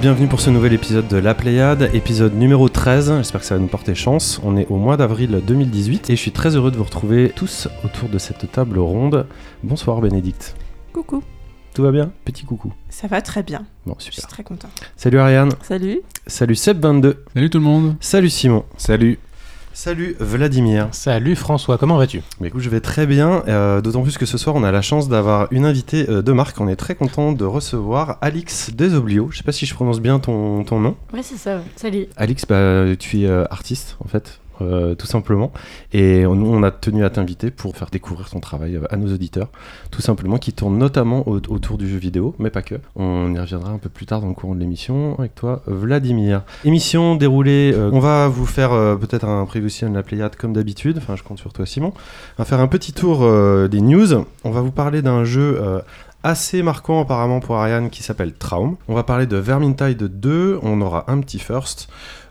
bienvenue pour ce nouvel épisode de La Pléiade, épisode numéro 13, j'espère que ça va nous porter chance. On est au mois d'avril 2018 et je suis très heureux de vous retrouver tous autour de cette table ronde. Bonsoir Bénédicte. Coucou. Tout va bien? Petit coucou. Ça va très bien. Bon, Je suis super. très content. Salut Ariane. Salut. Salut Seb22. Salut tout le monde. Salut Simon. Salut. Salut Vladimir. Salut François, comment vas-tu? Bah, écoute, je vais très bien, euh, d'autant plus que ce soir on a la chance d'avoir une invitée euh, de marque. On est très content de recevoir Alix Desoblio. Je sais pas si je prononce bien ton, ton nom. Ouais, c'est ça. Salut. Alix, bah, tu es euh, artiste en fait, euh, tout simplement. Et nous, on a tenu à t'inviter pour faire découvrir ton travail euh, à nos auditeurs, tout simplement, qui tourne notamment au- autour du jeu vidéo, mais pas que. On y reviendra un peu plus tard dans le courant de l'émission avec toi, Vladimir. Émission déroulée, euh, on va vous faire peut-être un preview de la Pléiade comme d'habitude, enfin je compte sur toi Simon. On va faire un petit tour des news. On va vous parler d'un jeu... assez marquant apparemment pour Ariane qui s'appelle Traum. On va parler de Vermintide 2, on aura un petit first,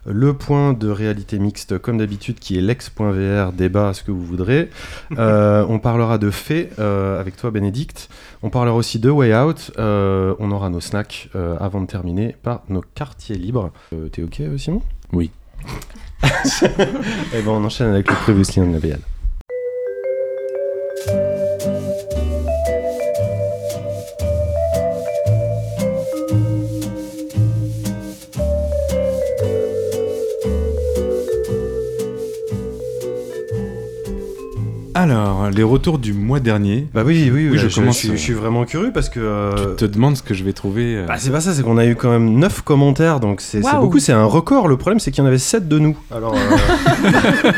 le point de réalité mixte comme d'habitude qui est l'ex.vr, débat ce que vous voudrez. Euh, on parlera de Fée euh, avec toi Bénédicte. On parlera aussi de Way Out. Euh, on aura nos snacks euh, avant de terminer par nos quartiers libres. T'es ok Simon? Oui. Et ben on enchaîne avec le previously on BL. Alors, les retours du mois dernier. Bah oui, oui, oui, Oui, je je, commence, suis, je suis vraiment curieux parce que... euh, Tu te demandes ce que je vais trouver. euh, Bah, c'est pas ça, c'est qu'on a eu quand même 9 commentaires, donc c'est beaucoup, c'est un record. Le problème, c'est qu'il y en avait 7 de nous. Alors, euh,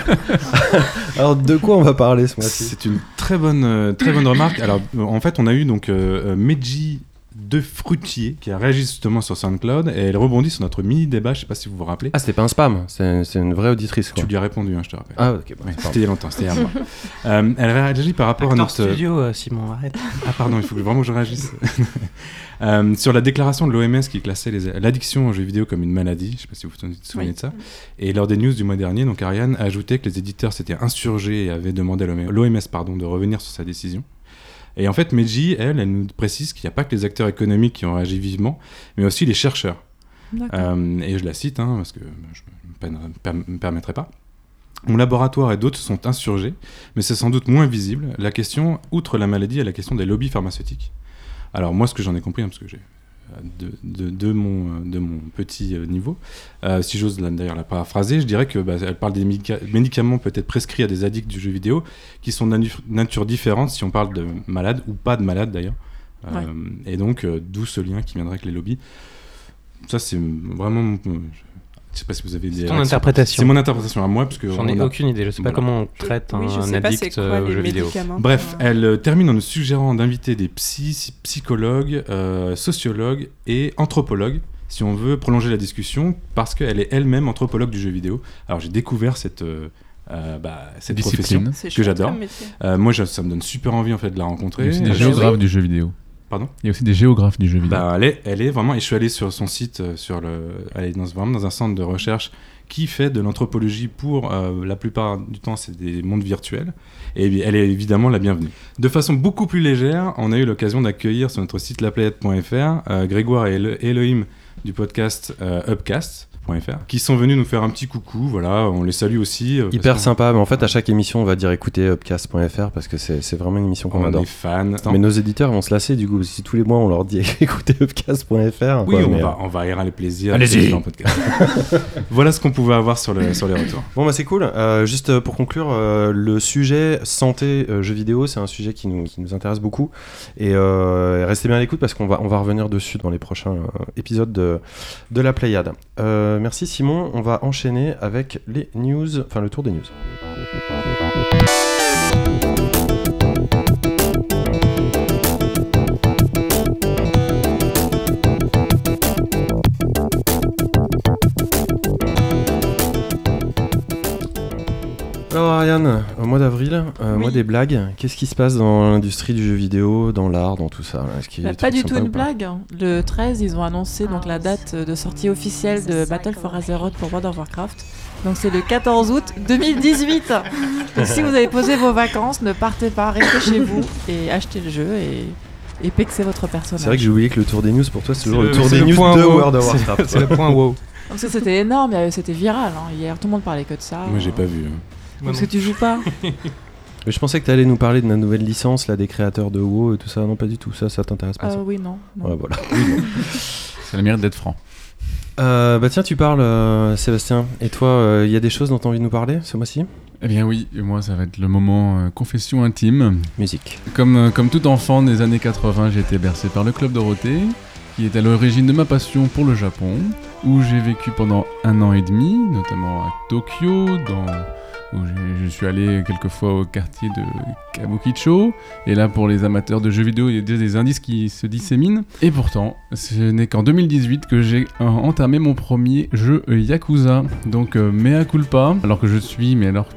Alors de quoi on va parler ce mois-ci? C'est une très bonne, euh, très bonne remarque. Alors, en fait, on a eu donc euh, euh, Meiji de Fruitier qui a réagi justement sur SoundCloud et elle rebondit sur notre mini débat. Je sais pas si vous vous rappelez. Ah, c'était pas un spam, c'est c'est une vraie auditrice. Quoi. tu lui as répondu, hein, je te rappelle. Ah, ok, bah, pardon. c'était il y a longtemps, c'était hier. Euh, elle réagit par rapport à notre. studio, euh, Simon, arrête. Ah pardon, il faut que vraiment que je réagisse. Euh, sur la déclaration de l'OMS qui classait les- l'addiction aux jeux vidéo comme une maladie, je sais pas si vous vous souvenez Oui. de ça. Et lors des news du mois dernier, donc Ariane a ajouté que les éditeurs s'étaient insurgés et avaient demandé à l'OMS pardon, de revenir sur sa décision. Et en fait, Meiji, elle, elle nous précise qu'il n'y a pas que les acteurs économiques qui ont réagi vivement, mais aussi les chercheurs. Euh, et je la cite, hein, parce que je ne me per- me permettrai pas. Mon laboratoire et d'autres sont insurgés, mais c'est sans doute moins visible. La question, outre la maladie, est la question des lobbies pharmaceutiques. Alors moi, ce que j'en ai compris, hein, parce que j'ai de, de, de mon, de mon petit euh, niveau, euh, si j'ose d'ailleurs la paraphraser, je dirais que bah, elle parle des médica- médicaments peut-être prescrits à des addicts du jeu vidéo qui sont de natu- nature différente si on parle de malades ou pas de malades d'ailleurs. Euh, Ouais. Et donc, d'où ce lien qui viendrait avec les lobbies. Ça, c'est vraiment. mon- Je sais pas si vous avez des. ton réactions. interprétation. C'est mon interprétation à moi, parce que. J'en ai a- aucune idée, je sais pas Voilà. comment on traite oui, je un c'est addict quoi euh, aux les jeux vidéo. Bref, euh, elle euh, termine en nous suggérant d'inviter des psy, psychologues, euh, sociologues et anthropologues si on veut prolonger la discussion, parce qu'elle est elle-même anthropologue du jeu vidéo. Alors j'ai découvert cette, euh, euh, bah, cette Discipline. profession. c'est que j'adore. Euh, moi, je- ça me donne super envie en fait de la rencontrer. Euh, des géographes du jeu vidéo. Pardon Il y a aussi des géographes du jeu vidéo. Bah, elle, est, elle est vraiment, et je suis allé sur son site, euh, sur le, elle est dans, vraiment dans un centre de recherche qui fait de l'anthropologie pour euh, la plupart du temps, c'est des mondes virtuels. Et elle est évidemment la bienvenue. De façon beaucoup plus légère, on a eu l'occasion d'accueillir sur notre site laplanète.fr euh, Grégoire et Elo- Elohim du podcast euh, Upcast. Qui sont venus nous faire un petit coucou, voilà, on les salue aussi. euh, Hyper sympa, mais en fait à chaque émission on va dire écoutez upcast.fr parce que c'est vraiment une émission qu'on On adore. est fans. Mais nos éditeurs vont se lasser du coup, si tous les mois on leur dit écoutez upcast.fr. Oui, quoi, on, mais, va, on va aérer les plaisirs. Allez-y. voilà ce qu'on pouvait avoir sur, le, sur les retours. Bon bah c'est cool. Euh, juste euh, pour conclure, euh, le sujet santé euh, jeux vidéo, c'est un sujet qui nous, qui nous intéresse beaucoup. Et euh, restez bien à l'écoute parce qu'on va, on va revenir dessus dans les prochains euh, épisodes de, de la Pléiade. Euh, merci Simon. On va enchaîner avec les news, enfin le tour des news. Alors Ariane, au mois d'avril, euh, Oui. mois des blagues, qu'est-ce qui se passe dans l'industrie du jeu vidéo, dans l'art, dans tout ça? Là Est-ce qu'il y a Bah, pas du tout une blague. Le 13, ils ont annoncé donc la date de sortie officielle de Battle for Azeroth pour World of Warcraft. Donc c'est le 14 août 2018. Donc si vous avez posé vos vacances, ne partez pas, restez chez vous et achetez le jeu et et pexer votre personnage. C'est vrai que j'ai oublié que le tour des news pour toi c'est toujours le, le- tour des le news point de wow. World of Warcraft. C'est le point wow. Parce que c'était énorme, euh, c'était viral. hein. Hier, tout le monde parlait que de ça. Moi, j'ai pas vu. hein. Parce que tu joues pas. Mais je pensais que tu allais nous parler de la nouvelle licence là des créateurs de WoW et tout ça. Non, pas du tout. Ça, ça t'intéresse pas Euh, ça oui, non. non. Ouais, voilà. C'est le mérite d'être franc. Euh, bah tiens, tu parles, euh, Sébastien. Et toi, il y a des choses dont tu as envie de nous parler ce mois-ci? Eh bien oui, et moi ça va être le moment euh, confession intime. Musique. Comme, euh, comme tout enfant des années 80, j'ai été bercé par le Club Dorothée, qui est à l'origine de ma passion pour le Japon, où j'ai vécu pendant un an et demi, notamment à Tokyo, dans... où je suis allé quelquefois au quartier de Kabukicho, et là pour les amateurs de jeux vidéo, il y a déjà des indices qui se disséminent. Et pourtant, ce n'est qu'en 2018 que j'ai entamé mon premier jeu Yakuza, donc euh, mea culpa, alors que je suis, mais alors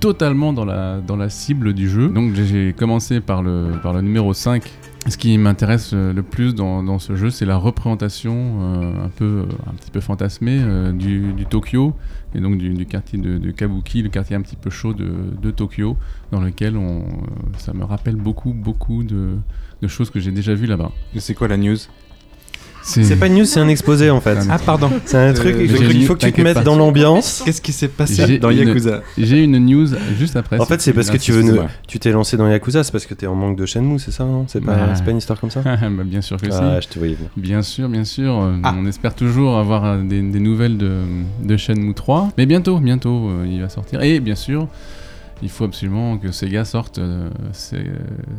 totalement dans la, dans la cible du jeu. Donc j'ai- j'ai commencé par le, par le numéro 5. Ce qui m'intéresse euh, le plus dans, ce jeu, c'est la représentation euh, un, peu, euh, un petit peu fantasmée du, Tokyo, et donc du, quartier de, Kabuki, le quartier un petit peu chaud de, Tokyo, dans lequel on, ça me rappelle beaucoup, beaucoup de, de choses que j'ai déjà vues là-bas. Et c'est quoi la news? C'est pas une news, c'est un exposé en fait. Ah, pardon. C'est un truc, Euh, il faut, que tu te mettes dans l'ambiance. Qu'est-ce qui s'est passé dans une- Yakuza J'ai une news juste après. En si fait, c'est parce que tu veux l'insistes. nous- Ouais. Tu t'es lancé dans Yakuza, c'est parce que t'es en manque de Shenmue, c'est ça non? C'est pas, Bah. une histoire comme ça? Bah, bien sûr que si. Ah, je te voyais venir. Bien sûr, bien sûr. Ah. On espère toujours avoir euh, des, des nouvelles de, de Shenmue 3. Mais bientôt, bientôt, euh, il va sortir. Et bien sûr, il faut absolument que Sega sorte euh,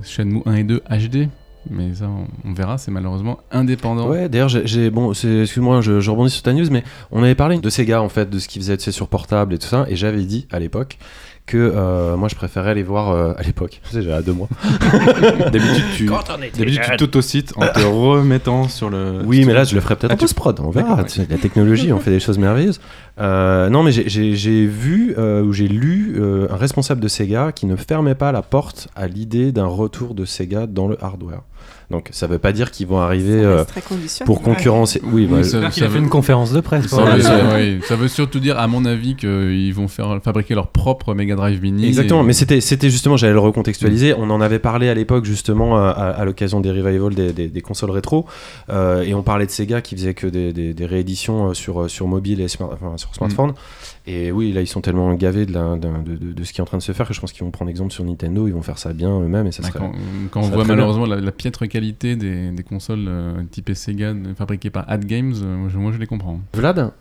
Shenmue 1 et 2 HD. Mais ça, on, verra, c'est malheureusement indépendant. Ouais, d'ailleurs, j'ai-. Bon, excuse-moi, je, je rebondis sur ta news, mais on avait parlé de Sega en fait, de ce qu'ils faisaient tu sais, sur portable et tout ça, et j'avais dit à l'époque que euh, moi je préférais aller voir euh, à l'époque, tu sais, j'avais deux mois. D'habitude, tu d'habitude, tu t'autocites en te remettant sur le. Oui, mais là je le ferai peut-être Ah, en post-prod, on verra. La technologie, on fait des choses merveilleuses. Euh, non, mais j'ai- vu euh, ou j'ai lu euh, un responsable de Sega qui ne fermait pas la porte à l'idée d'un retour de Sega dans le hardware. Donc ça veut pas dire qu'ils vont arriver euh, pour concurrencer. Oui, bah, ça- Il a veut- fait une conférence de presse. Ça pour veut, le- ça- oui, ça veut surtout dire, à mon avis, qu'ils vont faire fabriquer leur propre Mega Drive Mini. Exactement, et- mais c'était c'était justement, j'allais le recontextualiser. On en avait parlé à l'époque justement à, à l'occasion des revival des, des- des consoles rétro, euh, et on parlait de Sega qui faisait que des, des- des rééditions euh, sur sur mobile et smart- enfin, sur smartphone. Et oui, là ils sont tellement gavés de, la- de, de- de ce qui est en train de se faire que je pense qu'ils vont prendre exemple sur Nintendo, ils vont faire ça bien eux-mêmes et ça Bah, serait. quand, quand ça on voit malheureusement la, la piètre qualité des, des consoles euh, typées Sega de- fabriquées par Ad Games, euh, moi, je, moi, je les comprends. Vlad,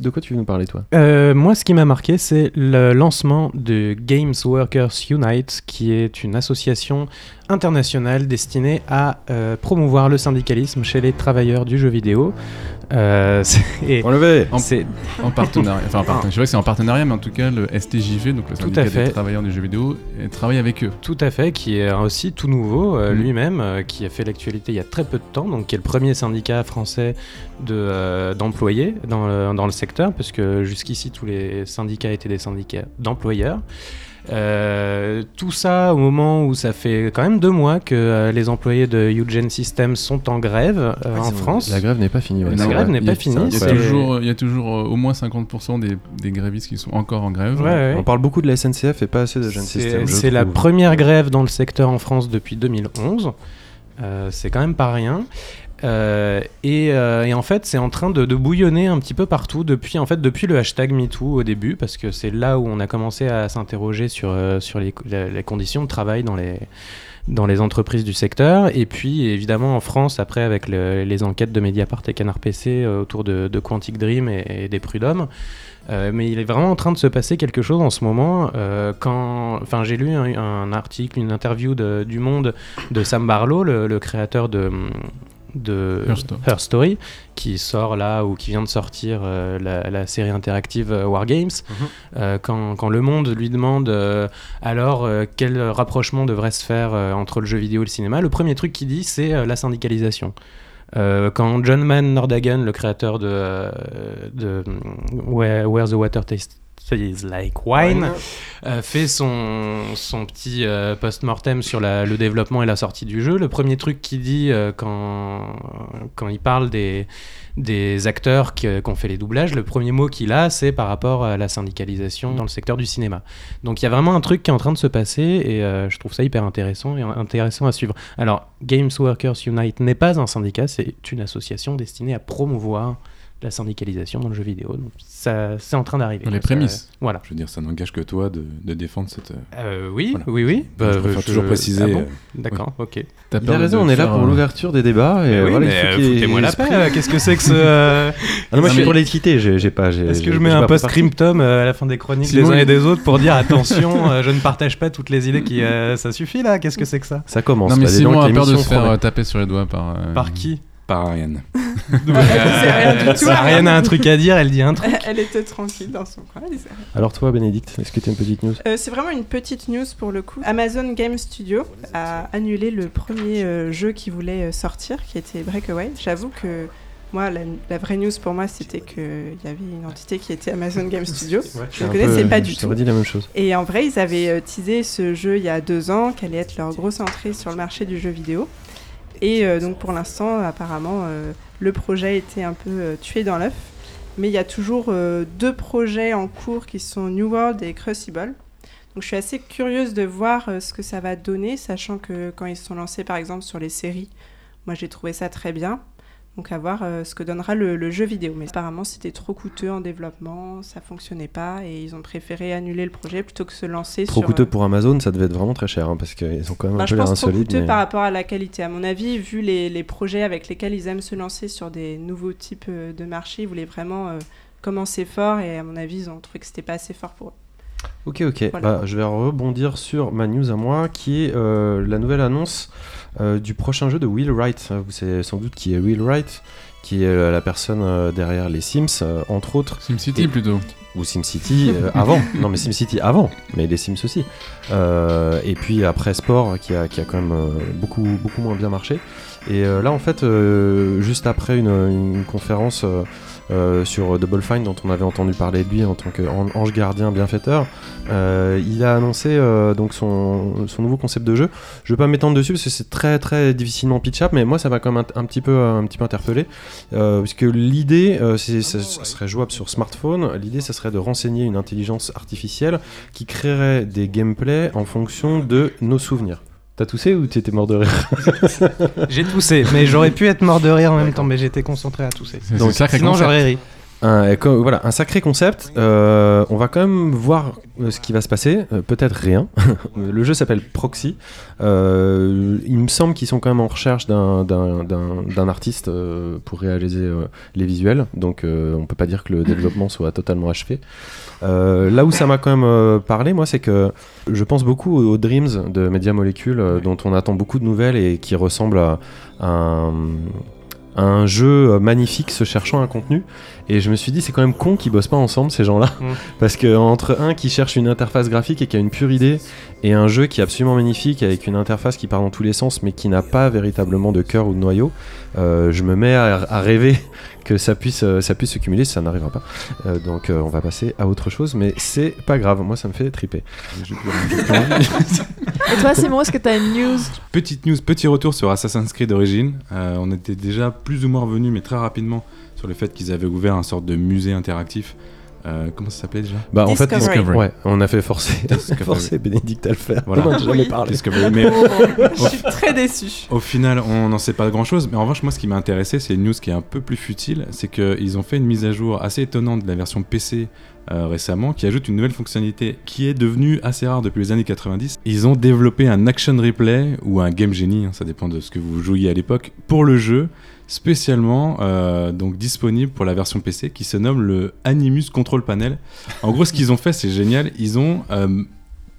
de quoi tu veux nous parler toi? Euh, moi, ce qui m'a marqué, c'est le lancement de Games Workers Unite, qui est une association internationale destinée à euh, promouvoir le syndicalisme chez les travailleurs du jeu vidéo. Euh, et Enlevé En- c'est En partenariat, enfin en partenariat, je sais que c'est en partenariat, mais en tout cas le STJV, donc le Tout syndicat à fait. des travailleurs du jeu vidéo, euh, travaille avec eux. Tout à fait, qui est aussi tout nouveau euh, Mm. lui-même, euh, qui a fait l'actualité il y a très peu de temps, donc qui est le premier syndicat français de, euh, d'employés dans le, dans le secteur, parce que jusqu'ici tous les syndicats étaient des syndicats d'employeurs. Euh, tout ça au moment où ça fait quand même deux mois que euh, les employés de Eugen Systems sont en grève euh, en France. La grève n'est pas finie. ouais, La grève n'est Il y a- pas finie, Il y a c'est- toujours, il y a toujours euh, au moins 50% des, des grévistes qui sont encore en grève. Ouais, ouais. On parle beaucoup de la SNCF et pas assez de systèmes. je c'est la première grève dans le secteur en France depuis 2011. Euh, c'est quand même pas rien. Euh, et, euh, et en fait, c'est en train de, bouillonner un petit peu partout depuis, en fait, depuis le hashtag MeToo au début, parce que c'est là où on a commencé à s'interroger sur, euh, sur les, conditions de travail dans les, dans les entreprises du secteur. Et puis, évidemment, en France, après, avec le- les enquêtes de Mediapart et Canard PC autour de, de Quantic Dream et, des Prud'hommes. Mais il est vraiment en train de se passer quelque chose en ce moment. quand, j'ai lu un, article, une interview du Monde de Sam Barlow, le créateur de de Her Story. Her Story, qui sort là ou qui vient de sortir euh, la, la série interactive euh, War Games. Euh, quand, quand Le Monde lui demande euh, alors quel rapprochement devrait se faire entre le jeu vidéo et le cinéma, le premier truc qu'il dit c'est la syndicalisation. Quand John Mann Nordhagen, le créateur de, de Where, Where the Water Tastes is like wine, euh, fait son, son petit euh, post-mortem sur la- le développement et la sortie du jeu. Le premier truc qu'il dit euh, quand, quand il parle des, des acteurs qui, qui ont fait les doublages, le premier mot qu'il a, c'est par rapport à la syndicalisation dans le secteur du cinéma. Donc il y a vraiment un truc qui est en train de se passer et je trouve ça hyper intéressant et intéressant à suivre. Alors, Games Workers Unite n'est pas un syndicat, c'est une association destinée à promouvoir la syndicalisation dans le jeu vidéo. Donc ça, c'est en train d'arriver. Dans les Ça- prémices. voilà. Je veux dire, ça n'engage que toi de, de défendre cette. euh, Euh, oui, Voilà. oui, oui. je préfère je- toujours préciser. Ah bon euh, D'accord, ok. T'as Il a raison, on est là pour un- l'ouverture des débats. Et oui, voilà, il faut euh, foutez-moi la paix. euh, Qu'est-ce que c'est que ce. euh, Ah non, moi je suis mais- pour l'équité, j'ai pas. Est-ce que je mets un pas post pris parti. scriptum euh, à la fin des chroniques des uns il- et des autres pour dire attention, euh, je ne partage pas toutes les idées qui. euh, ça suffit là Qu'est-ce que c'est que ça? Ça commence. Non, mais bah, Simon a peur de se faire euh, taper sur les doigts par. euh, Par qui? Par Ariane. Ariane a un truc à dire, elle dit un truc. Elle était tranquille dans son coin. Alors toi, Bénédicte, est-ce que tu as une petite news? Euh, c'est vraiment une petite news pour le coup. Amazon Game Studio a annulé le premier euh, jeu qui voulait euh, sortir, qui était Breakaway. J'avoue que moi, la, la vraie news pour moi, c'était qu'il y avait une entité qui était Amazon Game Studio. Je ne connaissais peu- pas du Je tout. dit la même chose. Et en vrai, ils avaient teasé ce jeu il y a deux ans, qu'elle allait être leur grosse entrée sur le marché du jeu vidéo. Et euh, donc pour l'instant, apparemment, euh, le projet était un peu euh, tué dans l'œuf. Mais il y a toujours deux projets en cours qui sont New World et Crucible. Donc je suis assez curieuse de voir ce que ça va donner, sachant que quand ils sont lancés par exemple sur les séries, moi j'ai trouvé ça très bien. Donc à voir euh, ce que donnera le, le jeu vidéo. Mais apparemment c'était trop coûteux en développement, ça fonctionnait pas et ils ont préféré annuler le projet plutôt que se lancer Trop sur... coûteux euh, pour Amazon, ça devait être vraiment très cher hein, parce qu'ils ont quand même bah, un je peu l'air pense trop coûteux mais- par rapport à la qualité. À mon avis, vu les, les projets avec lesquels ils aiment se lancer sur des nouveaux types euh, de marchés, ils voulaient vraiment euh, commencer fort et à mon avis, ils ont trouvé que c'était pas assez fort pour eux. Ok, ok. Voilà. Bah, je vais rebondir sur ma news à moi, qui est euh, la nouvelle annonce euh, du prochain jeu de Will Wright. Euh, Vous savez sans doute qui est Will Wright, qui est euh, la personne euh, derrière les Sims, euh, entre autres, SimCity Et- plutôt. ou SimCity euh, avant. Non, mais SimCity avant, mais les Sims aussi. Euh, et puis après Sport, qui a, qui a quand même euh, beaucoup, beaucoup moins bien marché. Et euh, là, en fait, euh, juste après une, une conférence euh, sur Double Fine, dont on avait entendu parler de lui en tant qu'ange gardien bienfaiteur, euh, il a annoncé euh, donc son, son nouveau concept de jeu. Je vais pas m'étendre dessus parce que c'est très très difficilement pitchable, mais moi ça m'a quand même un, un petit peu un petit peu interpellé, puisque l'idée, c'est- ça, ça serait jouable sur smartphone. L'idée, ça serait de renseigner une intelligence artificielle qui créerait des gameplays en fonction de nos souvenirs. T'as toussé ou t'étais mort de rire J'ai toussé, mais j'aurais pu être mort de rire en même temps, mais j'étais concentré à tousser. Donc, Sinon, j'aurais ri. Un, voilà, un sacré concept. Euh, on va quand même voir euh, ce qui va se passer. Euh, Peut-être rien. le jeu s'appelle Proxy. Il me semble qu'ils sont quand même en recherche d'un- artiste pour réaliser les visuels. Donc on peut pas dire que le développement soit totalement achevé. Là où ça m'a quand même parlé, moi, c'est que je pense beaucoup aux Dreams de Media Molecule, dont on attend beaucoup de nouvelles et qui ressemble à, un, jeu magnifique se cherchant un contenu. Et je me suis dit, c'est quand même con qu'ils bossent pas ensemble, ces gens-là. Mm. Parce que entre un qui cherche une interface graphique et qui a une pure idée, et un jeu qui est absolument magnifique avec une interface qui part dans tous les sens, mais qui n'a pas véritablement de cœur ou de noyau, euh, je me mets à, à rêver que ça puisse, euh, ça puisse se cumuler, ça n'arrivera pas. Euh, donc euh, on va passer à autre chose, mais c'est pas grave, moi ça me fait triper. Et toi, Simon, est-ce que t'as une news? Petite news, petit retour sur Assassin's Creed Origins. Euh, on était déjà plus ou moins revenu, mais très rapidement, sur le fait qu'ils avaient ouvert un sorte de musée interactif. Euh, comment ça s'appelait déjà? Bah en fait, Discovery. Discovery. ouais, on a fait forcer, Bénédicte à le faire. Voilà. On jamais Oui. parlé. Discovery. Mais Je suis très déçue. Au final, on n'en sait pas grand chose, mais en revanche, moi, ce qui m'a intéressé, c'est une news qui est un peu plus futile, c'est qu'ils ont fait une mise à jour assez étonnante de la version PC euh, récemment, qui ajoute une nouvelle fonctionnalité qui est devenue assez rare depuis les années 90. Ils ont développé un action replay ou un game genie, hein, ça dépend de ce que vous jouiez à l'époque, pour le jeu, spécialement euh, donc disponible pour la version PC, qui se nomme le Animus Control Panel. En gros, ce qu'ils ont fait, c'est génial. Ils ont euh,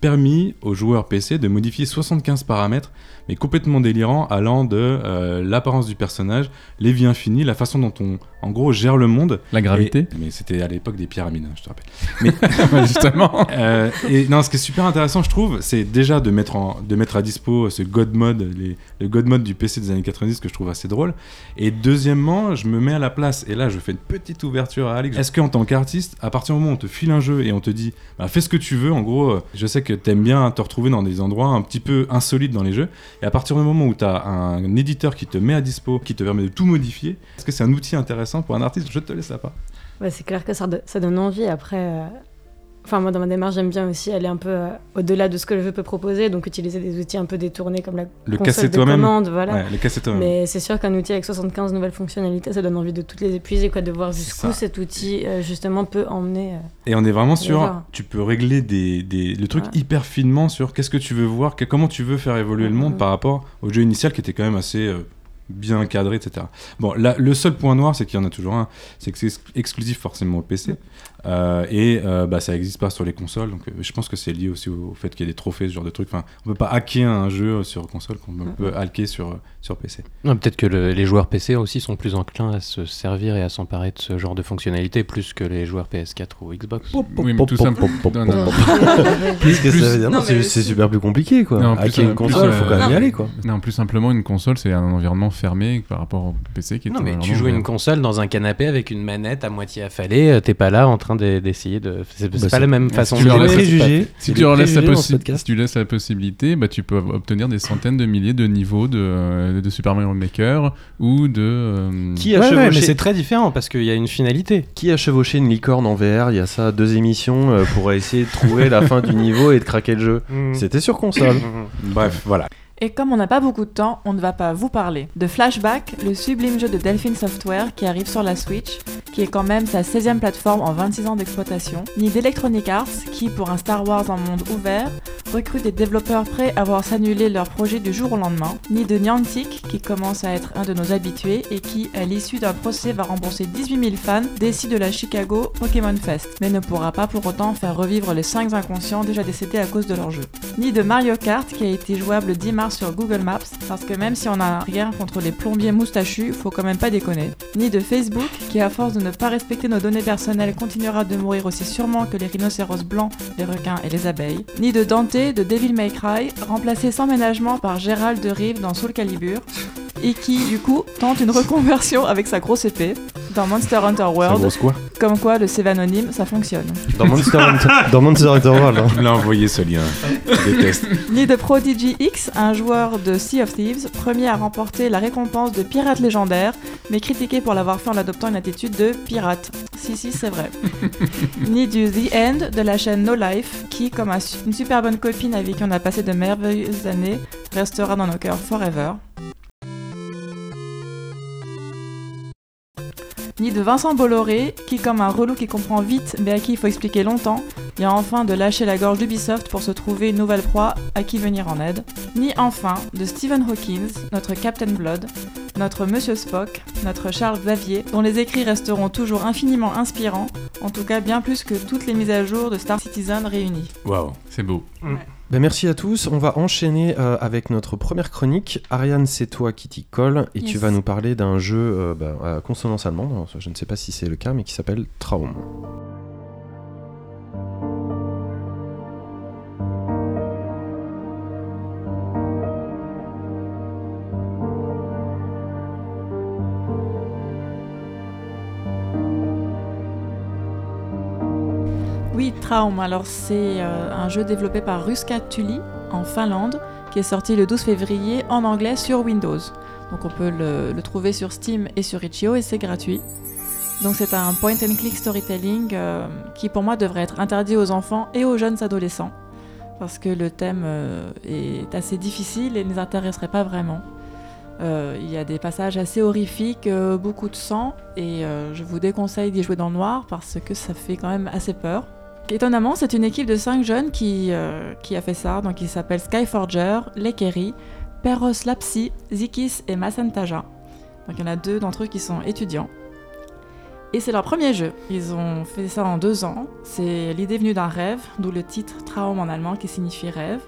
permis aux joueurs PC de modifier 75 paramètres, mais complètement délirants, allant de euh, l'apparence du personnage, les vies infinies, la façon dont on, en gros, gère le monde. La gravité Et- mais c'était à l'époque des pyramides, hein, je te rappelle. Ouais, Justement. Euh, et non, ce qui est super intéressant, je trouve, c'est déjà de mettre, en, de mettre à dispo ce God Mode, les, le God Mode du PC des années 90 que je trouve assez drôle. Et deuxièmement, je me mets à la place, et là je fais une petite ouverture à Alex. Est-ce qu'en tant qu'artiste, à partir du moment où on te file un jeu et on te dit bah, fais ce que tu veux, en gros, euh, je sais que t'aimes bien te retrouver dans des endroits un petit peu insolites dans les jeux, et à partir du moment où t'as un, éditeur qui te met à dispo, qui te permet de tout modifier, est-ce que c'est un outil intéressant pour un artiste? Je te laisse la part. Ouais, c'est clair que ça donne envie. Après, euh, enfin moi dans ma démarche, j'aime bien aussi aller un peu euh, au-delà de ce que le jeu peut proposer, donc utiliser des outils un peu détournés comme la Le console de toi-même. commande, voilà. Ouais, le casser toi-même. Mais c'est sûr qu'un outil avec 75 nouvelles fonctionnalités, ça donne envie de toutes les épuiser, quoi, de voir jusqu'où cet outil euh, justement peut emmener. euh. Et on est vraiment sur, tu peux régler des, des- le truc hyper finement sur qu'est-ce que tu veux voir, que- comment tu veux faire évoluer le monde Mhm. par rapport au jeu initial qui était quand même assez bien cadré, etc. Bon, là, le seul point noir, c'est qu'il y en a toujours un, c'est que c'est ex- exclusif forcément au PC. Euh, et euh, bah, ça n'existe pas sur les consoles, donc euh, je pense que c'est lié aussi au, au fait qu'il y a des trophées, ce genre de trucs. Enfin, on peut pas hacker un jeu sur console qu'on peut hacker sur, sur PC. Non, Peut-être que le- les joueurs PC aussi sont plus enclins à se servir et à s'emparer de ce genre de fonctionnalités plus que les joueurs PS4 ou Xbox. Oui, mais tout simple. C'est mais c'est c'est- super plus compliqué quoi. Non, plus, Hacker une console, faut euh, quand même y aller quoi. Non, plus simplement, une console, c'est un environnement fermé par rapport au PC qui est Non, mais tu joues une console dans un canapé avec une manette à moitié affalée, t'es pas là en train de- d'essayer de. C'est Bah, pas la même façon de leur préjugés. Si tu, leur laisses la si tu laisses la possibilité, bah, tu peux obtenir des centaines de milliers de niveaux de, euh, de Super Mario Maker ou de. euh, Qui a Ouais, ouais, mais chevauché c'est très différent parce qu'il y a une finalité. Qui a chevauché une licorne en VR il y a ça deux émissions euh, pour essayer de trouver la fin du niveau et de craquer le jeu C'était sur console. Bref, voilà. Et comme on n'a pas beaucoup de temps, on ne va pas vous parler. De Flashback, le sublime jeu de Delphine Software qui arrive sur la Switch, qui est quand même sa 16e plateforme en 26 ans d'exploitation, ni d'Electronic Arts qui, pour un Star Wars en monde ouvert, recrute des développeurs prêts à voir s'annuler leur projet du jour au lendemain, ni de Niantic qui commence à être un de nos habitués et qui, à l'issue d'un procès, va rembourser 18 000 fans déçus de la Chicago Pokémon Fest, mais ne pourra pas pour autant faire revivre les 5 inconscients déjà décédés à cause de leur jeu. Ni de Mario Kart qui a été jouable le 10 mars sur Google Maps, parce que même si on a rien contre les plombiers moustachus, faut quand même pas déconner. Ni de Facebook qui, à force de ne pas respecter nos données personnelles, continuera de mourir aussi sûrement que les rhinocéros blancs, les requins et les abeilles. Ni de Dante de Devil May Cry, remplacé sans ménagement par Gérald de Rive dans Soul Calibur, et qui, du coup, tente une reconversion avec sa grosse épée dans Monster Hunter World, grosse quoi? Comme quoi le CV anonyme, ça fonctionne. Dans Monster Hunter, dans Monster Hunter World. hein. Je me l'ai envoyé ce lien. Je déteste. Ni de Prodigy X, un joueur de Sea of Thieves, premier à remporter la récompense de pirate légendaire, mais critiqué pour l'avoir fait en adoptant une attitude de pirate. Si, si, c'est vrai. Ni du The End de la chaîne No Life, qui, comme une super bonne copine avec qui on a passé de merveilleuses années, restera dans nos cœurs forever. Ni de Vincent Bolloré, qui, comme un relou qui comprend vite mais à qui il faut expliquer longtemps, vient enfin de lâcher la gorge d'Ubisoft pour se trouver une nouvelle proie à qui venir en aide. Ni enfin de Stephen Hawkins, notre Captain Blood, notre Monsieur Spock, notre Charles Xavier, dont les écrits resteront toujours infiniment inspirants, en tout cas bien plus que toutes les mises à jour de Star Citizen réunies. Waouh. C'est beau. Ben, merci à tous. On va enchaîner euh, avec notre première chronique. Ariane, c'est toi qui t'y colle et tu vas nous parler d'un jeu euh, ben, à consonance allemande. Je ne sais pas si c'est le cas, mais qui s'appelle Traum. Traum, alors c'est euh, un jeu développé par Ruska Tuli en Finlande, qui est sorti le 12 février en anglais sur Windows. Donc on peut le, trouver sur Steam et sur Itch.io et c'est gratuit. Donc c'est un point and click storytelling euh, qui pour moi devrait être interdit aux enfants et aux jeunes adolescents parce que le thème euh, est assez difficile et ne les intéresserait pas vraiment. Il y a des passages assez horrifiques, beaucoup de sang et je vous déconseille d'y jouer dans le noir parce que ça fait quand même assez peur. Étonnamment, c'est une équipe de 5 jeunes qui, euh, qui a fait ça, donc ils s'appellent Skyforger, Lekeri, Perros Lapsi, Zikis et Masantaja. Donc il y en a deux d'entre eux qui sont étudiants. Et c'est leur premier jeu. Ils ont fait ça en deux ans. C'est l'idée venue d'un rêve, d'où le titre Traum en allemand qui signifie rêve.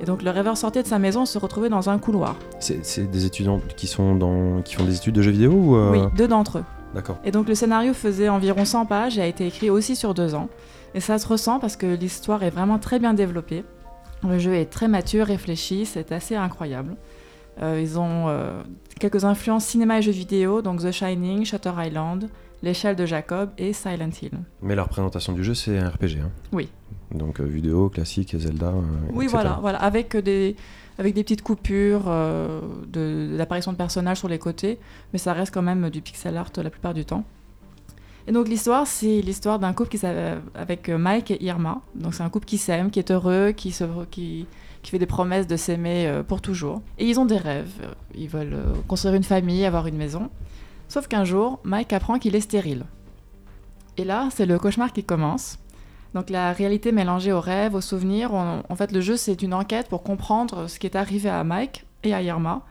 Et donc le rêveur sortait de sa maison et se retrouvait dans un couloir. C'est c'est des étudiants qui, sont dans... qui font des études de jeux vidéo ou euh, Oui, deux d'entre eux. D'accord. Et donc le scénario faisait environ 100 pages et a été écrit aussi sur deux ans. Et ça se ressent parce que l'histoire est vraiment très bien développée. Le jeu est très mature, réfléchi, c'est assez incroyable. Euh, ils ont euh, quelques influences cinéma et jeux vidéo, donc The Shining, Shutter Island, L'échelle de Jacob et Silent Hill. Mais la représentation du jeu, c'est un RPG. hein. Oui. Donc euh, vidéo, classique, Zelda. Oui, etc. voilà, voilà, avec des, avec des petites coupures de- d'apparition de personnages sur les côtés, mais ça reste quand même du pixel art la plupart du temps. Et donc l'histoire, c'est l'histoire d'un couple qui avec Mike et Irma. Donc c'est un couple qui s'aime, qui est heureux, qui, fait des promesses de s'aimer euh, pour toujours. Et ils ont des rêves. Ils veulent euh, construire une famille, avoir une maison. Sauf qu'un jour, Mike apprend qu'il est stérile. Et là, c'est le cauchemar qui commence. Donc la réalité mélangée aux rêves, aux souvenirs. En fait, le jeu, c'est une enquête pour comprendre ce qui est arrivé à Mike et à Irma.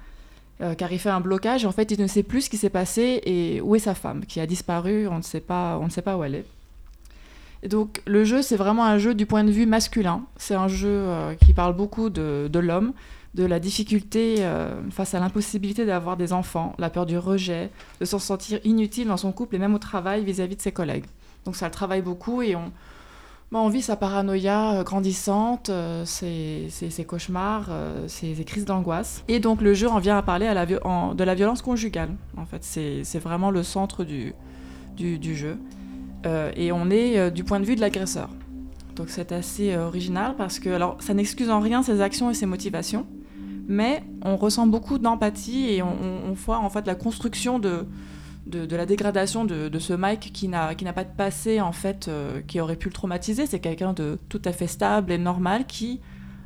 Euh, car il fait un blocage. En fait, il ne sait plus ce qui s'est passé et où est sa femme, qui a disparu. On ne sait pas, on ne sait pas où elle est. Et donc le jeu, c'est vraiment un jeu du point de vue masculin. C'est un jeu euh, qui parle beaucoup de, de l'homme, de la difficulté euh, face à l'impossibilité d'avoir des enfants, la peur du rejet, de s'en sentir inutile dans son couple et même au travail vis-à-vis de ses collègues. Donc ça le travaille beaucoup et on, bah, on vit sa paranoïa euh, grandissante, euh, ses, cauchemars, euh, ses, ses crises d'angoisse. Et donc le jeu en vient à parler de la violence conjugale. En fait, c'est vraiment le centre du, jeu. Et on est du point de vue de l'agresseur. Donc c'est assez original parce que alors ça n'excuse en rien ses actions et ses motivations, mais on ressent beaucoup d'empathie et on, on- on voit en fait la construction de, de, la dégradation de, ce Mike qui n'a pas de passé en fait euh, qui aurait pu le traumatiser. C'est quelqu'un de tout à fait stable et normal qui,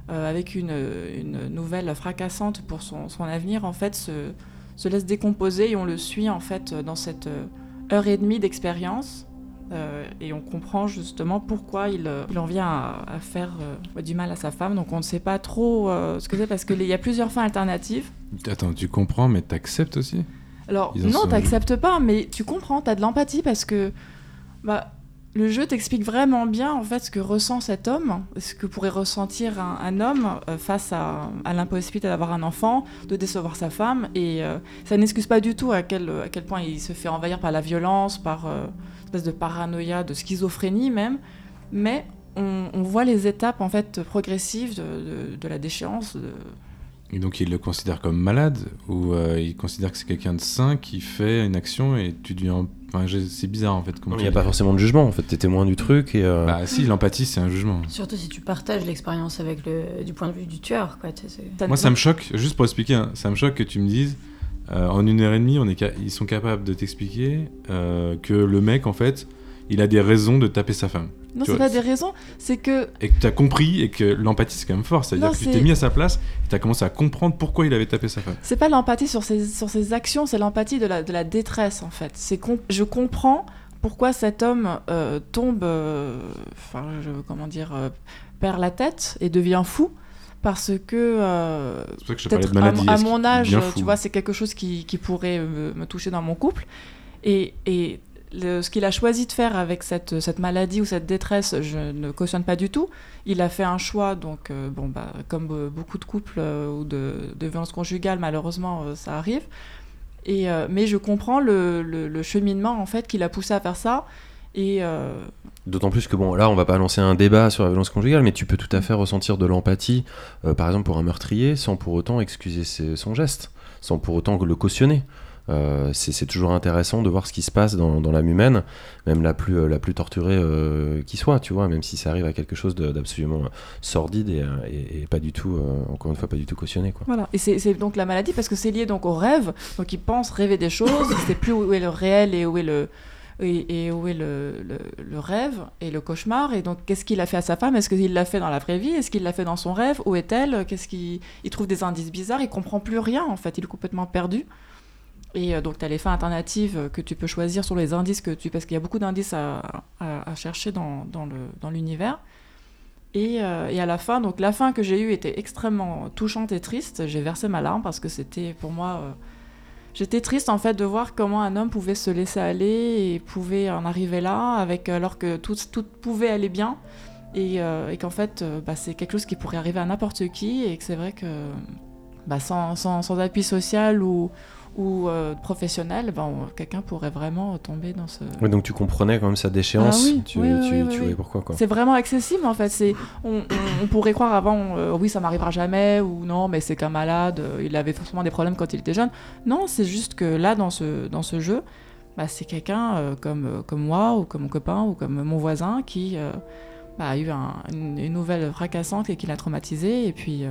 euh, avec une, une nouvelle fracassante pour son, son avenir, en fait se, se laisse décomposer et on le suit en fait dans cette euh, heure et demie d'expérience. Et on comprend justement pourquoi il, en vient à, faire du mal à sa femme. Donc on ne sait pas trop ce que c'est parce qu'il y a plusieurs fins alternatives. Attends, tu comprends, mais t'acceptes aussi? Alors, non, t'acceptes pas, mais tu comprends, t'as de l'empathie parce que bah, le jeu t'explique vraiment bien en fait ce que ressent cet homme, ce que pourrait ressentir un, un homme euh, face à, à l'impossibilité d'avoir un enfant, de décevoir sa femme, et euh, ça n'excuse pas du tout à quel, à quel point il se fait envahir par la violence, par euh, une espèce de paranoïa, de schizophrénie même, mais on, on voit les étapes en fait progressives de, de- de la déchéance, de, Et donc il le considère comme malade ou euh, il considère que c'est quelqu'un de sain qui fait une action et tu deviens. Enfin, c'est bizarre en fait. comment Il n'y a pas forcément de jugement, en fait, t'es témoin du truc et. euh, Bah si, l'empathie c'est un jugement. Surtout si tu partages l'expérience avec le du point de vue du tueur, quoi. Moi ça me choque, juste pour expliquer, hein, ça me choque que tu me dises euh, en une heure et demie, on est ca- ils sont capables de t'expliquer euh, que le mec en fait, il a des raisons de taper sa femme. Non, c'est pas des raisons, c'est que Et que tu as compris et que l'empathie c'est quand même fort, c'est-à-dire que tu t'es mis à sa place et tu as commencé à comprendre pourquoi il avait tapé sa femme. C'est pas l'empathie sur ses, sur ses actions, c'est l'empathie de la, de la détresse en fait. C'est com- je comprends pourquoi cet homme euh, tombe, euh, enfin, je- comment dire, euh, perd la tête et devient fou. Parce que euh, que je de maladie. à, à mon âge, tu vois, c'est quelque chose qui, qui pourrait me, me toucher dans mon couple. Et, et ce qu'il a choisi de faire avec cette, cette maladie ou cette détresse, je ne cautionne pas du tout. Il a fait un choix, donc, euh, bon, bah, comme euh, beaucoup de couples euh, ou de, violences conjugales, malheureusement, ça arrive. Et, mais je comprends le, le- cheminement, en fait, qui l'a poussé à faire ça. Et D'autant plus que bon, là, on va pas lancer un débat sur la violence conjugale, mais tu peux tout à fait ressentir de l'empathie, par exemple pour un meurtrier, sans pour autant excuser son geste, sans pour autant le cautionner. Euh, c'est toujours intéressant de voir ce qui se passe dans, l'âme humaine, même la plus, euh, torturée euh, qui soit, tu vois, même si ça arrive à quelque chose d'absolument sordide et, pas du tout, encore une fois, pas du tout cautionné. Voilà, et c'est donc la maladie parce que c'est lié donc au rêve. Donc il pense rêver des choses, il sait plus où est le réel et où est le et, où est le rêve et le cauchemar. Et donc qu'est-ce qu'il a fait à sa femme? Est-ce qu'il l'a fait dans la vraie vie? Est-ce qu'il l'a fait dans son rêve? Où est-elle? Qu'est-ce qu'il il trouve des indices bizarres Il comprend plus rien en fait. Il est complètement perdu. Et euh, donc tu as les fins alternatives euh, que tu peux choisir sur les indices que tu parce qu'il y a beaucoup d'indices à, chercher dans, dans le dans l'univers. Et, euh, et à la fin, donc la fin que j'ai eue était extrêmement touchante et triste. J'ai versé ma larme parce que c'était pour moi j'étais triste en fait de voir comment un homme pouvait se laisser aller et pouvait en arriver là, avec alors que tout, tout pouvait aller bien. Et, et qu'en fait, bah, c'est quelque chose qui pourrait arriver à n'importe qui, et que c'est vrai que bah, sans, sans, sans appui social ou, ou euh, professionnel, ben, quelqu'un pourrait vraiment tomber dans ce. Ouais, donc tu comprenais quand même sa déchéance. Ah oui, tu oui, oui, tu, oui, tu voyais pourquoi quoi. C'est vraiment accessible en fait. C'est, on, pourrait croire avant, euh, oui, ça m'arrivera jamais, ou non, mais c'est qu'un malade, euh, il avait forcément des problèmes quand il était jeune. Non, c'est juste que là, dans ce, dans ce jeu, bah, c'est quelqu'un euh, comme, comme moi, ou comme mon copain, ou comme mon voisin qui bah, a eu un- une, une nouvelle fracassante et qui l'a traumatisé, et puis.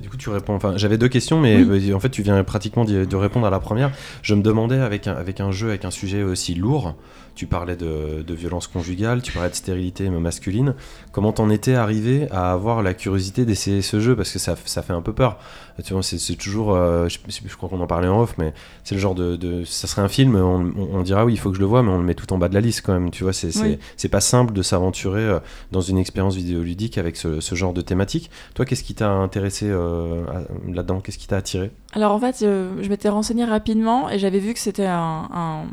Du coup, tu réponds. Enfin, j'avais deux questions, mais en fait, tu viens pratiquement de répondre à la première. Je me demandais, avec un, avec un jeu, avec un sujet aussi lourd, tu parlais de, de violence conjugale, tu parlais de stérilité masculine, comment t'en étais arrivé à avoir la curiosité d'essayer ce jeu? Parce que ça, ça fait un peu peur. Tu vois, c'est toujours. euh, je, je crois qu'on en parlait en off, mais c'est le genre de, de- Ça serait un film, on, on- dira oui, il faut que je le vois, mais on le met tout en bas de la liste quand même. Tu vois, c'est c'est- Oui. pas simple de s'aventurer euh, dans une expérience vidéoludique avec ce, ce genre de thématique. Toi, qu'est-ce qui t'a intéressé euh, là-dedans? Qu'est-ce qui t'a attiré? Alors en fait, euh, je m'étais renseignée rapidement et j'avais vu que c'était un, un-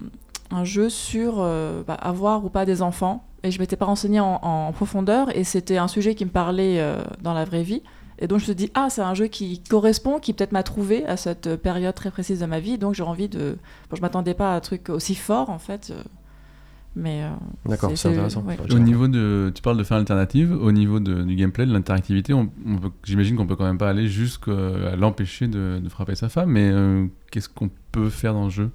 un jeu sur euh, bah, avoir ou pas des enfants. Et je m'étais pas renseignée en, en profondeur et c'était un sujet qui me parlait euh, dans la vraie vie. Et donc je me suis dit, ah, c'est un jeu qui correspond, qui peut-être m'a trouvé à cette euh, période très précise de ma vie. Donc j'ai envie de... Bon, je m'attendais pas à un truc aussi fort en fait. euh, mais... euh, D'accord, c'est intéressant. ouais. Au niveau de, tu parles de fin alternative, au niveau de- du gameplay, de l'interactivité, on, on peut- j'imagine qu'on peut quand même pas aller jusqu'à l'empêcher de, de frapper sa femme, mais euh, qu'est-ce qu'on peut faire dans le jeu?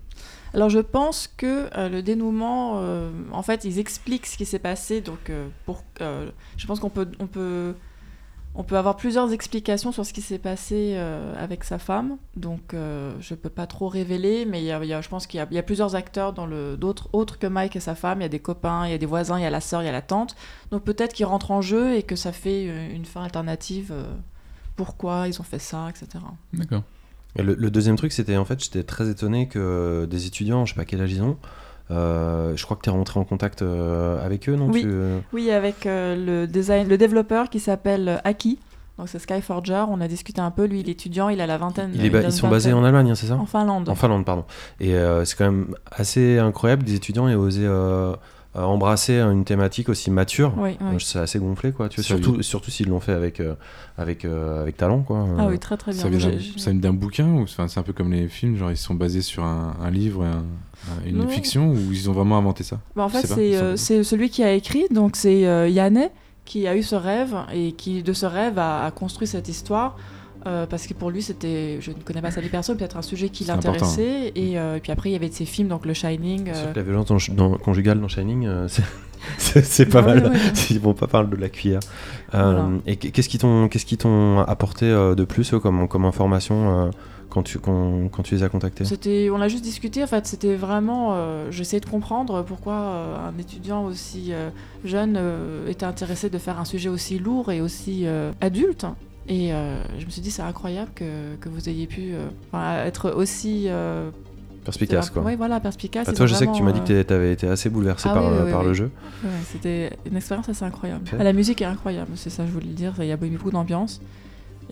Alors je pense que euh, le dénouement, euh, en fait, ils expliquent ce qui s'est passé. Donc euh, pour, je pense qu'on peut, on peut, on peut avoir plusieurs explications sur ce qui s'est passé avec sa femme. Donc je peux pas trop révéler, mais y y a- je pense qu'il y a, plusieurs acteurs dans le, d'autres, autres que Mike et sa femme. Il y a des copains, il y a des voisins, il y a la sœur, il y a la tante. Donc peut-être qu'ils rentrent en jeu et que ça fait une fin alternative. pourquoi ils ont fait ça, etc. D'accord. Le, le deuxième truc, c'était en fait, j'étais très étonné que des étudiants, je sais pas quel âge ils ont, euh, je crois que tu es rentré en contact euh, avec eux, non? Oui. Tu- Oui, avec euh, le, design, le développeur qui s'appelle euh, Aki. Donc c'est Skyforger. On a discuté un peu. Lui, il est étudiant, il a la vingtaine. Il est ba- ils sont basés en Allemagne, hein, c'est ça? En Finlande. En Finlande, pardon. Et euh, c'est quand même assez incroyable que des étudiants aient osé euh, euh, embrasser une thématique aussi mature. Oui, oui. Euh, C'est assez gonflé, quoi. Tu vois, Ça surtout, surtout s'ils l'ont fait avec, euh, avec, euh, avec talent, quoi. Ah Euh, oui, très très bien. Ça vient, d'un, bouquin ou enfin, c'est un peu comme les films, genre ils sont basés sur un, un livre, et un- un- une Non. fiction ou ils ont vraiment inventé ça? Bah, en fait, c'est euh, celui qui a écrit. Donc c'est euh, Yanné qui a eu ce rêve et qui, de ce rêve, a, a construit cette histoire. Euh, parce que pour lui, c'était, je ne connais pas sa vie perso, peut-être un sujet qui l'intéressait. Et, euh, et puis après, il y avait de ces films, donc Le Shining. Euh, la violence dans- dans- conjugale dans Shining, euh, c'est- pas Ah mal. oui. Ils vont pas parler de la cuillère. Voilà. Et qu'est-ce qu'ils t'ont qu'est-ce qu'ils t'ont apporté de plus comme, comme information quand, tu, quand, quand tu les as contactés? C'était, on a juste discuté. En fait, c'était vraiment. euh, J'essayais de comprendre pourquoi euh, un étudiant aussi euh, jeune était intéressé de faire un sujet aussi lourd et aussi adulte. Et euh, je me suis dit, c'est incroyable que, que vous ayez pu euh, être aussi. euh, Perspicace, quoi. Oui, voilà, perspicace. Bah, toi, je sais que tu m'as dit que tu avais été assez bouleversé Ah par, oui, oui, oui, par oui. le jeu. ouais, c'était une expérience assez incroyable. Ok. Ah, La musique est incroyable, c'est ça, je voulais le dire. Il y a beaucoup d'ambiance.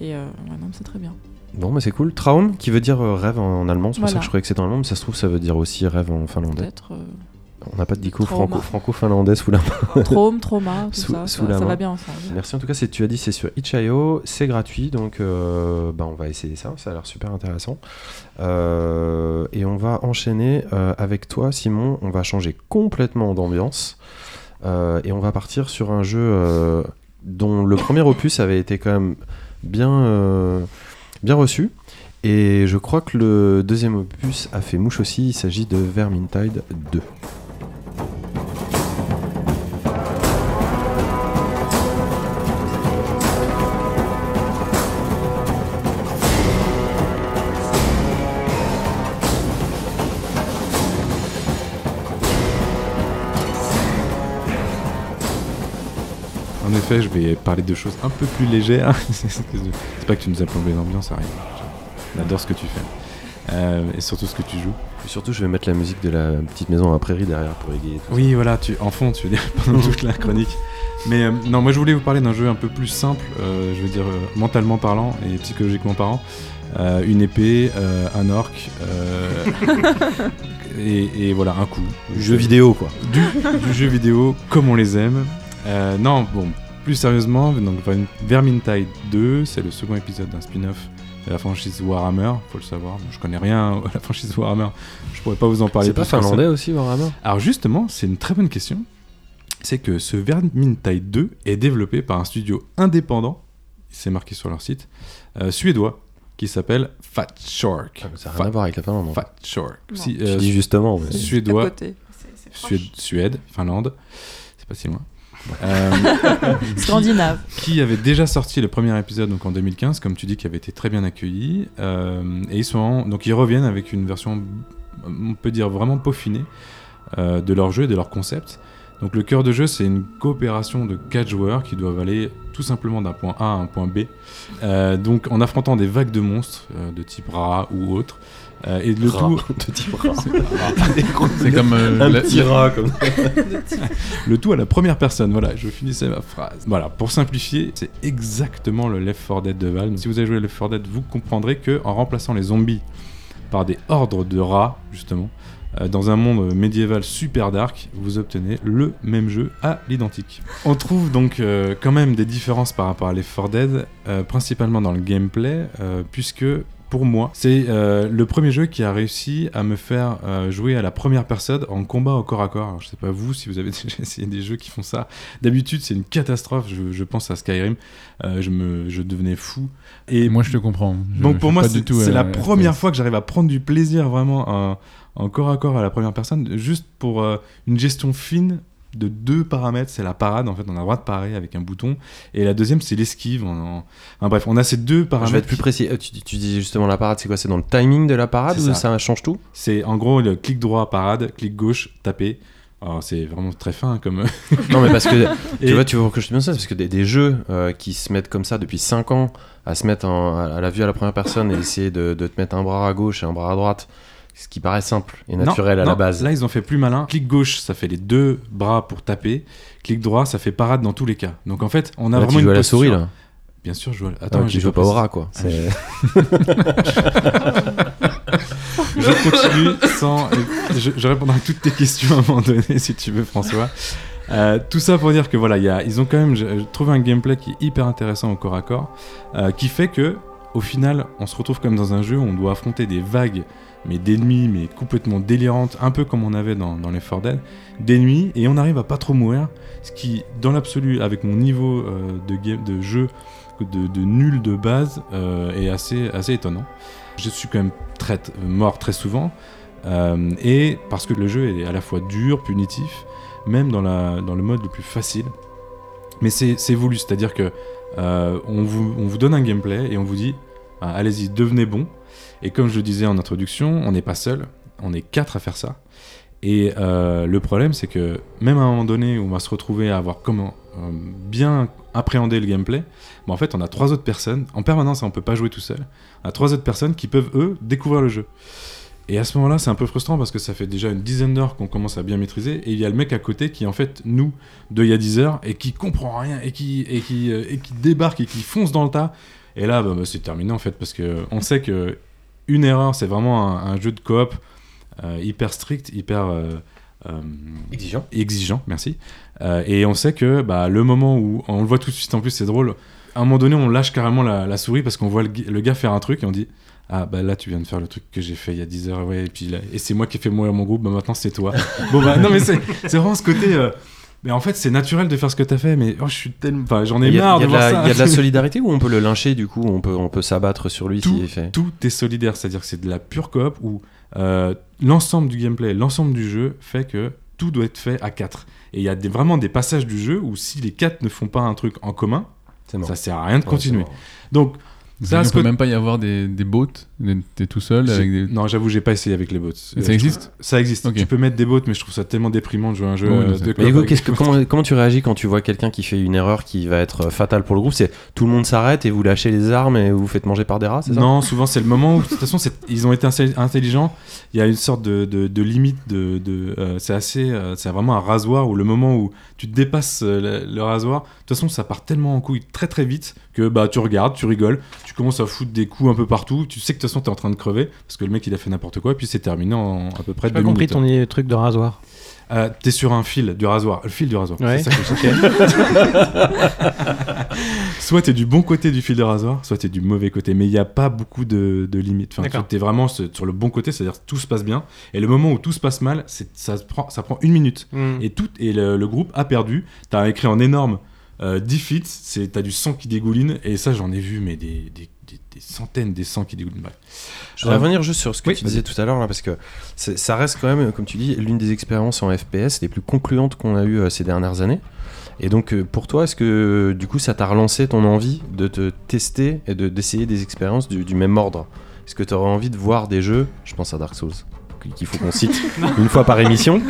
Et ouais, non, mais c'est très bien. Bon, bah c'est cool. Traum, qui veut dire rêve en, en allemand, c'est pour ça que je croyais que c'était en allemand, mais ça se trouve, ça veut dire aussi rêve en finlandais. Peut-être. On n'a pas de dico franco- franco-finlandais sous la main. Traume, trauma, tout Sous- ça. sous ça, la ça main. va bien ensemble. Merci en tout cas, c'est- tu as dit c'est sur itch.io, c'est gratuit, donc euh, bah, on va essayer ça, ça a l'air super intéressant. Euh, et on va enchaîner euh, avec toi Simon, on va changer complètement d'ambiance et on va partir sur un jeu dont le premier opus avait été quand même bien, bien reçu. Et je crois que le deuxième opus a fait mouche aussi, il s'agit de Vermintide 2. Je vais parler de choses un peu plus légères. c'est pas que tu nous as plombé l'ambiance, ça arrive. On adore ce que tu fais. Euh, et surtout ce que tu joues. Et surtout, je vais mettre la musique de la petite maison à prairie derrière pour égayer tout ça. Oui, voilà, tu, en fond, tu veux dire, pendant toute la chronique. Mais euh, non, moi je voulais vous parler d'un jeu un peu plus simple, euh, je veux dire mentalement parlant et psychologiquement parlant. Une épée, un orc, et, et voilà, un coup. Jeu vidéo, quoi. Du, du jeu vidéo comme on les aime. Euh, non, bon, plus sérieusement, donc Vermintide 2, c'est le second épisode d'un spin-off de la franchise Warhammer, faut le savoir. Moi, je connais rien à la franchise Warhammer, je pourrais pas vous en parler. C'est pas finlandais aussi, Warhammer? Alors justement, c'est une très bonne question. C'est que ce Vermintide 2 est développé par un studio indépendant, c'est marqué sur leur site, euh, suédois, qui s'appelle Fat Shark. Ça n'a Fat, rien à voir avec la Finlande. non. Fat Shark. Non. Si, Je euh, dis justement. mais- suédois, Suède, Finlande, c'est pas si loin. Euh, Scandinave. qui avait déjà sorti le premier épisode donc en 2015, comme tu dis, qui avait été très bien accueilli. Euh, et ils sont en- donc ils reviennent avec une version, on peut dire vraiment peaufinée euh, de leur jeu et de leur concept. Donc le cœur de jeu, c'est une coopération de 4 joueurs qui doivent aller tout simplement d'un point A à un point B. Euh, donc en affrontant des vagues de monstres euh, de type rat ou autre. Euh, et le Rat. tout. C'est comme euh, Un la- petit rat, comme Le tout à la première personne, voilà, je finissais ma phrase. Voilà, pour simplifier, c'est exactement le Left 4 Dead de Valve. Si vous avez joué Left 4 Dead, vous comprendrez que en remplaçant les zombies par des ordres de rats, justement, euh, dans un monde médiéval super dark, vous obtenez le même jeu à l'identique. On trouve donc euh, quand même des différences par rapport à Left 4 Dead, euh, principalement dans le gameplay, euh, puisque pour moi, c'est euh, le premier jeu qui a réussi à me faire euh, jouer à la première personne en combat au corps à corps. Alors, je sais pas vous si vous avez déjà essayé des jeux qui font ça. D'habitude, c'est une catastrophe. Je, je pense à Skyrim. Euh, je, me, je devenais fou. Et Moi, je te comprends. Je- donc pour moi, c'est la première fois que j'arrive à prendre du plaisir vraiment en, en corps à corps à la première personne, juste pour une gestion fine de deux paramètres. C'est la parade, en fait, on a le droit de parer avec un bouton, et la deuxième, c'est l'esquive. En, en- enfin, bref, on a ces deux paramètres. Je vais être plus précis. Euh, Tu, tu dis justement la parade, c'est quoi? C'est dans le timing de la parade ou ça. ça change tout? C'est en gros le clic droit parade, clic gauche taper. Alors, c'est vraiment très fin comme. Non, mais parce que Et- tu vois, tu vois que je te dis ça, parce que des, des jeux euh, qui se mettent comme ça depuis 5 ans à se mettre en- à la vue à la première personne et essayer de, de te mettre un bras à gauche et un bras à droite, ce qui paraît simple et Non, naturel à non, la base. Là, ils ont fait plus malin. Clic gauche, ça fait les deux bras pour taper. Clic droit, ça fait parade dans tous les cas. Donc en fait, on a Là, vraiment tu joues une à la souris là. Bien sûr, je joue à... Attends, Attends, tu j'ai joues pas au rat quoi. Ah, Je continue sans. Je, je répondrai à toutes tes questions à un moment donné, si tu veux, François. Euh, tout ça pour dire que voilà, il y a, ils ont quand même je- je trouvé un gameplay qui est hyper intéressant au corps à corps, euh, qui fait que, au final, on se retrouve comme dans un jeu où on doit affronter des vagues, mais d'ennemis, mais complètement délirantes, un peu comme on avait dans, les 4 Dead, d'ennemis, et on arrive à pas trop mourir, ce qui, dans l'absolu, avec mon niveau euh, de, jeu, de, nul de base, euh, est assez, assez étonnant. Je suis quand même mort très souvent, euh, et parce que le jeu est à la fois dur, punitif, même dans, le mode le plus facile. Mais c'est voulu, c'est-à-dire que on, vous, on vous donne un gameplay et on vous dit ah, allez-y, devenez bon. Et comme je le disais en introduction, on n'est pas seul, on est quatre à faire ça. Et euh, le problème, c'est que même à un moment donné où on va se retrouver à avoir comment euh, bien appréhender le gameplay, bah, en fait, on a trois autres personnes. En permanence, on peut pas jouer tout seul. On a trois autres personnes qui peuvent, eux, découvrir le jeu. Et à ce moment-là, c'est un peu frustrant parce que ça fait déjà une dizaine d'heures qu'on commence à bien maîtriser. Et il y a le mec à côté qui, en fait, nous, de il y a 10 heures, et qui comprend rien, et qui, et qui, euh, et qui débarque, et qui fonce dans le tas. Et là, bah, bah, c'est terminé, en fait, parce que on sait que une erreur, c'est vraiment un, un jeu de coop euh, hyper strict, hyper euh, euh, Exigeant. exigeant, merci. Et on sait que bah, le moment où on le voit tout de suite, en plus, c'est drôle. À un moment donné, on lâche carrément la, la souris parce qu'on voit le, gars faire un truc et on dit Ah, bah là, tu viens de faire le truc que j'ai fait il y a 10 heures, ouais, et puis là- et c'est moi qui ai fait mourir mon groupe, bah maintenant c'est toi. bon, bah non, mais c'est vraiment ce côté. Mais en fait, c'est naturel de faire ce que t'as fait, mais oh, je suis tellement. Enfin, j'en ai Il y, a, marre il y a de voir la, ça. il y a de la solidarité ou on peut le lyncher du coup On peut, on peut s'abattre sur lui Tout- s'il est fait. tout est solidaire, c'est-à-dire que c'est de la pure coop où euh, l'ensemble du gameplay, l'ensemble du jeu fait que tout doit être fait à 4. Et il y a des- vraiment des passages du jeu où si les 4 ne font pas un truc en commun, ça sert à rien de continuer. Donc, Ça, il ne peut même pas y avoir des, des boats. T'es tout seul avec des. Non, j'avoue, j'ai pas essayé avec les bots. Et ça existe? Ça existe. Ok. Tu peux mettre des bots, mais je trouve ça tellement déprimant de jouer à un jeu Ouais, euh, mais c'est- de Mais coop Hugo, que, comment, comment tu réagis quand tu vois quelqu'un qui fait une erreur qui va être fatale pour le groupe? C'est tout le monde s'arrête et vous lâchez les armes et vous vous faites manger par des rats, c'est ça? Non, souvent c'est le moment où, de toute façon, ils ont été intelligents. Il y a une sorte de, de- de limite. De, de, euh, c'est assez, euh, c'est vraiment un rasoir où le moment où tu dépasses euh, le, le rasoir, de toute façon, ça part tellement en couille très très vite que bah tu regardes, tu rigoles, tu commences à foutre des coups un peu partout. Tu sais que de toute façon t'es en train de crever parce que le mec il a fait n'importe quoi et puis c'est terminé en à peu près deux pas compris minutes. ton truc de rasoir. Euh, t'es sur un fil du rasoir, le fil du rasoir. Ouais, c'est ça que soit t'es du bon côté du fil de rasoir, soit t'es du mauvais côté. Mais il n'y a pas beaucoup de, de limites. Enfin, t'es vraiment sur le bon côté, c'est-à-dire que tout se passe bien. Et le moment où tout se passe mal, prend, ça prend une minute. Hmm. Et, tout, et le, le groupe a perdu. T'as écrit en énorme euh, defeat, c'est- t'as du sang qui dégouline. Et ça, j'en ai vu, mais des, des, des- des centaines, des sangs qui dégoulinent. Bref. Je voudrais Euh, revenir juste sur ce que oui, tu disais tout à l'heure, là, parce que ça reste quand même, comme tu dis, l'une des expériences en FPS les plus concluantes qu'on a eues euh, ces dernières années. Et donc, euh, pour toi, est-ce que du coup, ça t'a relancé ton envie de te tester et de- d'essayer des expériences du, du même ordre? Est-ce que tu aurais envie de voir des jeux, je pense à Dark Souls, qu'il faut qu'on cite une fois par émission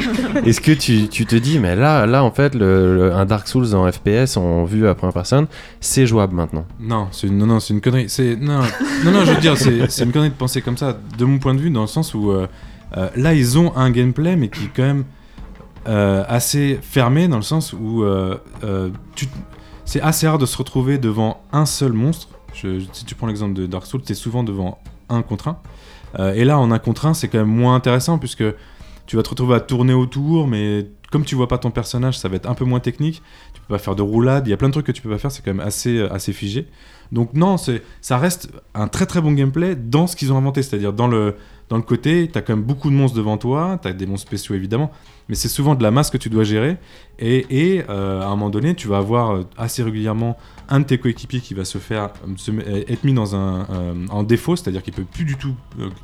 Est-ce que tu, tu te dis, mais là, là en fait, un Dark Souls en FPS en vue à première personne, c'est jouable maintenant? Non, c'est une, non, non, une connerie. Non, non, non, je veux dire, c'est une connerie de penser comme ça, de mon point de vue, dans le sens où euh, euh, là, ils ont un gameplay, mais qui est quand même euh, assez fermé, dans le sens où tu- c'est assez rare de se retrouver devant un seul monstre. Si tu prends l'exemple de Dark Souls, t'es souvent devant un contre un. Euh, et là, en un contre un, c'est quand même moins intéressant, puisque tu vas te retrouver à tourner autour, mais comme tu vois pas ton personnage, ça va être un peu moins technique. Tu peux pas faire de roulade, il y a plein de trucs que tu peux pas faire, c'est quand même assez, euh, assez figé. Donc non, ça reste un très très bon gameplay dans ce qu'ils ont inventé, c'est-à-dire dans le, dans le côté, tu as quand même beaucoup de monstres devant toi, tu as des monstres spéciaux évidemment, mais c'est souvent de la masse que tu dois gérer, et, euh, à un moment donné, tu vas avoir euh, assez régulièrement un de tes coéquipiers qui va se faire euh, être mis dans un, en défaut, c'est-à-dire qu'il peut plus du tout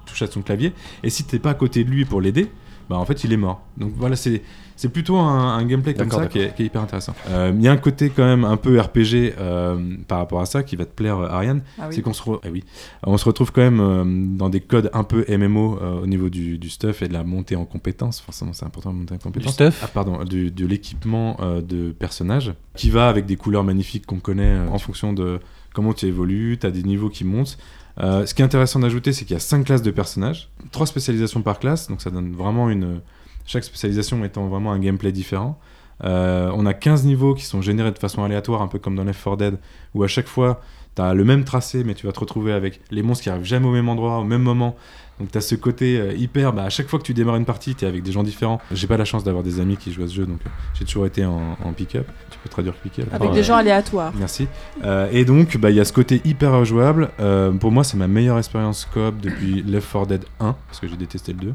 toucher à son clavier, et si t'es pas à côté de lui pour l'aider, bah en fait il est mort. Donc voilà, c'est c'est plutôt un, un gameplay comme D'accord, ça qui est, qui est hyper intéressant. Euh, Il y a un côté quand même un peu RPG euh, par rapport à ça qui va te plaire, euh, Ariane. Ah oui. C'est qu'on se, re- eh oui. on se retrouve quand même euh, dans des codes un peu MMO euh, au niveau du, du stuff et de la montée en compétences. Forcément, c'est important de monter en compétences. stuff Ah, pardon, du- de l'équipement euh, de personnages qui va avec des couleurs magnifiques qu'on connaît euh, en fonction de comment tu évolues, tu as des niveaux qui montent. Euh, ce qui est intéressant d'ajouter, c'est qu'il y a 5 classes de personnages, 3 spécialisations par classe, donc ça donne vraiment une. Chaque spécialisation étant vraiment un gameplay différent. Euh, on a 15 niveaux qui sont générés de façon aléatoire, un peu comme dans Left 4 Dead, où à chaque fois, tu as le même tracé, mais tu vas te retrouver avec les monstres qui arrivent jamais au même endroit, au même moment. Donc tu as ce côté euh, hyper, bah, à chaque fois que tu démarres une partie, tu es avec des gens différents. J'ai pas la chance d'avoir des amis qui jouent à ce jeu, donc euh, j'ai toujours été en, en pick-up. Tu peux traduire pick-up Avec des gens aléatoires. Merci. Euh, et donc, bah, il y a ce côté hyper rejouable. Euh, pour moi, c'est ma meilleure expérience coop depuis Left 4 Dead 1, parce que j'ai détesté le 2.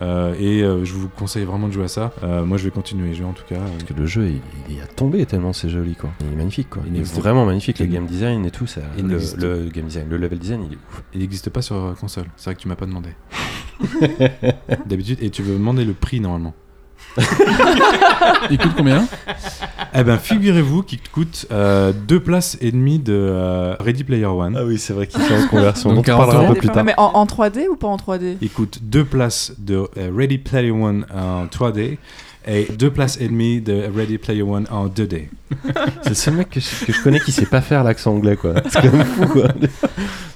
Euh, et euh, je vous conseille vraiment de jouer à ça. Euh, moi, je vais continuer à jouer en tout cas. Parce que le jeu, il, à tomber tellement c'est joli, quoi. Il est magnifique, quoi. Il Il est vraiment magnifique, le game design et tout. Ça, il le, game design, le level design, il est ouf. Il n'existe pas sur console. C'est vrai que tu m'as pas demandé. D'habitude, et tu veux demander le prix normalement. Il coûte combien Eh ben, figurez-vous qu'il te coûte euh, deux places et demie de euh, Ready Player One. oui, c'est vrai qu'il fait en conversion. Donc on 40 parlera un peu plus tard. mais en, en 3D ou pas en 3D Il coûte deux places de euh, Ready Player One en 3D et deux places et demie de Ready Player One en 2D. C'est le seul mec que je, que je connais qui sait pas faire l'accent anglais, quoi. C'est quand même fou, quoi.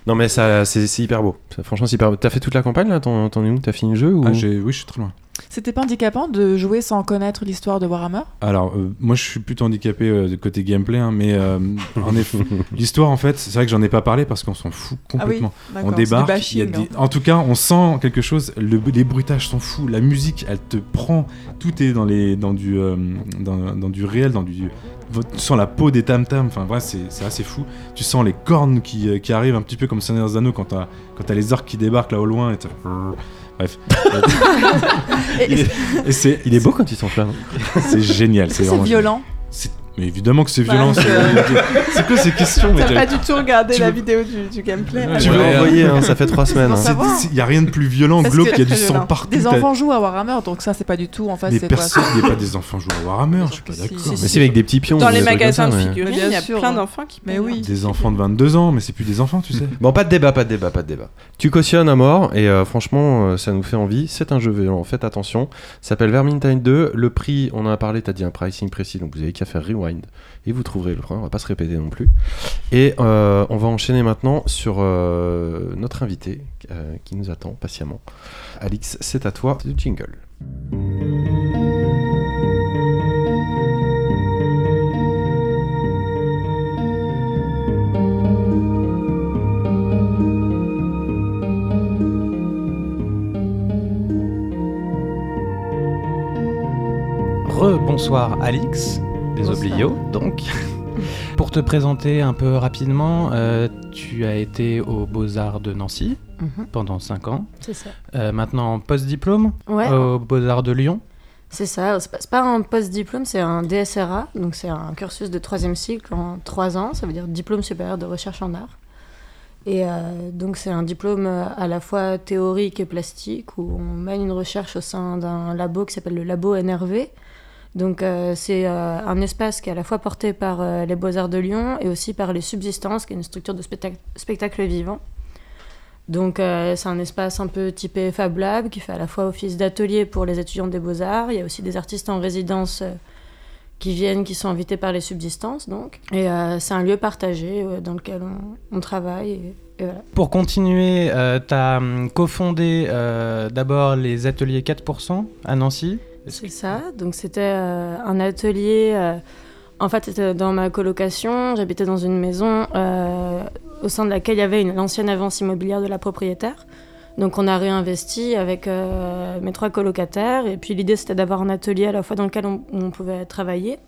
Non, mais ça, c'est c'est hyper beau. Ça, franchement, c'est hyper beau. T'as fait toute la campagne, là T'en t'en es où T'as fini le jeu ou... Ah, j'ai- oui, je suis très loin. C'était pas handicapant de jouer sans connaître l'histoire de Warhammer? Alors, euh, moi, je suis plutôt handicapé euh, de côté gameplay, hein, mais euh, en effet, l'histoire, en fait, c'est vrai que j'en ai pas parlé parce qu'on s'en fout complètement. Ah oui, on débarque, il y a bashing, des- hein. en tout cas, on sent quelque chose. le- les bruitages sont fous, la musique, elle te prend. Tout est dans les, dans du, euh, dans, dans du réel, dans du. Tu sens la peau des tam tam. Enfin, bref, c'est assez fou. Tu sens les cornes qui, qui arrivent un petit peu comme Seigneur Anneaux quand t'as quand t'as les orques qui débarquent là au loin. Et t'as- Bref, Il est, il beau quand il s'enflamme. c'est génial. C'est violent. C'est Mais évidemment que c'est Bah, violent. je- c'est- quoi ces questions T'as pas du tout regardé tu la veux- vidéo du, du gameplay Ouais, Tu veux ouais. envoyer, hein, ça fait trois semaines. hein. Il n'y a rien de plus violent, Parce glauque, que il y a du sang partout. Des enfants jouent à Warhammer, donc ça, c'est pas du tout en face. Mais personne, il n'y a pas des enfants jouent à Warhammer, je suis pas d'accord. si, Mais si. c'est avec des petits pions. Dans ou les magasins de figurines, il y a plein d'enfants qui Mais oui. hein. Des enfants de 22 ans, mais c'est plus des enfants, tu sais. Bon, pas de débat, pas de débat, pas de débat. Tu cautionnes à mort et euh, franchement, euh, ça nous fait envie. C'est un jeu violent, faites attention. Ça s'appelle Vermintide 2. Le prix, on en a parlé, t'as dit un pricing précis, donc vous avez qu'à faire et vous trouverez le prix. On va pas se répéter non plus. Et euh, on va enchaîner maintenant sur euh, notre invité euh, qui nous attend patiemment. Alix, c'est à toi, le jingle. Re-bonsoir Alix, des. Oblios, donc. Pour te présenter un peu rapidement, euh, tu as été aux Beaux-Arts de Nancy Mhm, pendant 5 ans. c'est ça. Euh, maintenant en post-diplôme Ouais, aux Beaux-Arts de Lyon. c'est ça. C'est pas, un post-diplôme, c'est un DSRA. Donc, c'est un cursus de troisième cycle en trois ans. Ça veut dire diplôme supérieur de recherche en art. Et euh, donc, c'est un diplôme à la fois théorique et plastique où on mène une recherche au sein d'un labo qui s'appelle le labo NRV. Donc, euh, c'est euh, un espace qui est à la fois porté par euh, les Beaux-Arts de Lyon et aussi par les Subsistances, qui est une structure de spectacle, vivant. Donc, euh, c'est un espace un peu typé Fab Lab qui fait à la fois office d'atelier pour les étudiants des Beaux-Arts. Il y a aussi des artistes en résidence euh, qui viennent, qui sont invités par les subsistances. Donc. Et euh, c'est un lieu partagé euh, dans lequel on, travaille. Pour continuer, tu as cofondé euh, d'abord les ateliers 4% à Nancy. C'est ça. Donc, c'était euh, un atelier. euh, en fait, c'était dans ma colocation. J'habitais dans une maison euh, au sein de laquelle il y avait une ancienne avance immobilière de la propriétaire. Donc on a réinvesti avec mes trois colocataires et puis l'idée c'était d'avoir un atelier à la fois dans lequel on, on pouvait travailler.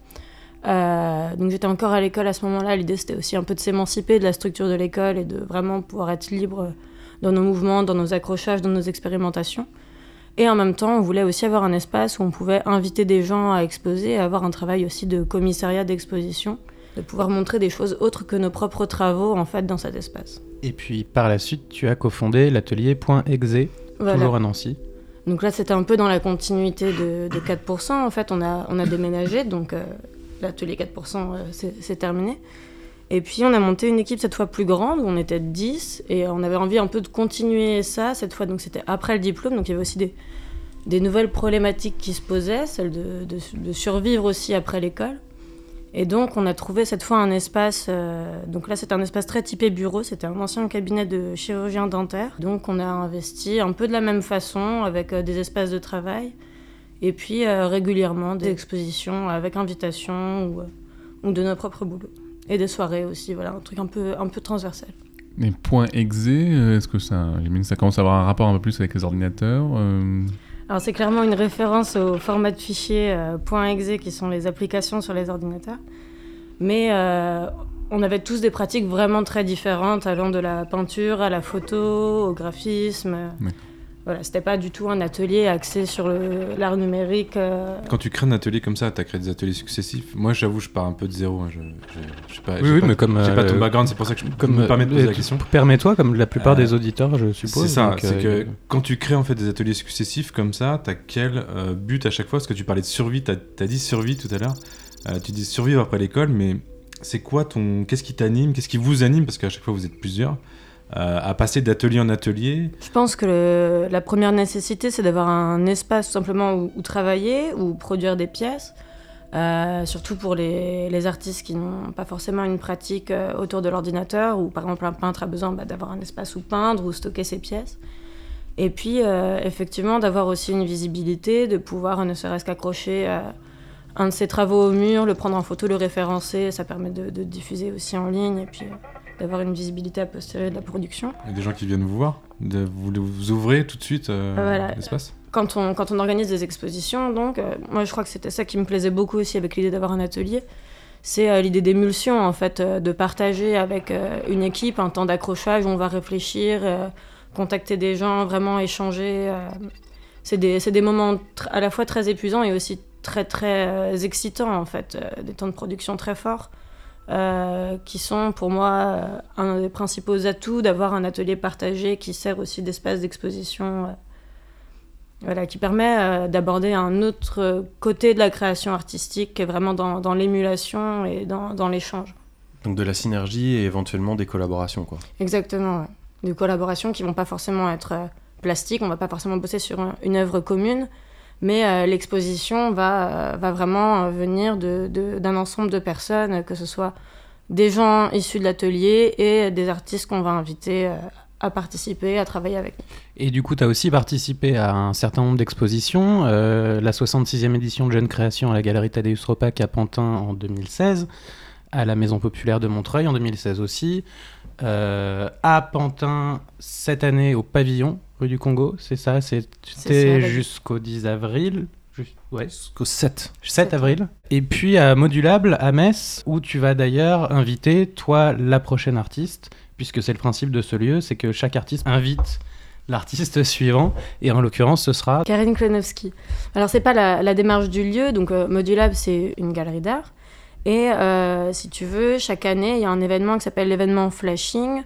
Donc j'étais encore à l'école à ce moment-là, l'idée c'était aussi un peu de s'émanciper de la structure de l'école et de vraiment pouvoir être libre dans nos mouvements, dans nos accrochages, dans nos expérimentations. Et en même temps, on voulait aussi avoir un espace où on pouvait inviter des gens à exposer et avoir un travail aussi de commissariat d'exposition, de pouvoir montrer des choses autres que nos propres travaux en fait dans cet espace. Et puis par la suite, tu as cofondé l'atelier Point Voilà. toujours à Nancy. Donc là, c'était un peu dans la continuité de, de 4%. En fait, on a, on a déménagé, donc euh, l'atelier 4%, euh, c'est terminé. Et puis, on a monté une équipe cette fois plus grande, où on était 10, et on avait envie un peu de continuer ça cette fois. Donc, c'était après le diplôme, donc il y avait aussi des, nouvelles problématiques qui se posaient, celle de, survivre aussi après l'école. Et donc, on a trouvé cette fois un espace. euh, donc là, c'est un espace très typé bureau. C'était un ancien cabinet de chirurgien dentaire. Donc, on a investi un peu de la même façon, avec euh, des espaces de travail. Et puis, euh, régulièrement, des expositions avec invitation ou, ou de nos propres boulots. Et des soirées aussi. Voilà, un truc un peu, un peu transversal. Les points exe, euh, est-ce que ça, ça commence à avoir un rapport un peu plus avec les ordinateurs euh, Alors, c'est clairement une référence au format de fichier euh, .exe qui sont les applications sur les ordinateurs. Mais euh, on avait tous des pratiques vraiment très différentes, allant de la peinture à la photo, au graphisme. Voilà, c'était pas du tout un atelier axé sur l'art numérique. euh, Quand tu crées un atelier comme ça, tu as créé des ateliers successifs. Moi, j'avoue, je pars un peu de zéro. hein. Je, je, je sais pas, Oui, oui, pas- mais comme, J'ai pas ton euh, background, c'est pour ça que je Comme me permets de poser euh, la question. Permets-toi, comme la plupart Euh, des auditeurs, je suppose. C'est ça, c'est euh, que quand tu crées en fait des ateliers successifs comme ça, t'as quel euh, but à chaque fois? Parce que tu parlais de survie, t'as as dit survie tout à l'heure. Euh, tu dis survivre après l'école, mais c'est quoi ton, qu'est-ce qui t'anime, qu'est-ce qui vous anime? Parce qu'à chaque fois vous êtes plusieurs euh, à passer d'atelier en atelier. Je pense que la première nécessité, c'est d'avoir un espace simplement où, travailler, où produire des pièces. Euh, surtout pour les, artistes qui n'ont pas forcément une pratique euh, autour de l'ordinateur, ou par exemple un peintre a besoin bah, d'avoir un espace où peindre ou stocker ses pièces. Et puis effectivement d'avoir aussi une visibilité, de pouvoir ne serait-ce qu'accrocher un de ses travaux au mur, le prendre en photo, le référencer, ça permet de, diffuser aussi en ligne d'avoir une visibilité a posteriori de la production. Il y a des gens qui viennent vous voir, de, vous, vous ouvrez tout de suite euh, Voilà. l'espace. quand on, quand on organise des expositions, donc, euh, moi je crois que c'était ça qui me plaisait beaucoup aussi avec l'idée d'avoir un atelier. C'est euh, l'idée d'émulsion, en fait, euh, de partager avec euh, une équipe un temps d'accrochage où on va réfléchir, contacter des gens, vraiment échanger. c'est des, des moments à la fois très épuisants et aussi très très excitants en fait, des temps de production très forts, euh, qui sont pour moi euh, un des principaux atouts d'avoir un atelier partagé qui sert aussi d'espace d'exposition, euh, voilà, qui permet d'aborder un autre côté de la création artistique qui est vraiment dans, dans l'émulation et dans, dans l'échange. Donc de la synergie et éventuellement des collaborations, quoi. Exactement, ouais. Des collaborations qui vont pas forcément être plastiques, on va pas forcément bosser sur un- une œuvre commune, mais euh, l'exposition va, euh, vraiment euh, venir d'un ensemble de personnes, que ce soit des gens issus de l'atelier et des artistes qu'on va inviter à participer, à travailler avec. Et du coup, tu as aussi participé à un certain nombre d'expositions. la 66e édition de Jeune Création à la Galerie Tadeusz Ropac à Pantin en 2016, à la Maison Populaire de Montreuil en 2016 aussi, à Pantin cette année au Pavillon, rue du Congo, c'est ça C'est C'était jusqu'au 10 avril Ouais, Jusqu'au 7. 7 avril. Et puis à Modulable, à Metz, où tu vas d'ailleurs inviter, toi, la prochaine artiste, puisque c'est le principe de ce lieu, c'est que chaque artiste invite l'artiste suivant, et en l'occurrence, ce sera... Karine Klonowski. Alors, c'est pas la, la démarche du lieu, donc euh, Modulab, c'est une galerie d'art. Et euh, si tu veux, chaque année, il y a un événement qui s'appelle l'événement Flashing,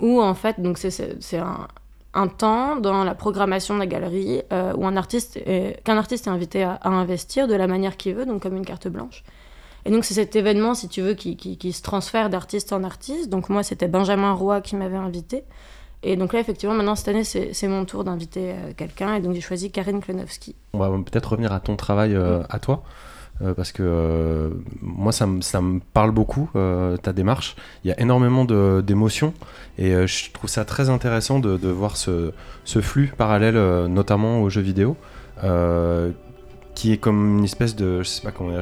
où en fait, donc c'est un, un temps dans la programmation de la galerie euh, où un artiste qu'un artiste est invité à, à investir de la manière qu'il veut, donc comme une carte blanche. Et donc c'est cet événement, si tu veux, qui, qui- qui se transfère d'artiste en artiste. Donc moi, c'était Benjamin Roy qui m'avait invité. Et donc là, effectivement, maintenant, cette année, c'est c'est mon tour d'inviter euh, quelqu'un. Et donc j'ai choisi Karine Klonowski. On va peut-être revenir à ton travail euh, à toi. Euh, parce que euh, moi, ça me, parle beaucoup, euh, ta démarche. Il y a énormément d'émotions et je trouve ça très intéressant de, voir ce, ce flux parallèle, notamment aux jeux vidéo, qui est comme une espèce de. Je sais pas comment.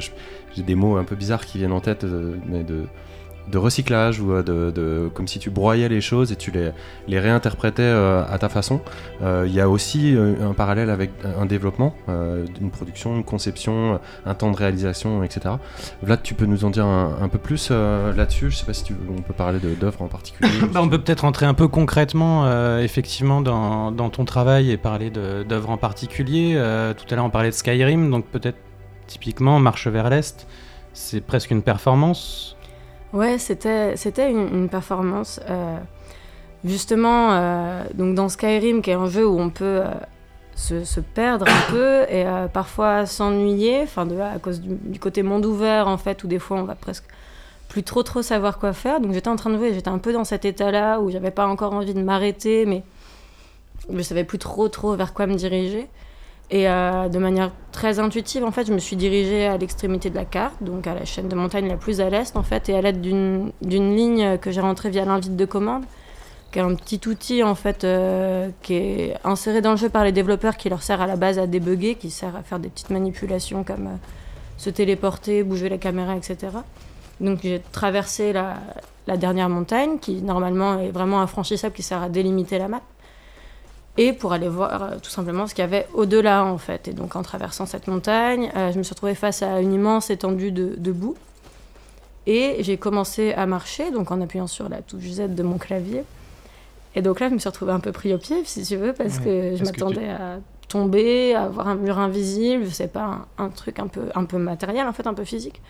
J'ai des mots un peu bizarres qui viennent en tête, mais de, de recyclage ou euh, de, comme si tu broyais les choses et tu les, les réinterprétais euh, à ta façon. Euh, Il y a aussi un parallèle avec un développement d'une production, une conception, un temps de réalisation, etc. Vlad, tu peux nous en dire un, peu plus là-dessus? Je sais pas si tu, on peut parler d'œuvres en particulier. Bah, on peut peut-être rentrer un peu concrètement, effectivement, dans, dans ton travail et parler d'œuvres en particulier. Tout à l'heure, on parlait de Skyrim, donc peut-être typiquement Marche vers l'Est, c'est presque une performance. Ouais, c'était c'était une, performance. euh, justement, euh, donc dans Skyrim, qui est un jeu où on peut euh, se, se perdre un peu et parfois s'ennuyer, enfin de à cause du, du côté monde ouvert en fait, où des fois on va presque plus trop trop savoir quoi faire. Donc j'étais en train de jouer, j'étais un peu dans cet état-là où j'avais pas encore envie de m'arrêter, mais je savais plus trop trop vers quoi me diriger. Et euh, de manière très intuitive, en fait, je me suis dirigée à l'extrémité de la carte, donc à la chaîne de montagne la plus à l'est, en fait, et à l'aide d'une ligne que j'ai rentrée via l'invite de commande, qui est un petit outil, en fait, euh, qui est inséré dans le jeu par les développeurs, qui leur sert à la base à débugger, qui sert à faire des petites manipulations comme euh, se téléporter, bouger la caméra, etc. Donc j'ai traversé la dernière montagne, qui normalement est vraiment infranchissable, qui sert à délimiter la map et pour aller voir euh, tout simplement ce qu'il y avait au-delà en fait. Et donc en traversant cette montagne, euh, je me suis retrouvée face à une immense étendue de, de boue. Et j'ai commencé à marcher, donc en appuyant sur la touche Z de mon clavier. Et donc là, je me suis retrouvée un peu pris au pied, si tu veux, parce Ouais, que je tu- m'attendais à tomber, à avoir un mur invisible, je sais pas, un, un truc un peu, un peu matériel, en fait, un peu physique.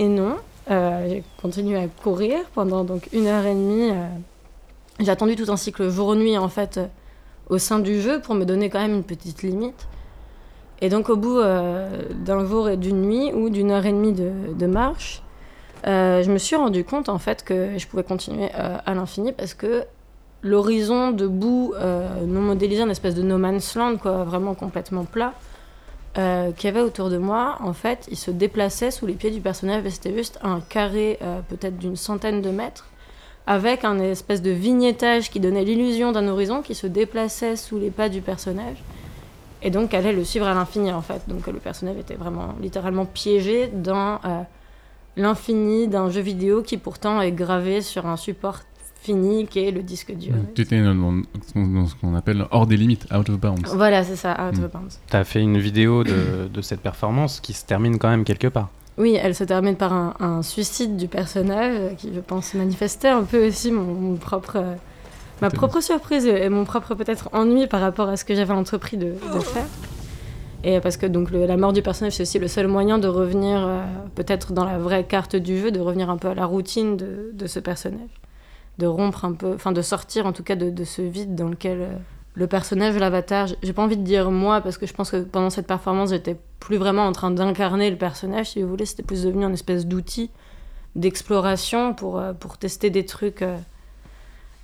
Et non, euh, j'ai continué à courir pendant donc une heure et demie. j'ai attendu tout un cycle jour-nuit, en fait, au sein du jeu pour me donner quand même une petite limite. Et donc au bout euh, d'un jour et d'une nuit ou d'une heure et demie de, marche, euh, je me suis rendu compte en fait que je pouvais continuer euh, à l'infini parce que l'horizon de boue non modélisé, une espèce de no man's land, quoi, vraiment complètement plat, qu'il y avait autour de moi, en fait, il se déplaçait sous les pieds du personnage et c'était juste un carré peut-être d'une centaine de mètres avec un espèce de vignettage qui donnait l'illusion d'un horizon qui se déplaçait sous les pas du personnage et donc allait le suivre à l'infini en fait. Donc le personnage était vraiment littéralement piégé dans euh, l'infini d'un jeu vidéo qui pourtant est gravé sur un support fini qui est le disque dur. Tu étais dans, dans ce qu'on appelle hors des limites, out of bounds. Voilà, c'est ça, Out Mm. of Bounds. Tu as fait une vidéo de, de cette performance qui se termine quand même quelque part. Oui, elle se termine par un, un suicide du personnage qui, je pense, manifestait un peu aussi mon, mon propre, euh, ma propre surprise et mon propre peut-être ennui par rapport à ce que j'avais entrepris de, de faire. Et parce que donc le- la mort du personnage, c'est aussi le seul moyen de revenir, euh, peut-être dans la vraie carte du jeu, de revenir un peu à la routine de, de ce personnage. De rompre un peu, enfin de sortir en tout cas de, de ce vide dans lequel euh, le personnage, l'avatar, j- j'ai pas envie de dire moi, parce que je pense que pendant cette performance, j'étais plus vraiment en train d'incarner le personnage, si vous voulez, c'était plus devenu une espèce d'outil d'exploration pour, euh, pour tester des trucs euh,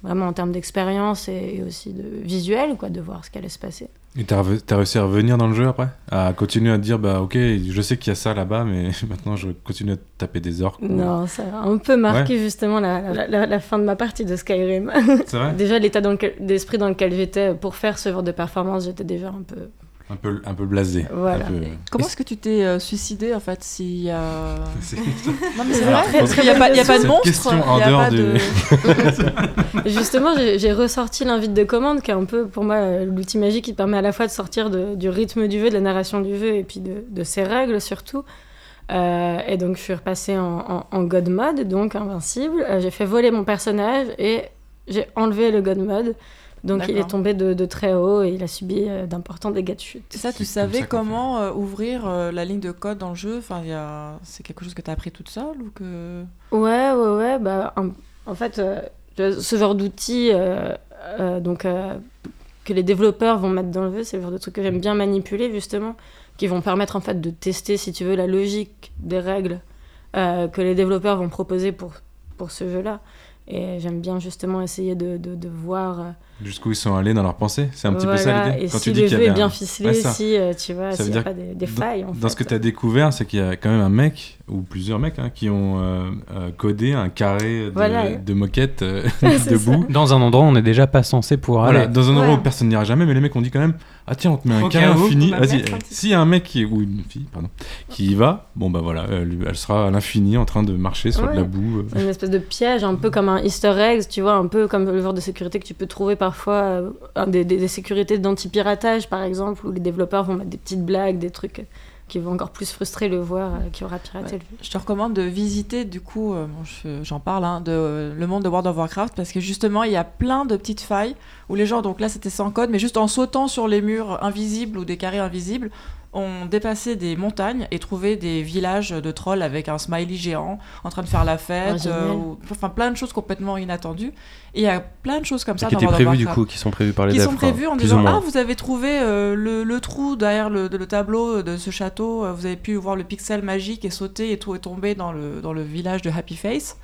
vraiment en termes d'expérience et, et aussi de visuel, quoi, de voir ce qui allait se passer. Et t'as réussi à revenir dans le jeu après? À continuer à te dire, bah ok, je sais qu'il y a ça là-bas, mais maintenant je continue à taper des orques. ou- Non, ça a un peu marqué justement la, la- la- la fin de ma partie de Skyrim. C'est vrai? Déjà l'état d'esprit dans lequel j'étais pour faire ce genre de performance, j'étais déjà un peu... un peu, un peu blasé. Voilà. Un peu- Comment est-ce que tu t'es euh, suicidé en fait s'il y a. C'est- Non mais c'est vrai, parce qu'il n'y a, pas- il y a pas de monstre. question il y en a dehors pas du- de- Justement, j'ai j'ai ressorti l'invite de commande, qui est un peu pour moi euh, l'outil magique qui permet à la fois de sortir de- du rythme du jeu, de la narration du jeu, et puis de, de ses règles surtout. Euh, et donc je suis repassée en, en- en God mode, donc invincible. Euh, j'ai fait voler mon personnage et j'ai enlevé le God mode. Donc il est tombé de, de très haut et il a subi euh, d'importants dégâts de chute. Ça, tu savais ça comment euh, ouvrir euh, la ligne de code dans le jeu? Enfin, il y a... C'est quelque chose que tu as appris toute seule ou que... Ouais, ouais, ouais. Bah, en, en fait, euh, ce genre d'outils euh, euh, donc, euh, que les développeurs vont mettre dans le jeu, c'est le genre de trucs que j'aime bien manipuler, justement, qui vont permettre en fait de tester, si tu veux, la logique des règles euh, que les développeurs vont proposer pour, pour ce jeu-là. Et j'aime bien justement essayer de, de, de voir. Jusqu'où ils sont allés dans leurs pensées C'est un petit peu ça l'idée Et Quand si tu dis le qu'il y jeu est avait bien un- ficelé, Ouais, si euh, tu vois, Ça s'il veut n'y a dire pas des, des failles. En Dans ce que tu as découvert, c'est qu'il y a quand même un mec, ou plusieurs mecs, hein, qui ont euh, euh, codé un carré de, Voilà. de moquettes euh, C'est debout. Dans un endroit où on n'est déjà pas censé pouvoir Voilà, aller. dans un endroit Ouais. où personne n'ira jamais, mais les mecs ont dit quand même Ah tiens, on te met un carré infini. Vas-y, s'il y a un mec qui, ou une fille, pardon, qui y va, bon bah voilà, elle, elle sera à l'infini en train de marcher sur de la boue. une espèce de piège, un peu comme un easter egg, tu vois, un peu comme le genre de sécurité que tu peux trouver parfois, euh, des, des- des sécurités d'anti-piratage par exemple, où les développeurs vont mettre des petites blagues, des trucs euh, qui vont encore plus frustrer le joueur euh, qui aura piraté Ouais. le jeu. Je te recommande de visiter, du coup, euh, bon, je- j'en parle, hein, de, le monde de World of Warcraft, parce que justement, il y a plein de petites failles où les gens, donc là c'était sans code, mais juste en sautant sur les murs invisibles ou des carrés invisibles, ont dépassé des montagnes et trouvé des villages de trolls avec un smiley géant en train de faire la fête, Ah, génial. euh, ou- enfin plein de choses complètement inattendues. Et il y a plein de choses comme ça qui étaient prévus du coup, qui sont prévus par les qui sont quoi. prévus en Plus disant ou moins. ah vous avez trouvé euh, le, le trou derrière le, le tableau de ce château euh, vous avez pu voir le pixel magique et sauter et tout est tombé dans le, dans le village de Happy Face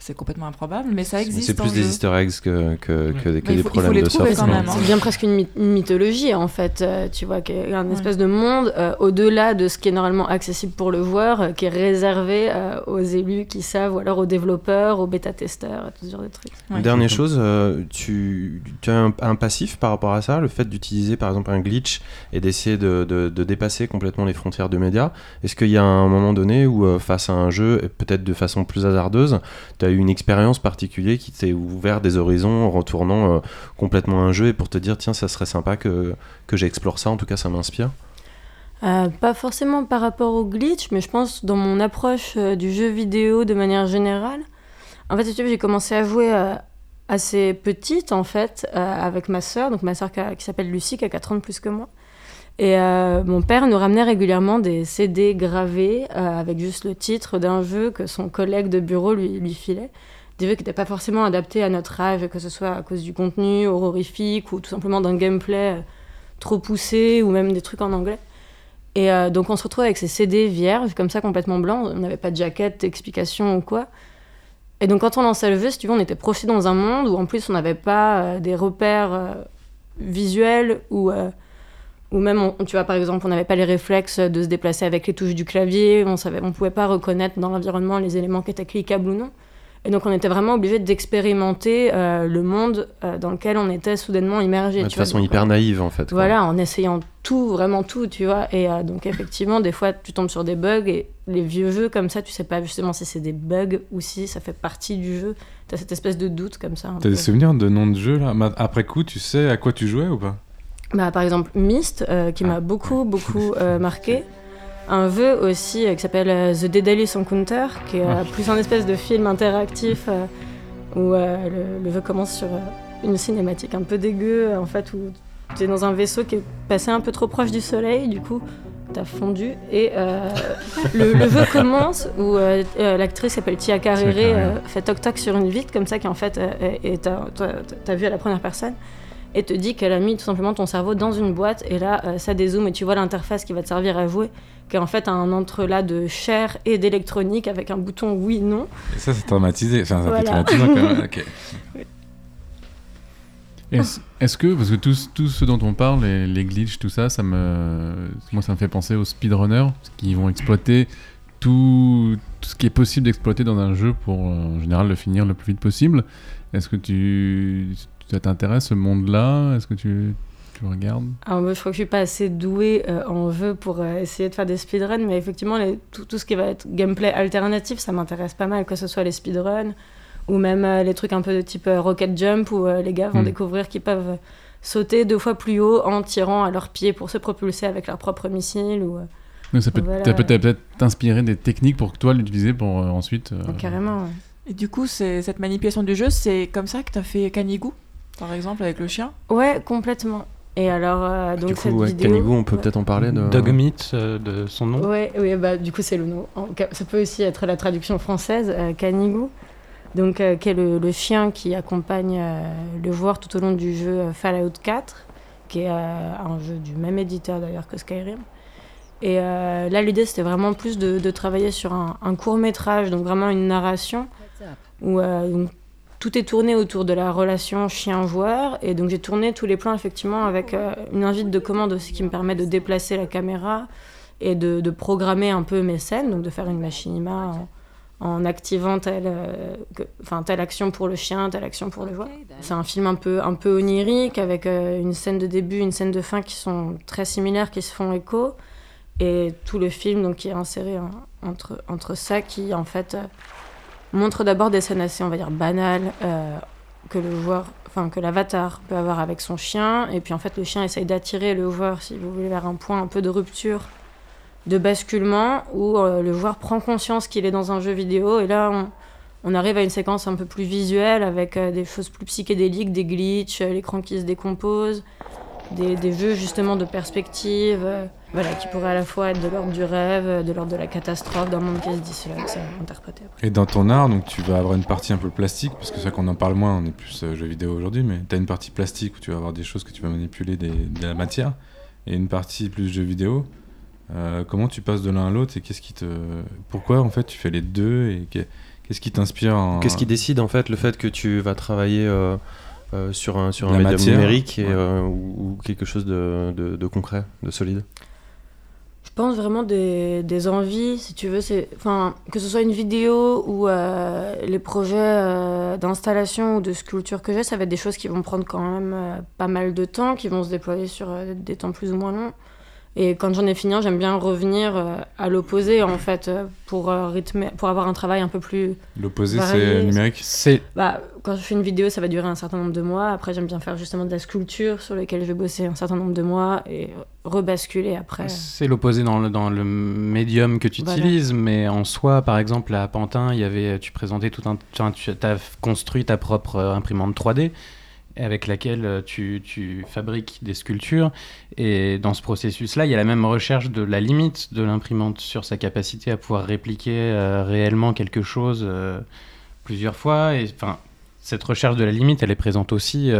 c'est complètement improbable mais ça existe C'est plus des jeu. easter eggs que, que, que des, que faut- problèmes de soft. hein. C'est bien presque une, myth- une mythologie en fait, euh, tu vois, qui est un espèce de monde euh, au-delà de ce qui est normalement accessible pour le joueur, euh, qui est réservé euh, aux élus qui savent, ou alors aux développeurs, aux bêta-testeurs, à tout ce genre de trucs. Ouais. Dernière chose, euh, tu, tu as un, un passif par rapport à ça, le fait d'utiliser par exemple un glitch et d'essayer de, de- de dépasser complètement les frontières de médias. Est-ce qu'il y a un moment donné où, euh, face à un jeu, et peut-être de façon plus hasardeuse, tu as eu une expérience particulière qui t'est ouvert des horizons en retournant euh, complètement un jeu et pour te dire, tiens, ça serait sympa que, que j'explore ça, en tout cas ça m'inspire Euh, pas forcément par rapport au glitch, mais je pense dans mon approche euh, du jeu vidéo de manière générale. En fait, j'ai commencé à jouer assez petite, en fait, avec ma sœur, donc ma sœur qui, qui s'appelle Lucie, qui a 4 ans de plus que moi. Et euh, mon père nous ramenait régulièrement des CD gravés euh, avec juste le titre d'un jeu que son collègue de bureau lui, filait. Des jeux qui n'étaient pas forcément adaptés à notre âge, que ce soit à cause du contenu horrifique ou tout simplement d'un gameplay euh, trop poussé ou même des trucs en anglais. Et donc on se retrouve avec ces CD vierges, comme ça, complètement blancs. On n'avait pas de jaquette, d'explication ou quoi. Et donc quand on lançait le jeu, si tu veux, on était projeté dans un monde où en plus on n'avait pas des repères visuels ou, ou même, on- tu vois, par exemple, on n'avait pas les réflexes de se déplacer avec les touches du clavier. On savait, on pouvait pas reconnaître dans l'environnement les éléments qui étaient cliquables ou non. Et donc on était vraiment obligé d'expérimenter euh, le monde euh, dans lequel on était soudainement immergé. De tu vois. façon Donc, hyper naïve en fait. quoi. voilà, en essayant tout, vraiment tout, tu vois. Et euh, donc, effectivement, des fois, tu tombes sur des bugs et les vieux jeux comme ça, tu sais pas justement si c'est des bugs ou si ça fait partie du jeu. T'as cette espèce de doute comme ça. T'as peu. des souvenirs de noms de jeux là? Ma- Après coup, tu sais à quoi tu jouais ou pas? Bah, par exemple, Myst, euh, qui m'a beaucoup, beaucoup euh, marqué. Un jeu aussi euh, qui s'appelle The Daedalus Encounter, qui est euh, plus un espèce de film interactif où le, le jeu commence sur une cinématique un peu dégueu, en fait, où tu es dans un vaisseau qui est passé un peu trop proche du soleil, du coup, t'as fondu. Et le, le jeu commence où l'actrice s'appelle Tia Carrere, fait toc-toc sur une vitre, comme ça, qui en fait toi, t'as vu à la première personne. Et te dit qu'elle a mis tout simplement ton cerveau dans une boîte, et là, euh, ça dézoome, et tu vois l'interface qui va te servir à jouer, qui est en fait un entrelac de chair et d'électronique avec un bouton oui-non. Et ça, c'est traumatisé. Enfin, ça fait Voilà. traumatisant quand même. Est-ce est-ce que, parce que tout, tout ce dont on parle, les, les glitches, tout ça, ça me, moi ça me fait penser aux speedrunners qui vont exploiter tout, tout ce qui est possible d'exploiter dans un jeu pour en général le finir le plus vite possible. Est-ce que tu, ça t'intéresse ce monde-là? Est-ce que tu, tu regardes? Alors moi, je crois que je suis pas assez douée euh, en jeu pour euh, essayer de faire des speedruns, mais effectivement, les- tout, tout ce qui va être gameplay alternatif, ça m'intéresse pas mal, que ce soit les speedruns ou même euh, les trucs un peu de type euh, rocket jump où euh, les gars vont Mm. découvrir qu'ils peuvent sauter deux fois plus haut en tirant à leurs pieds pour se propulser avec leur propre missile ou euh, Donc ça peut Voilà. ça peut peut-être t'inspirer des techniques pour que toi l'utiliser pour euh, ensuite. euh, carrément. ouais. Et du coup, cette manipulation du jeu, c'est comme ça que t'as fait Canigou, par exemple, avec le chien Ouais, complètement. Et alors, euh, donc du cette coup, ouais, vidéo... Canigou, on peut ouais. peut-être en parler de. Dogmeat, euh, de son nom. Ouais, oui, bah, du coup, c'est le nom. Ça peut aussi être la traduction française, euh, Canigou. Donc, euh, qui est le, le chien qui accompagne euh, le joueur tout au long du jeu euh, Fallout 4, qui est euh, un jeu du même éditeur d'ailleurs que Skyrim. Et euh, là, l'idée, c'était vraiment plus de, de travailler sur un, un court métrage, donc vraiment une narration, où euh, donc, tout est tourné autour de la relation chien-joueur. Et donc, j'ai tourné tous les plans, effectivement, avec euh, une invite de commande aussi qui me permet de déplacer la caméra et de, de programmer un peu mes scènes, donc de faire une machinima en, en activant telle, euh, que- telle action pour le chien, telle action pour le joueur. C'est un film un peu, un peu onirique, avec euh, une scène de début, une scène de fin qui sont très similaires, qui se font écho. Et tout le film donc, qui est inséré en- entre, entre ça, qui en fait montre d'abord des scènes assez, on va banales, euh, que le joueur, enfin que l'avatar peut avoir avec son chien. Et puis en fait, le chien essaye d'attirer le joueur, si vous voulez, vers un point un peu de rupture de basculement où euh, le joueur prend conscience qu'il est dans un jeu vidéo et là on, arrive à une séquence un peu plus visuelle avec euh, des choses plus psychédéliques, des glitches, l'écran qui se décompose, des, des jeux justement de perspective, euh, voilà, qui pourraient à la fois être de l'ordre du rêve, euh, de l'ordre de la catastrophe, d'un monde qui se disloque, c'est interprété après. Et dans ton art, donc tu vas avoir une partie un peu plastique, parce que c'est vrai qu'on en parle moins, on est plus euh, jeux vidéo aujourd'hui, mais tu as une partie plastique où tu vas avoir des choses que tu vas manipuler, des- de la matière, et une partie plus jeux vidéo. Euh, comment tu passes de l'un à l'autre et qu'est-ce qui te. Pourquoi en fait tu fais les deux et qu'est- qu'est-ce qui t'inspire en... Qu'est-ce qui décide en fait le fait que tu vas travailler euh, sur un, sur un médium matière, numérique et, ouais. euh, ou, ou quelque chose de, de, de concret, de solide Je pense vraiment des, des envies, si tu veux, c'est, enfin, que ce soit une vidéo ou euh, les projets euh, d'installation ou de sculpture que j'ai, ça va être des choses qui vont prendre quand même euh, pas mal de temps, qui vont se déployer sur euh, des temps plus ou moins longs. Et quand j'en ai fini, un, j'aime bien revenir euh, à l'opposé, en fait, euh, pour euh, rythmer, pour avoir un travail un peu plus L'opposé c'est numérique C'est bah, quand je fais une vidéo, ça va durer un certain nombre de mois. Après, j'aime bien faire justement de la sculpture sur laquelle je vais bosser un certain nombre de mois et rebasculer après. C'est l'opposé dans le, dans le médium que tu Voilà. utilises, mais en soi, par exemple, à Pantin, il y avait, tu présentais tout un. Tu as construit ta propre imprimante 3D avec laquelle euh, tu, tu fabriques des sculptures. Et dans ce processus-là, il y a la même recherche de la limite de l'imprimante sur sa capacité à pouvoir répliquer euh, réellement quelque chose euh, plusieurs fois. Et enfin, cette recherche de la limite, elle est présente aussi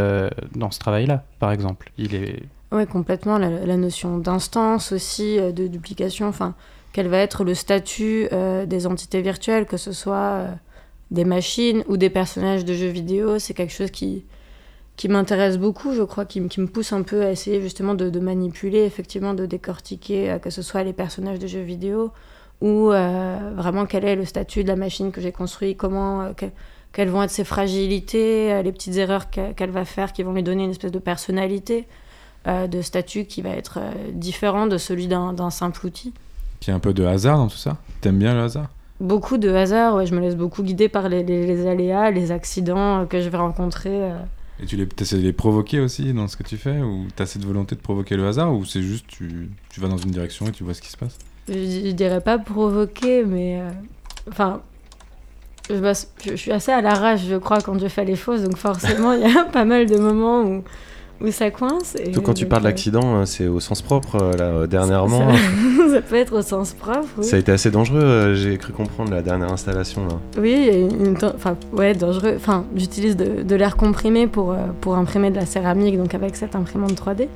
dans ce travail-là, par exemple. Il est Oui, complètement. La, la notion d'instance aussi, de duplication, enfin, quel va être le statut des entités virtuelles, que ce soit des machines ou des personnages de jeux vidéo, c'est quelque chose qui, qui m'intéresse beaucoup, je crois, qui, qui me pousse un peu à essayer justement de, de manipuler, effectivement, de décortiquer, euh, que ce soit les personnages de jeux vidéo ou euh, vraiment quel est le statut de la machine que j'ai construite, comment, euh, que- quelles vont être ses fragilités, les petites erreurs que- qu'elle va faire qui vont lui donner une espèce de personnalité euh, de statut qui va être différent de celui d'un simple outil. Qui a un peu de hasard dans tout ça? T'aimes bien le hasard? Beaucoup de hasard, ouais, je me laisse beaucoup guider par les, les- les aléas, les accidents que je vais rencontrer. Et tu les, essaies de les provoquer aussi dans ce que tu fais Ou t'as cette volonté de provoquer le hasard Ou c'est juste tu, tu vas dans une direction et tu vois ce qui se passe? Je, dirais pas provoquer, mais. euh, Enfin. je suis assez à l'arrache, je crois, quand je fais les choses, donc forcément, il y a pas mal de moments où, où ça coince. Et Tout quand tu parles d'accident, euh, c'est au sens propre, euh, là, euh, dernièrement. Ça, ça peut être au sens propre, oui. Ça a été assez dangereux, j'ai cru comprendre, la dernière installation. Là. Oui, une, enfin, ouais, dangereux. Enfin, j'utilise de, de l'air comprimé pour, pour imprimer de la céramique, donc avec cette imprimante 3D.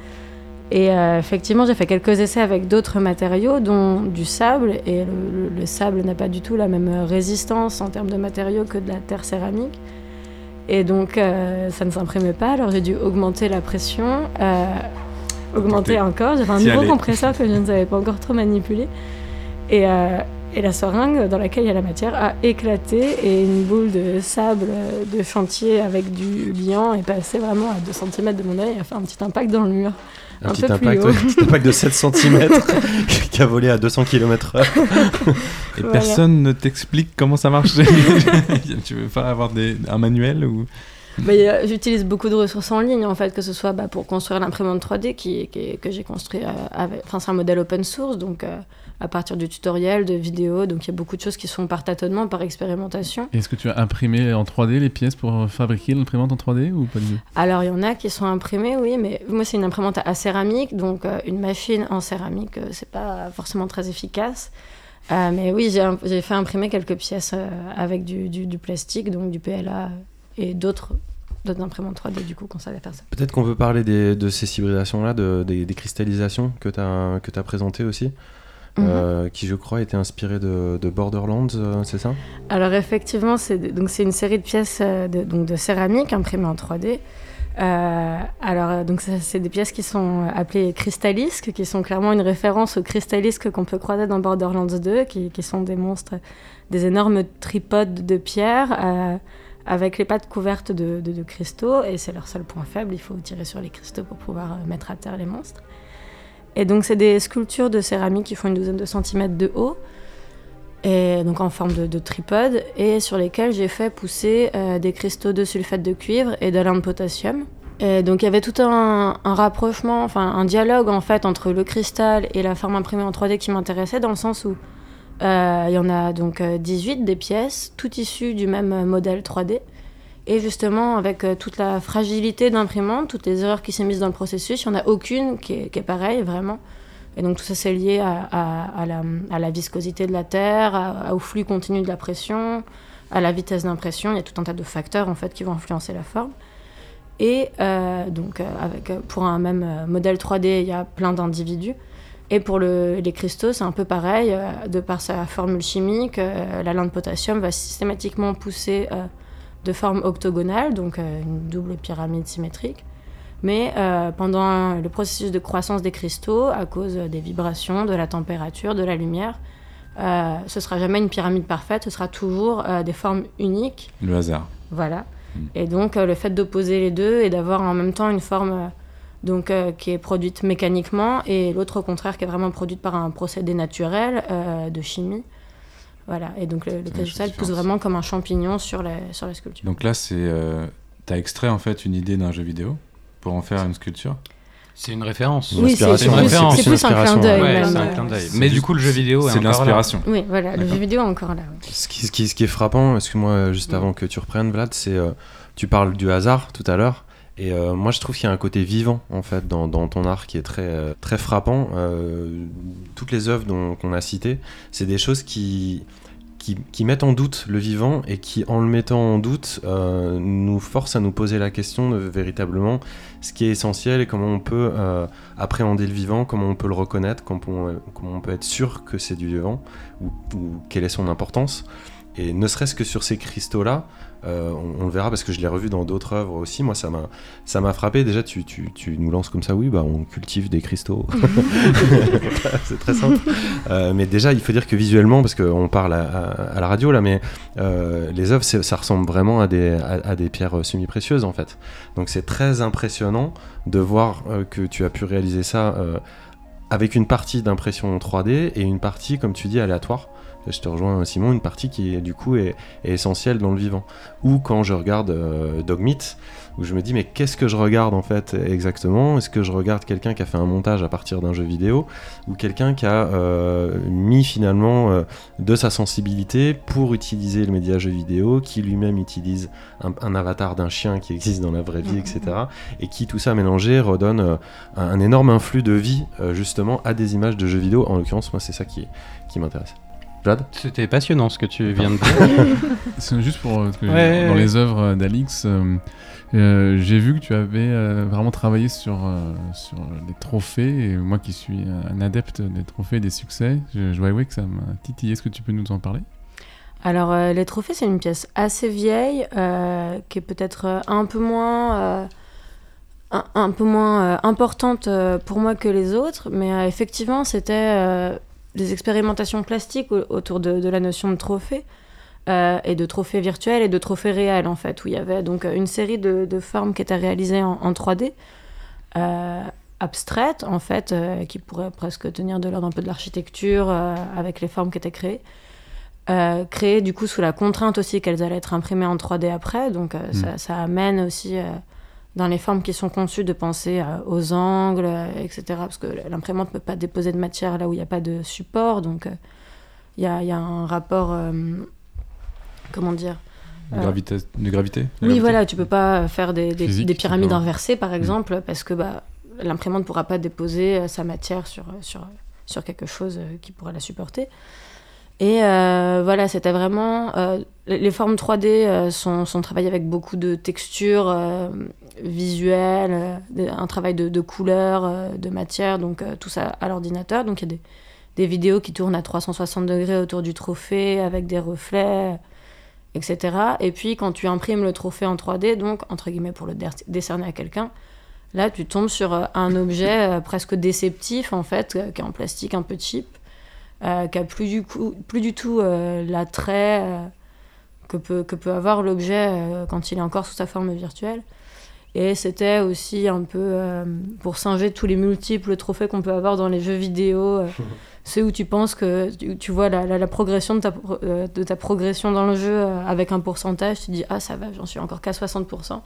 Et euh, effectivement, j'ai fait quelques essais avec d'autres matériaux, dont du sable. Et le, le- le sable n'a pas du tout la même résistance en termes de matériaux que de la terre céramique. Et donc, euh, ça ne s'imprimait pas. Alors, j'ai dû augmenter la pression, euh, augmenter encore. J'avais un nouveau compresseur que je ne savais pas encore trop manipuler. Et, euh, et la seringue dans laquelle il y a la matière a éclaté et une boule de sable de chantier avec du liant est passée vraiment à 2 cm de mon œil et a fait un petit impact dans le mur. Un, Un petit peu plus impact, haut. ouais, un petit impact de 7 cm qui a volé à 200 km/h. Et Voilà. personne ne t'explique comment ça marche. tu veux pas avoir des, un manuel ou? Euh, j'utilise beaucoup de ressources en ligne en fait, que ce soit bah, pour construire l'imprimante 3D qui, qui- que j'ai construit euh, avec. Enfin, c'est un modèle open source donc euh, à partir du tutoriel, de vidéos, donc il y a beaucoup de choses qui sont par tâtonnement, par expérimentation. Est-ce que tu as imprimé en 3D les pièces pour fabriquer l'imprimante en 3D ou pas du tout? Alors, il y en a qui sont imprimés, oui, mais moi, c'est une imprimante à céramique, donc euh, une machine en céramique, euh, c'est pas forcément très efficace. Euh, mais oui, j'ai fait imprimer quelques pièces euh, avec du, du- du plastique, donc du PLA et d'autres d'autres imprimantes 3D, du coup, qu'on savait faire ça. Peut-être qu'on peut parler des- de ces hybridations-là, de- des, des cristallisations que tu as, que as présentées aussi, Mhm. euh, qui je crois étaient inspirées de, de Borderlands, euh, c'est ça? Alors, effectivement, c'est donc c'est une série de pièces euh, de, donc de céramique imprimées en 3D. Euh, alors, donc c'est des pièces qui sont appelées cristallisques, qui sont clairement une référence aux cristallisques qu'on peut croiser dans Borderlands 2, qui, qui sont des monstres, des énormes tripodes de pierre avec les pattes couvertes de, de- de cristaux, et c'est leur seul point faible. Il faut tirer sur les cristaux pour pouvoir mettre à terre les monstres. Et donc, c'est des sculptures de céramique qui font une douzaine de centimètres de haut et donc en forme de, de tripode, et sur lesquels j'ai fait pousser euh, des cristaux de sulfate de cuivre et de lin de potassium. Et donc il y avait tout un, rapprochement, enfin un dialogue en fait entre le cristal et la forme imprimée en 3D qui m'intéressait, dans le sens où euh, il y en a donc euh, 18 des pièces, toutes issues du même euh, modèle 3D. Et justement, avec euh, toute la fragilité d'imprimante, toutes les erreurs qui s'est mises dans le processus, il n'y en a aucune qui est, pareille, vraiment. Et donc tout ça, c'est lié à, la, viscosité de la terre, au flux continu de la pression, à la vitesse d'impression. Il y a tout un tas de facteurs en fait qui vont influencer la forme. Et euh, donc euh, pour un même modèle 3D, il y a plein d'individus. Et pour le- les cristaux, c'est un peu pareil. de par sa formule chimique, la lin de potassium va systématiquement pousser de forme octogonale, donc euh, une double pyramide symétrique. Mais euh, pendant le processus de croissance des cristaux, à cause des vibrations, de la température, de la lumière, euh, ce sera jamais une pyramide parfaite, ce sera toujours euh, des formes uniques. le hasard Voilà. Mm. Et donc le fait d'opposer les deux et d'avoir en même temps une forme donc, qui est produite mécaniquement et l'autre au contraire qui est vraiment produite par un procédé naturel de chimie. Voilà. Et donc le, le chose pousse vraiment comme un champignon sur la, sur la sculpture. Donc là, c'est euh, t'as extrait en fait une idée d'un jeu vidéo pour en faire une sculpture? C'est une référence. Une Oui, c'est inspiration, c'est une plus, référence, c'est une plus un clin d'œil. Ouais, euh, Mais du coup, le jeu vidéo est C'est de l'inspiration. Oui, voilà, le jeu vidéo est encore là. oui. Ce qui, ce qui- ce qui est frappant, excuse-moi, euh, juste Mm. avant que tu reprennes, Vlad, c'est euh, tu parles du hasard tout à l'heure. Et euh, moi, je trouve qu'il y a un côté vivant en fait dans, ton art qui est très euh, très frappant. Euh, toutes les œuvres qu'on a citées, c'est des choses qui, qui mettent en doute le vivant et qui, en le mettant en doute, nous forcent à nous poser la question de véritablement ce qui est essentiel et comment on peut appréhender le vivant, comment on peut le reconnaître, comment on, comment on peut être sûr que c'est du vivant ou quelle est son importance. Et ne serait-ce que sur ces cristaux-là, euh, on, on le verra parce que je l'ai revu dans d'autres œuvres aussi. Moi, ça m'a, ça m'a frappé. Déjà, tu, tu, tu nous lances comme ça, oui, bah, on cultive des cristaux. c'est très simple. Euh, mais déjà, il faut dire que visuellement, parce qu'on parle à, à- à la radio là, mais euh, les œuvres, ça ressemble vraiment à des, à, à des pierres semi-précieuses en fait. Donc c'est très impressionnant de voir que tu as pu réaliser ça avec une partie d'impression 3D et une partie, comme tu dis, aléatoire je te rejoins Simon, une partie qui du coup est, essentielle dans le vivant. Ou quand je regarde euh, où je me dis mais qu'est-ce que je regarde en fait exactement? Est-ce que je regarde quelqu'un qui a fait un montage à partir d'un jeu vidéo? Ou quelqu'un qui a euh, mis finalement euh, de sa sensibilité pour utiliser le média jeu vidéo, qui lui-même utilise un, avatar d'un chien qui existe dans la vraie vie, etc. Et qui tout ça mélangé redonne euh, un, énorme influx de vie euh, justement à des images de jeux vidéo? En l'occurrence, moi c'est ça qui m'intéresse. C'était passionnant ce que tu viens de dire. C'est juste pour euh, que Ouais, dans ouais. les œuvres d'Alix, euh, euh, j'ai vu que tu avais euh, vraiment travaillé sur, euh, sur les trophées. Et moi qui suis un adepte des trophées et des succès, je, je voyais que ça m'a titillé. Est-ce que tu peux nous en parler? Alors, euh, les trophées, c'est une pièce assez vieille, euh, qui est peut-être euh, un peu moins, euh, un, un peu moins euh, importante euh, pour moi que les autres, mais euh, effectivement, c'était euh, des expérimentations plastiques au- autour de, de la notion de trophée. euh, et de trophées virtuels et de trophées réels en fait, où il y avait donc une série de, de formes qui étaient réalisées en, en 3D, euh, abstraites en fait, euh, qui pourraient presque tenir de l'ordre un peu de l'architecture avec les formes qui étaient créées créées du coup sous la contrainte aussi qu'elles allaient être imprimées en 3D après. Donc euh, ça, ça amène aussi dans les formes qui sont conçues de penser euh, aux angles, euh, etc. Parce que l'imprimante ne peut pas déposer de matière là où il n'y a pas de support. Donc euh, il y, a, y a un rapport, euh, comment dire De gravité, de gravité oui, gravité voilà, tu peux pas faire des, des- Physique, des pyramides inversées, par exemple, parce que bah, l'imprimante ne pourra pas déposer sa matière sur, sur, sur quelque chose qui pourrait la supporter. Et euh, voilà, c'était vraiment... euh, les formes 3D euh, sont, sont travaillées avec beaucoup de textures visuelles, euh, un travail de, de couleurs, euh, de matière, donc euh, tout ça à l'ordinateur. Donc il y a des, vidéos qui tournent à 360 degrés autour du trophée, avec des reflets, etc. Et puis quand tu imprimes le trophée en 3D, donc entre guillemets pour le dé- décerner à quelqu'un, là tu tombes sur un objet presque déceptif en fait, qui est en plastique un peu cheap, qui a plus du, tout l'attrait que, peut, avoir l'objet quand il est encore sous sa forme virtuelle. Et c'était aussi un peu euh, pour singer tous les multiples trophées qu'on peut avoir dans les jeux vidéo. euh, ceux où tu penses que tu, tu vois la, la- la progression de ta, pro- euh, de ta progression dans le jeu euh, avec un pourcentage, tu dis ah ça va, j'en suis encore qu'à 60%.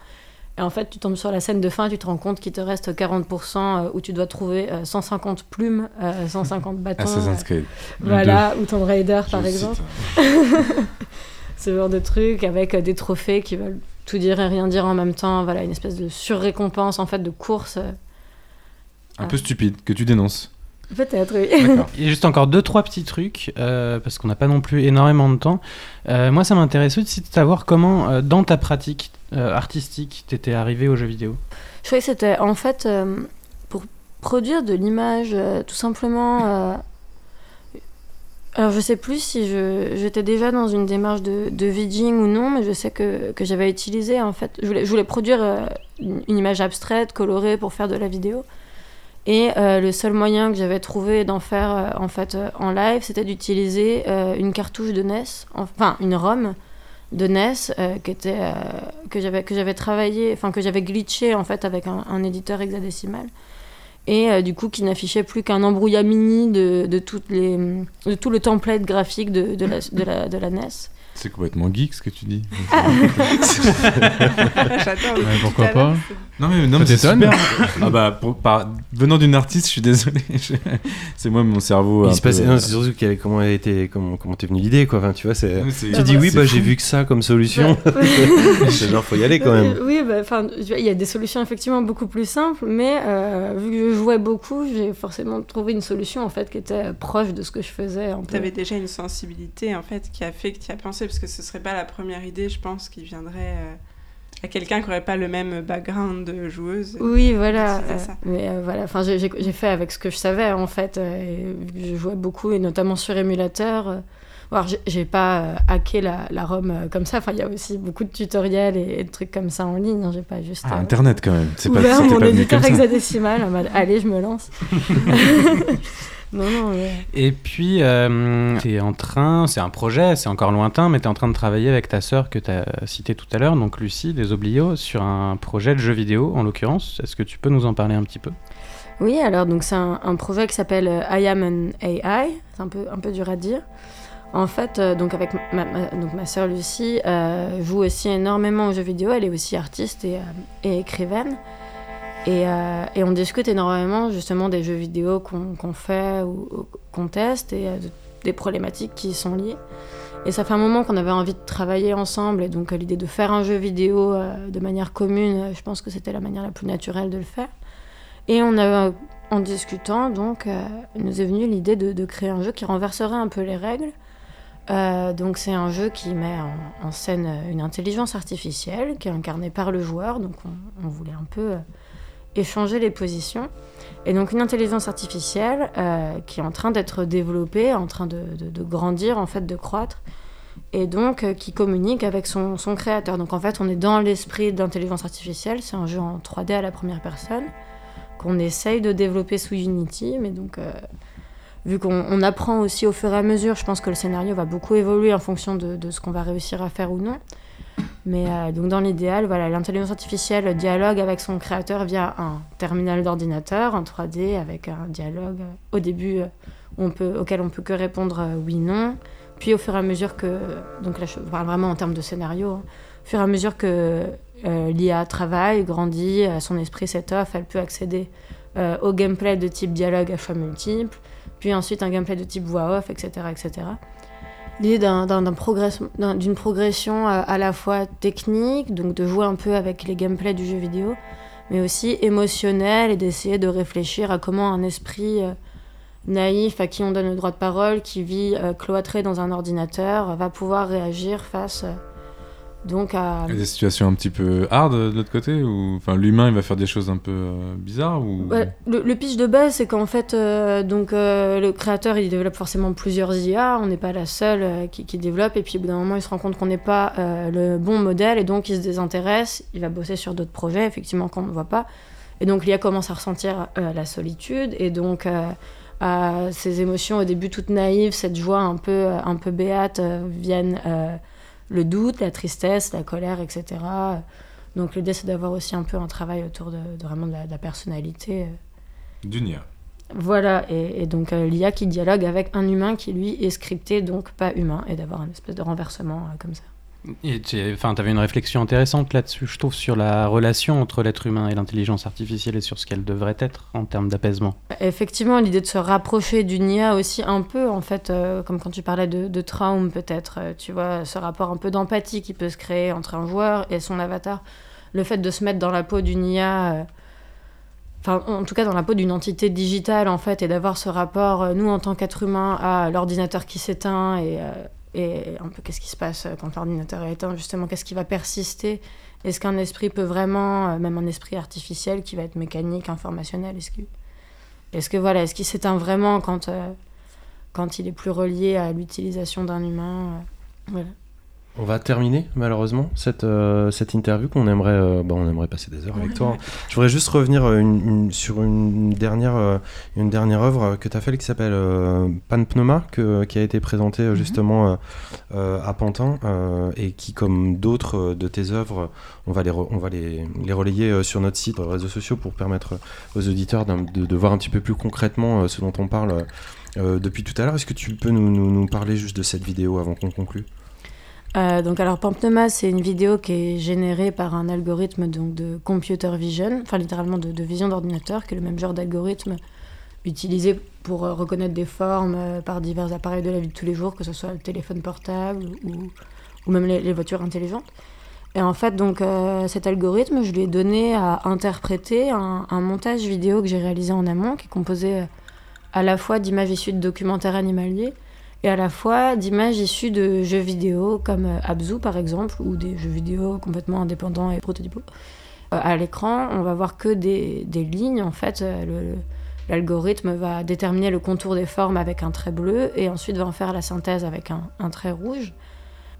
Et en fait, tu tombes sur la scène de fin, tu te rends compte qu'il te reste 40% euh, où tu dois trouver euh, 150 plumes, euh, 150 bâtons. Assassin's Creed. voilà, ou Tomb Raider par Je exemple. Ce genre de truc avec des trophées qui veulent tout dire et rien dire en même temps. Voilà, une espèce de surrécompense en fait de course. euh, Un peu stupide, que tu dénonces. Peut-être, oui. Il y a juste encore deux, trois petits trucs, euh, parce qu'on n'a pas non plus énormément de temps. Euh, moi, ça m'intéresse aussi de savoir comment, euh, dans ta pratique euh, artistique, t'étais arrivé aux jeux vidéo. Je croyais que c'était en fait euh, pour produire de l'image, euh, tout simplement. Alors je sais plus si j'étais déjà dans une démarche de, de vidging ou non, mais je sais que, j'avais utilisé en fait. Je voulais, produire euh, une, image abstraite, colorée pour faire de la vidéo. Et euh, le seul moyen que j'avais trouvé d'en faire euh, en fait en live, c'était d'utiliser une cartouche de NES, enfin une ROM de NES qui était que j'avais travaillé, enfin que j'avais glitché en fait avec un éditeur hexadécimal et euh, du coup qui n'affichait plus qu'un embrouillamini de, de toutes les de tout le template graphique de, de, la, de, la, de la NES. C'est complètement geek ce que tu dis. J'adore. Ouais, pourquoi pas Non mais, non, mais c'est super. ah bah pour- par- venant d'une artiste, je suis désolé. Je- C'est moi mon cerveau. Il se passe, peu- non, c'est surtout comment elle était, comment, comment t'es venu l'idée, quoi. Enfin, tu vois, c'est. Ouais, c'est- Tu dis oui, bah fou. j'ai vu que ça comme solution. c'est genre, faut y aller quand même. Euh, Oui, bah, enfin, tu il y a des solutions effectivement beaucoup plus simples, mais euh, vu que je jouais beaucoup, j'ai forcément trouvé une solution en fait qui était proche de ce que je faisais. un peu. T'avais déjà une sensibilité en fait qui a fait que tu y as pensé parce que ce serait pas la première idée, je pense, qui viendrait euh, à quelqu'un qui aurait pas le même background de joueuse. Oui, voilà. Euh, ça. mais euh, voilà, enfin, j'ai fait avec ce que je savais en fait. euh, je jouais beaucoup et notamment sur émulateur. alors, j'ai- pas hacké la, la ROM comme ça. Enfin, il y a aussi beaucoup de tutoriels et, et de trucs comme ça en ligne. hein, J'ai pas juste Ah, Internet quand même. C'est pas, mon pas éditeur hexadécimal en mode allez, je me lance. non, non, mais... Et puis, euh, en train, c'est un projet, c'est encore lointain, mais t'es en train de travailler avec ta sœur que t'as citée tout à l'heure, donc Lucie des Oblios, sur un projet de jeu vidéo en l'occurrence. Est-ce que tu peux nous en parler un petit peu? Oui, alors donc c'est un, un projet qui s'appelle euh, I am an AI, c'est un peu, un peu dur à dire, En fait, euh, donc avec ma, ma- donc ma sœur Lucie euh, joue aussi énormément aux jeux vidéo. Elle est aussi artiste et, euh, et écrivaine. Et, euh, et on discute énormément justement des jeux vidéo qu'on fait ou, qu'on teste et euh, de- des problématiques qui y sont liées. Et ça fait un moment qu'on avait envie de travailler ensemble et donc euh, l'idée de faire un jeu vidéo de manière commune, je pense que c'était la manière la plus naturelle de le faire. Et en discutant, donc, nous est venu l'idée de, créer un jeu qui renverserait un peu les règles. Donc c'est un jeu qui met en, scène une intelligence artificielle qui est incarnée par le joueur. Donc on, on voulait un peu échanger les positions. Et donc une intelligence artificielle euh, qui est en train d'être développée, en train de, grandir, en fait, de croître. Et donc euh, qui communique avec son, créateur. Donc en fait on est dans l'esprit d'intelligence artificielle. C'est un jeu en 3D à la première personne qu'on essaye de développer sous Unity. Mais donc euh, vu qu'on on apprend aussi au fur et à mesure, je pense que le scénario va beaucoup évoluer en fonction de ce qu'on va réussir à faire ou non. Mais euh, donc dans l'idéal, voilà, l'intelligence artificielle dialogue avec son créateur via un terminal d'ordinateur en 3D avec un dialogue euh, au début euh, auquel on peut que répondre oui non. Puis au fur et à mesure que, donc là je parle vraiment en termes de scénario, hein. au fur et à mesure que l'IA travaille, grandit, son esprit s'étoffe, elle peut accéder au gameplay de type dialogue à choix multiples, puis ensuite un gameplay de type voix off, etc. etc. L'idée d'une progression euh, à la fois technique, donc de jouer un peu avec les gameplays du jeu vidéo, mais aussi émotionnel et d'essayer de réfléchir à comment un esprit euh, naïf à qui on donne le droit de parole, qui vit euh, cloîtré dans un ordinateur, va pouvoir réagir face donc à... Il y a des situations un petit peu hard de l'autre côté ou enfin l'humain il va faire des choses un peu euh, bizarres ou? Ouais, le, le pitch de base, c'est qu'en fait, euh, donc, euh, le créateur, il développe forcément plusieurs IA. On n'est pas la seule euh, qui, qui développe. Et puis, au bout d'un moment, il se rend compte qu'on n'est pas euh, le bon modèle. Et donc, il se désintéresse. Il va bosser sur d'autres projets, effectivement, qu'on ne voit pas. Et donc, l'IA commence à ressentir euh, la solitude. Et donc, euh, à ces émotions, au début toutes naïves, cette joie un peu, euh, un peu béate, euh, viennent euh, le doute, la tristesse, la colère, etc. Donc, l'idée, c'est d'avoir aussi un peu un travail autour de, de vraiment de la, de la personnalité. d'une IA. voilà, et, et donc euh, l'IA qui dialogue avec un humain qui lui est scripté, donc pas humain, et d'avoir un espèce de renversement euh, comme ça. Et tu enfin, avais une réflexion intéressante là-dessus, je trouve, sur la relation entre l'être humain et l'intelligence artificielle et sur ce qu'elle devrait être en termes d'apaisement. Effectivement, l'idée de se rapprocher d'une IA aussi un peu, en fait, euh, comme quand tu parlais de, de peut-être, euh, tu vois, ce rapport un peu d'empathie qui peut se créer entre un joueur et son avatar, le fait de se mettre dans la peau d'une IA, euh, enfin en tout cas dans la peau d'une entité digitale en fait, et d'avoir ce rapport, nous en tant qu'être humain, à l'ordinateur qui s'éteint et, et un peu qu'est-ce qui se passe euh, quand l'ordinateur est éteint, justement, qu'est-ce qui va persister? Est-ce qu'un esprit peut vraiment, euh, même un esprit artificiel qui va être mécanique, informationnel, est-ce que est-ce que voilà, est-ce qu'il s'éteint vraiment quand, euh, quand il est plus relié à l'utilisation d'un humain voilà. On va terminer malheureusement cette, euh, cette interview qu'on aimerait, euh, bah, on aimerait passer des heures avec toi. Je voudrais juste revenir euh, une- une- sur une dernière, une dernière œuvre que tu as faite qui s'appelle Panpneuma, que, qui a été présentée euh, justement à Pantin et qui, comme d'autres de tes œuvres, on va les, re- on va les, les relayer sur notre site, sur les réseaux sociaux pour permettre aux auditeurs de, de voir un petit peu plus concrètement ce dont on parle depuis tout à l'heure. Est-ce que tu peux nous, nous- nous parler juste de cette vidéo avant qu'on conclue? Euh, donc alors c'est une vidéo qui est générée par un algorithme donc, de computer vision, enfin littéralement de, vision d'ordinateur, qui est le même genre d'algorithme utilisé pour euh, reconnaître des formes euh, par divers appareils de la vie de tous les jours, que ce soit le téléphone portable ou, même les, voitures intelligentes. Et en fait, donc, cet algorithme, je lui ai donné à interpréter un, montage vidéo que j'ai réalisé en amont, qui est composé à la fois d'images issues de documentaires animaliers et à la fois d'images issues de jeux vidéo comme euh, Abzu par exemple, ou des jeux vidéo complètement indépendants et prototypaux. Euh, à l'écran, on va voir que des, des lignes, en fait, euh, l'algorithme va déterminer le contour des formes avec un trait bleu et ensuite va en faire la synthèse avec un, un trait rouge.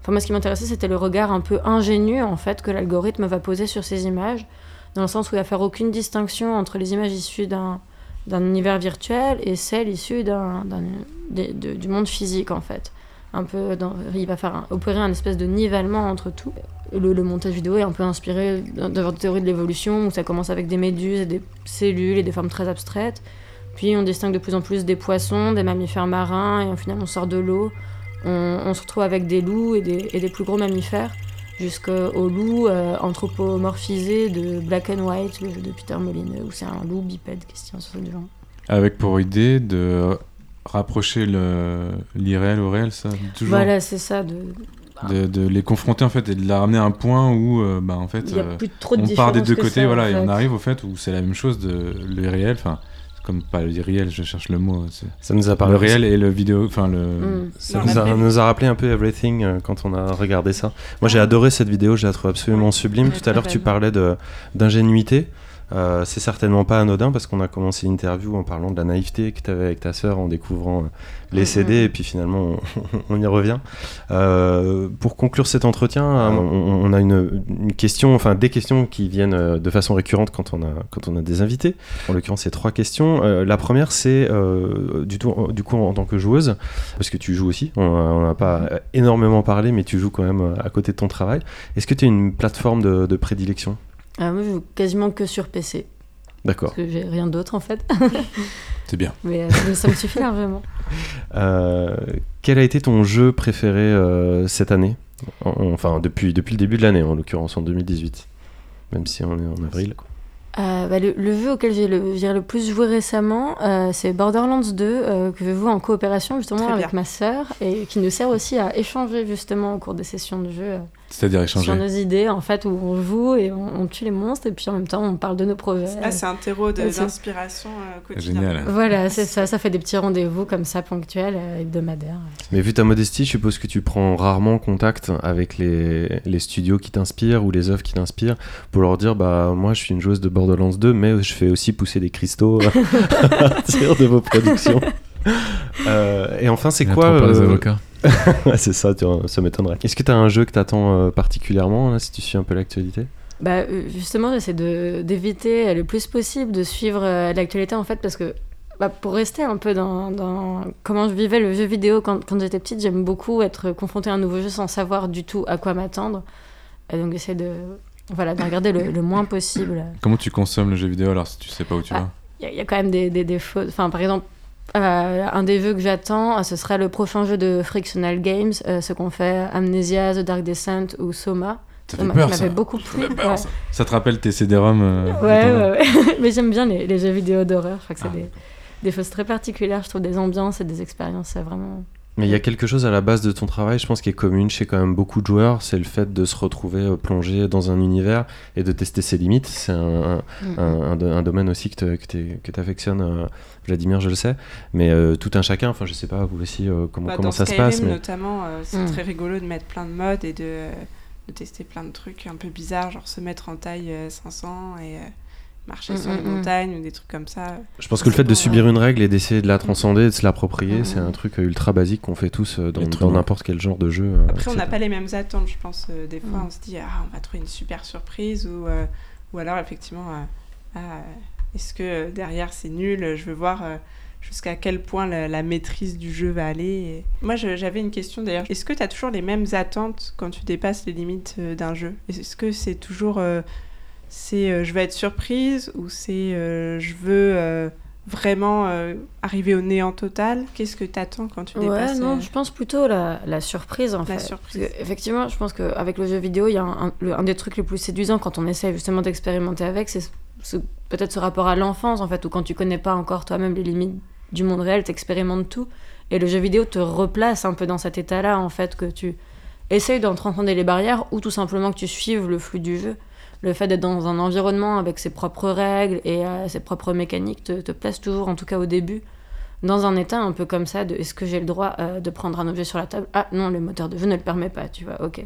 Enfin, moi, ce qui m'intéressait, c'était le regard un peu ingénu, en fait, que l'algorithme va poser sur ces images, dans le sens où il va faire aucune distinction entre les images issues d'un d'un univers virtuel et celles issues d'un, du monde physique en fait. Un peu il va faire opérer un espèce de nivellement entre tout. Le, montage vidéo est un peu inspiré de théorie de l'évolution où ça commence avec des méduses et des cellules et des formes très abstraites. Puis on distingue de plus en plus des poissons, des mammifères marins et au final on sort de l'eau on, se retrouve avec des loups et des, plus gros mammifères, jusqu'aux loups euh, anthropomorphisés de Black and White, le jeu de Peter Molineux, où c'est un loup bipède qui sur du genre. Avec pour idée de rapprocher le l'irréel au réel, ça toujours. Voilà, c'est ça. De... De, de les confronter en fait et de la ramener à un point où euh, bah en fait Il y a euh, plus trop de on part des deux côtés ça, voilà en et on arrive au fait où c'est la même chose de le réel enfin comme pas le réel je cherche le mot Ça nous a le parlé réel et le vidéo enfin le Mm. Ça nous a, nous rappelé un peu Everything euh, quand on a regardé ça. Moi j'ai adoré cette vidéo, je la trouve absolument sublime. Tout à l'heure tu parlais de- d'ingénuité. Euh, c'est certainement pas anodin parce qu'on a commencé l'interview en parlant de la naïveté que tu avais avec ta sœur en découvrant euh, les Mhm. CD et puis finalement on, on y revient. Euh, pour conclure cet entretien, euh, on, on a une, une question, enfin des questions qui viennent de façon récurrente quand on a, quand on a des invités. En l'occurrence, c'est trois questions. Euh, la première, c'est du, tout, du coup en tant que joueuse, parce que tu joues aussi. On n'a pas énormément parlé, mais tu joues quand même à côté de ton travail. Est-ce que tu as une plateforme de, de prédilection? Ah, moi, je joue quasiment que sur PC, D'accord. parce que j'ai rien d'autre en fait. c'est bien Mais euh, ça- ça me suffit largement. Euh, quel a été ton jeu préféré euh, cette année? En- Enfin, depuis, depuis le début de l'année, en l'occurrence en 2018. Même si on est en avril. Euh, bah, le, le jeu auquel j'ai le, le plus joué récemment, euh, c'est Borderlands 2, euh, que je joue en coopération justement Très avec bien. ma sœur, et qui nous sert aussi à échanger justement au cours des sessions de jeu euh, c'est-à-dire échanger sur nos idées, en fait, où on joue et on, on tue les monstres, et puis en même temps on parle de nos projets. Ah, c'est un terreau d'inspiration euh. Génial. Voilà, c'est ça, ça fait des petits rendez-vous comme ça ponctuels, euh, hebdomadaires. Mais vu ta modestie, je suppose que tu prends rarement contact avec les, les studios qui t'inspirent ou les œuvres qui t'inspirent pour leur dire bah moi je suis une joueuse de Borderlands 2 mais je fais aussi pousser des cristaux à partir de vos productions. Euh, et enfin c'est quoi pas les euh, avocats. C'est ça, tu vois, ça m'étonnerait. Est-ce que tu as un jeu que t'attends euh, particulièrement là, si tu suis un peu l'actualité? Bah, euh, justement, j'essaie d'éviter le plus possible de suivre euh, l'actualité en fait parce que bah, pour rester un peu dans, dans comment je vivais le jeu vidéo quand, quand j'étais petite, j'aime beaucoup être confrontée à un nouveau jeu sans savoir du tout à quoi m'attendre. Et donc j'essaie de, voilà, de regarder le, le moins possible. comment tu consommes le jeu vidéo alors si tu sais pas où tu Ah. vas? Il y, a- il y a quand même des, des défauts. Enfin, par exemple, euh, un des jeux que j'attends, euh, ce serait le prochain jeu de Frictional Games, euh, ce qu'on fait Amnesia, The Dark Descent ou Soma. ça fait peur ça beaucoup plu. Ça fait peur, ouais. ça. Ça te rappelle tes CD-ROM euh, Ouais, ouais, ouais. Mais j'aime bien les, les jeux vidéo d'horreur. Je crois que c'est Ah. des, des choses très particulières. Je trouve des ambiances et des expériences vraiment. Mais il y a quelque chose à la base de ton travail, je pense, qui est commune chez quand même beaucoup de joueurs, c'est le fait de se retrouver euh, plongé dans un univers et de tester ses limites. C'est un, un- Mm. un, un domaine aussi que tu affectionnes, euh, Vladimir, je le sais. Mais euh, tout un chacun, enfin je sais pas, vous aussi, euh, comment, Bah, comment dans ça se passe. Mais... notamment, euh, c'est Mm. très rigolo de mettre plein de modes et de, de tester plein de trucs un peu bizarres, genre se mettre en taille euh, 500 et euh, marcher Mm, sur mm, les mm. montagnes ou des trucs comme ça. Je pense que le fait de subir une règle et d'essayer de la transcender, de se l'approprier, c'est un truc euh, ultra basique qu'on fait tous euh, dans n'importe quel genre de jeu. euh, Après, on n'a pas les mêmes attentes, je pense. des fois, Mm. on se dit, ah, on va trouver une super surprise, ou, euh, ou alors, effectivement, ah, est-ce que derrière c'est nul Je veux voir jusqu'à quel point la, la maîtrise du jeu va aller. Et- Moi, j'avais une question d'ailleurs. Est-ce que tu as toujours les mêmes attentes quand tu dépasses les limites d'un jeu? Est-ce que c'est toujours. euh, c'est euh, je veux être surprise ou c'est euh, je veux euh, vraiment arriver au néant total? Qu'est-ce que tu attends quand tu Ouais, dépasses non, je pense plutôt la, la surprise en la fait. surprise Parce que, effectivement, je pense qu'avec le jeu vidéo, il y a un, un- le- un des trucs les plus séduisants quand on essaie justement d'expérimenter avec, c'est ce- peut-être ce rapport à l'enfance en fait, où quand tu connais pas encore toi-même les limites du monde réel, t'expérimentes tout. Et le jeu vidéo te replace un peu dans cet état-là en fait, que tu essayes d'en transcender les barrières ou tout simplement que tu suives le flux du jeu. Le fait d'être dans un environnement avec ses propres règles et euh, ses propres mécaniques te, te place toujours, en tout cas au début, dans un état un peu comme ça de est-ce que j'ai le droit euh, de prendre un objet sur la table? Ah non, le moteur de jeu ne le permet pas, tu vois, ok.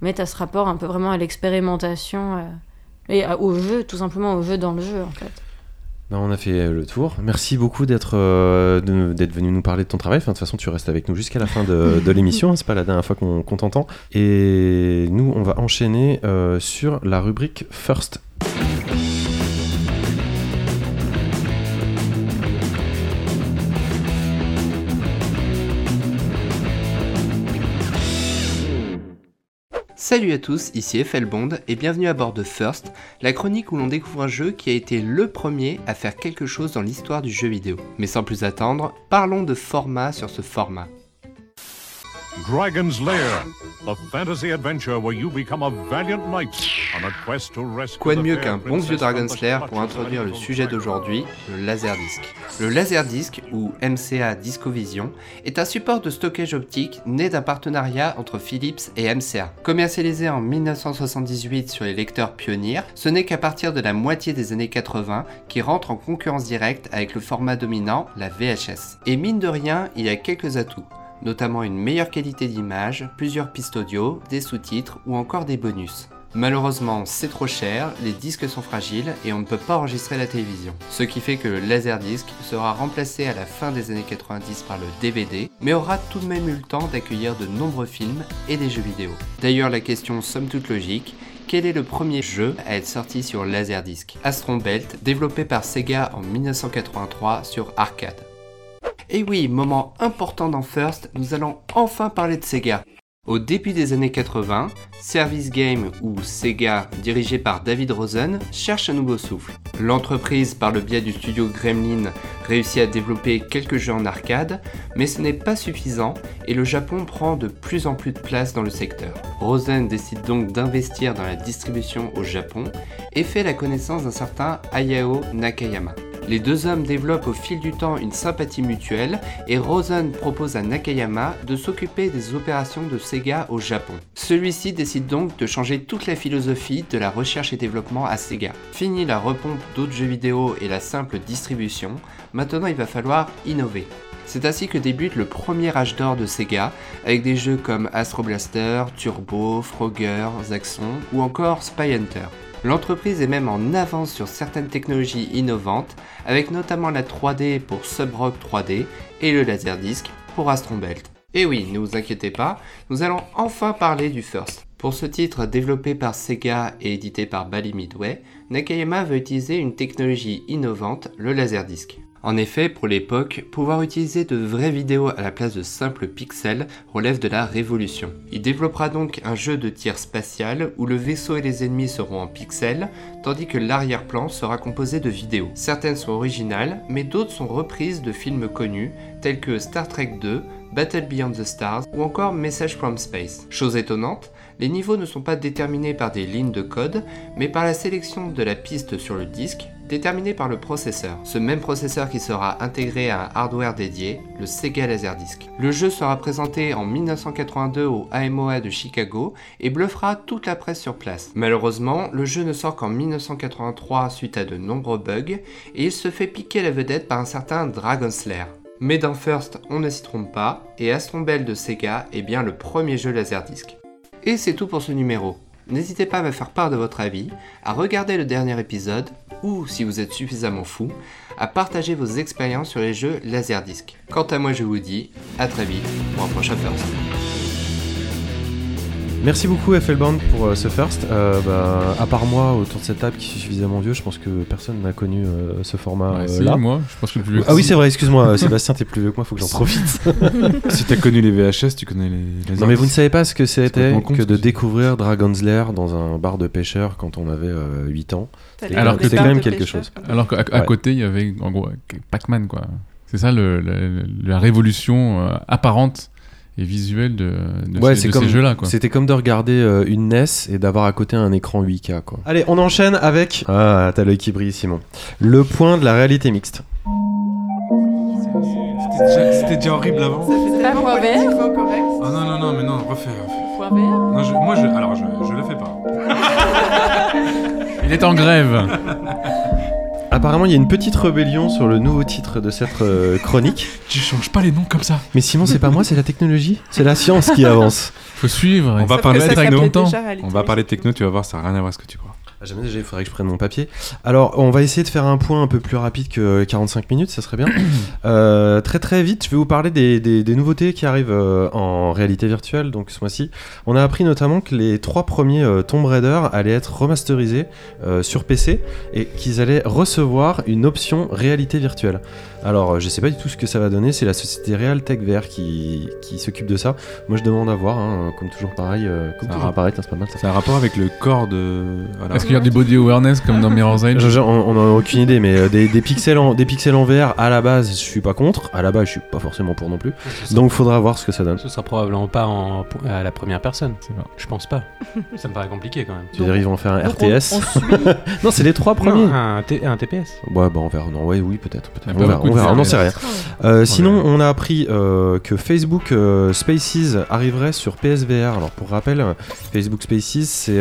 Mais tu as ce rapport un peu vraiment à l'expérimentation euh, et au jeu, tout simplement au jeu dans le jeu en fait. Ben, on a fait euh, le tour. Merci beaucoup d'être euh, venu nous parler de ton travail. Enfin, de toute façon, tu restes avec nous jusqu'à la fin de, de l'émission. C'est pas la dernière fois qu'on qu'on t'entend. Et nous, on va enchaîner euh, sur la rubrique First. Salut à tous, ici Bond et bienvenue à bord de First, la chronique où l'on découvre un jeu qui a été le premier à faire quelque chose dans l'histoire du jeu vidéo. Mais sans plus attendre, parlons de format sur ce format. Dragon's Lair, a fantasy adventure where you become a valiant knight on a quest to rescue Quoi de the mieux qu'un bon vieux the Dragon's Lair pour introduire le sujet d'aujourd'hui, le Laserdisc. Le Laserdisc, ou MCA Discovision, est un support de stockage optique né d'un partenariat entre Philips et MCA. Commercialisé en 1978 sur les lecteurs Pioneer, ce n'est qu'à partir de la moitié des années 80 qu'il rentre en concurrence directe avec le format dominant, la VHS. Et mine de rien, il a quelques atouts notamment une meilleure qualité d'image, plusieurs pistes audio, des sous-titres ou encore des bonus. Malheureusement, c'est trop cher, les disques sont fragiles et on ne peut pas enregistrer la télévision. Ce qui fait que le Laserdisc sera remplacé à la fin des années 90 par le DVD, mais aura tout de même eu le temps d'accueillir de nombreux films et des jeux vidéo. D'ailleurs, la question somme toute logique, quel est le premier jeu à être sorti sur Laserdisc? Astron Belt, développé par Sega en 1983 sur arcade. Et oui, moment important dans First, nous allons enfin parler de Sega. Au début des années 80, Service Game ou Sega, dirigé par David Rosen, cherche un nouveau souffle. L'entreprise, par le biais du studio Gremlin, réussit à développer quelques jeux en arcade, mais ce n'est pas suffisant et le Japon prend de plus en plus de place dans le secteur. Rosen décide donc d'investir dans la distribution au Japon et fait la connaissance d'un certain Hayao Nakayama. Les deux hommes développent au fil du temps une sympathie mutuelle et Rosen propose à Nakayama de s'occuper des opérations de Sega au Japon. Celui-ci décide donc de changer toute la philosophie de la recherche et développement à Sega. Fini la repompe d'autres jeux vidéo et la simple distribution, maintenant il va falloir innover. C'est ainsi que débute le premier âge d'or de Sega, avec des jeux comme Astro Blaster, Turbo, Frogger, Zaxxon ou encore Spy Hunter. L'entreprise est même en avance sur certaines technologies innovantes, avec notamment la 3D pour Subrock 3D et le Laserdisc pour Astron Belt. Et oui, ne vous inquiétez pas, nous allons enfin parler du First. Pour ce titre développé par Sega et édité par Bally Midway, Nakayama veut utiliser une technologie innovante, le Laserdisc. En effet, pour l'époque, pouvoir utiliser de vraies vidéos à la place de simples pixels relève de la révolution. Il développera donc un jeu de tir spatial où le vaisseau et les ennemis seront en pixels, tandis que l'arrière-plan sera composé de vidéos. Certaines sont originales, mais d'autres sont reprises de films connus, tels que Star Trek 2, Battle Beyond the Stars ou encore Message from Space. Chose étonnante, les niveaux ne sont pas déterminés par des lignes de code, mais par la sélection de la piste sur le disque, déterminée par le processeur. Ce même processeur qui sera intégré à un hardware dédié, le Sega Laserdisc. Le jeu sera présenté en 1982 au AMOA de Chicago et bluffera toute la presse sur place. Malheureusement, le jeu ne sort qu'en 1983 suite à de nombreux bugs et il se fait piquer la vedette par un certain Dragon's Lair. Mais dans First, on ne s'y trompe pas, et Astron Bell de Sega est bien le premier jeu Laserdisc. Et c'est tout pour ce numéro. N'hésitez pas à me faire part de votre avis, à regarder le dernier épisode, ou si vous êtes suffisamment fou, à partager vos expériences sur les jeux Laserdisc. Quant à moi, je vous dis à très vite pour un prochain First. Merci beaucoup FLBand pour euh, ce first. Euh, bah, à part moi autour de cette table qui suis suffisamment vieux, je pense que personne n'a connu euh, ce format Ouais, euh, là. moi, je pense que le plus vieux Ah oui c'est vrai, excuse-moi Sébastien, t'es plus vieux que moi, faut que j'en profite. si t'as connu les VHS, tu connais les. les non mais vous ne savez pas ce que c'était que de découvrir Dragon's Lair dans un bar de pêcheurs quand on avait euh, 8 ans. Alors que c'est quand même pêcheurs, quelque chose. Alors qu'à Ouais. côté, il y avait en gros Pac-Man, quoi. C'est ça le, le- la révolution euh, apparente et visuelle de, de Ouais, ces, de comme- ces jeux-là, quoi. C'était comme de regarder euh, une NES et d'avoir à côté un écran 8K quoi. Allez, on enchaîne avec Ah, t'as l'œil qui brille Simon. Le point de la réalité mixte. C'était déjà horrible avant. Vert. politiquement correct. Oh non, non, non, mais non, refais. refais. Point vert. Non, je- moi, je, alors, je, je le fais pas. Il est en grève Apparemment, il y a une petite rébellion sur le nouveau titre de cette euh, chronique. Tu changes pas les noms comme ça. Mais Simon, c'est pas moi, c'est la technologie. C'est la science qui avance. Faut suivre. On va parler de techno. On va parler de techno, tu vas voir, ça n'a rien à voir avec ce que tu crois. Ah, Jamais déjà, il faudrait que je prenne mon papier. Alors, on va essayer de faire un point un peu plus rapide que 45 minutes, ça serait bien. Euh, très très vite, je vais vous parler des, des- des nouveautés qui arrivent euh, en réalité virtuelle. Donc ce mois-ci, on a appris notamment que les trois premiers euh, Tomb Raider allaient être remasterisés sur PC et qu'ils allaient recevoir une option réalité virtuelle. Alors, euh, je sais pas du tout ce que ça va donner. C'est la société Realtek VR qui, qui s'occupe de ça. Moi, je demande à voir. hein, comme toujours pareil, euh, comme Ça toujours va. pareil, c'est pas mal ça. C'est un rapport avec le corps de. Voilà. Est-ce qu'il y a du body awareness comme dans Mirror's Edge on on en a aucune idée, mais euh, des, des pixels en, des pixels en VR, à la base, je suis pas contre. À la base, je suis pas forcément pour non plus. Donc, faudra voir ce que ça donne. Ce sera probablement pas en, à la première personne. Je pense pas. Ça me paraît compliqué quand même. Tu ils vont faire un Donc, RTS on suit- Non, c'est les trois premiers. Non, un, TPS. Ouais, bah on verra. Non, ouais, oui, peut-être. peut-être. On verra, on, n'en sait rien. Euh, sinon, on a appris euh, que Facebook euh, Spaces arriverait sur PSVR. Alors, pour rappel, Facebook Spaces, c'est.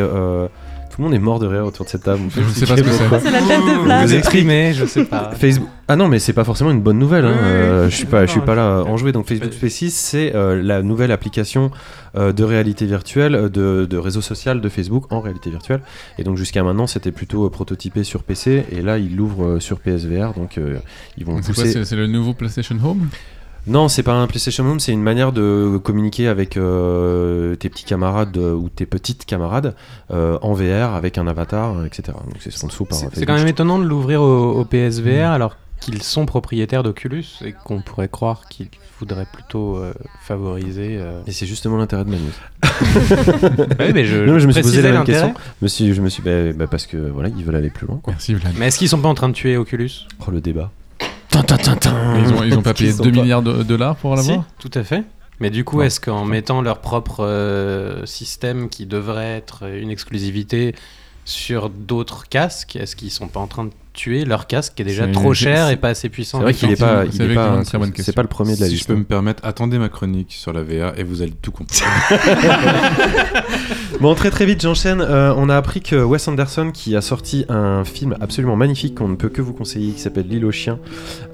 Euh, tout le monde est mort de rire autour de cette table. Je sais pas ce que c'est. C'est la tête de Vous Vlad. explique. exprimez, je sais pas. Facebook. Ah non, mais c'est pas forcément une bonne nouvelle. hein. Oui, Euh, je suis pas, je suis pas là je- en jouer. Donc Facebook Spaces, c'est euh, la nouvelle application euh, de réalité virtuelle, euh, de, de réseau social de Facebook en réalité virtuelle. Et donc jusqu'à maintenant, c'était plutôt euh, prototypé sur PC. Et là, ils l'ouvrent euh, sur PSVR. Donc euh, ils vont pousser. C'est c'est le nouveau PlayStation Home? Non, c'est pas un PlayStation Home, c'est une manière de communiquer avec euh, tes petits camarades euh, ou tes petites camarades euh, en VR avec un avatar, etc. Donc c'est sponsor par C'est quand même étonnant de l'ouvrir au, au PSVR alors qu'ils sont propriétaires d'Oculus et qu'on pourrait croire qu'ils voudraient plutôt euh, favoriser. euh, Et c'est justement l'intérêt de ma news. Ouais, mais je, Non, je me suis posé la même question. Je me suis, je me suis bah, bah, parce que voilà, ils veulent aller plus loin. Quoi. Merci Vlad. Mais est-ce qu'ils sont pas en train de tuer Oculus? Oh le débat. Ils ont, ils ont pas payé sont 2 pas- milliards de dollars pour Si, l'avoir tout à fait. Mais du coup, est-ce qu'en mettant leur propre euh, système qui devrait être une exclusivité sur d'autres casques, est-ce qu'ils sont pas en train de tuer leur casque qui est déjà trop cher et pas assez puissant C'est vrai qu'il est Effectivement, pas, il est pas, c'est pas le premier de la Si je liste. peux me permettre, attendez ma chronique sur la VR et vous allez tout comprendre. Bon, très très vite, j'enchaîne. Euh, on a appris que Wes Anderson, qui a sorti un film absolument magnifique qu'on ne peut que vous conseiller, qui s'appelle L'île aux chiens,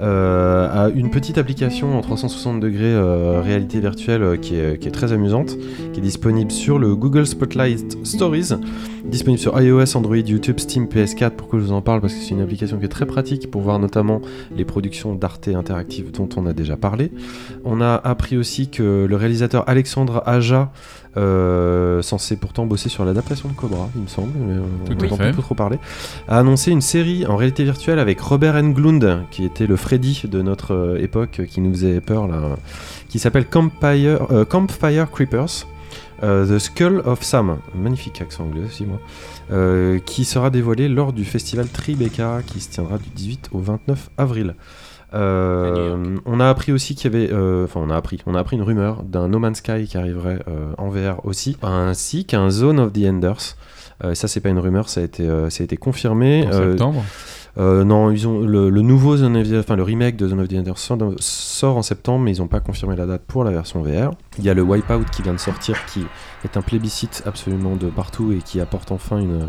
euh, a une petite application en 360 degrés euh, réalité virtuelle euh, qui, est, qui est très amusante, qui est disponible sur le Google Spotlight Stories, disponible sur iOS, Android, YouTube, Steam, PS4. Pourquoi je vous en parle? Parce que c'est une application qui est très pratique pour voir notamment les productions d'Arte interactive dont on a déjà parlé. On a appris aussi que le réalisateur Alexandre Aja euh, censé pourtant bosser sur l'adaptation de Cobra, il me semble, mais on n'entend plus trop parler, a annoncé une série en réalité virtuelle avec Robert Englund, qui était le Freddy de notre euh, époque, qui nous faisait peur là, qui s'appelle Campfire, euh, Campfire Creepers. euh, The Skull of Sam, magnifique accent anglais aussi moi, euh, qui sera dévoilé lors du festival Tribeca qui se tiendra du 18 au 29 avril. Euh, on a appris aussi qu'il y avait, euh, enfin on a appris, on a appris une rumeur d'un No Man's Sky qui arriverait euh, en VR aussi, ainsi qu'un Zone of the Enders. Euh, ça c'est pas une rumeur, ça a été, euh, ça a été confirmé. En Euh, septembre non, ils ont le, nouveau enfin le remake de Zone of the Enders sort, en septembre, mais ils n'ont pas confirmé la date pour la version VR. Il y a le Wipeout qui vient de sortir, qui est un plébiscite absolument de partout et qui apporte enfin une,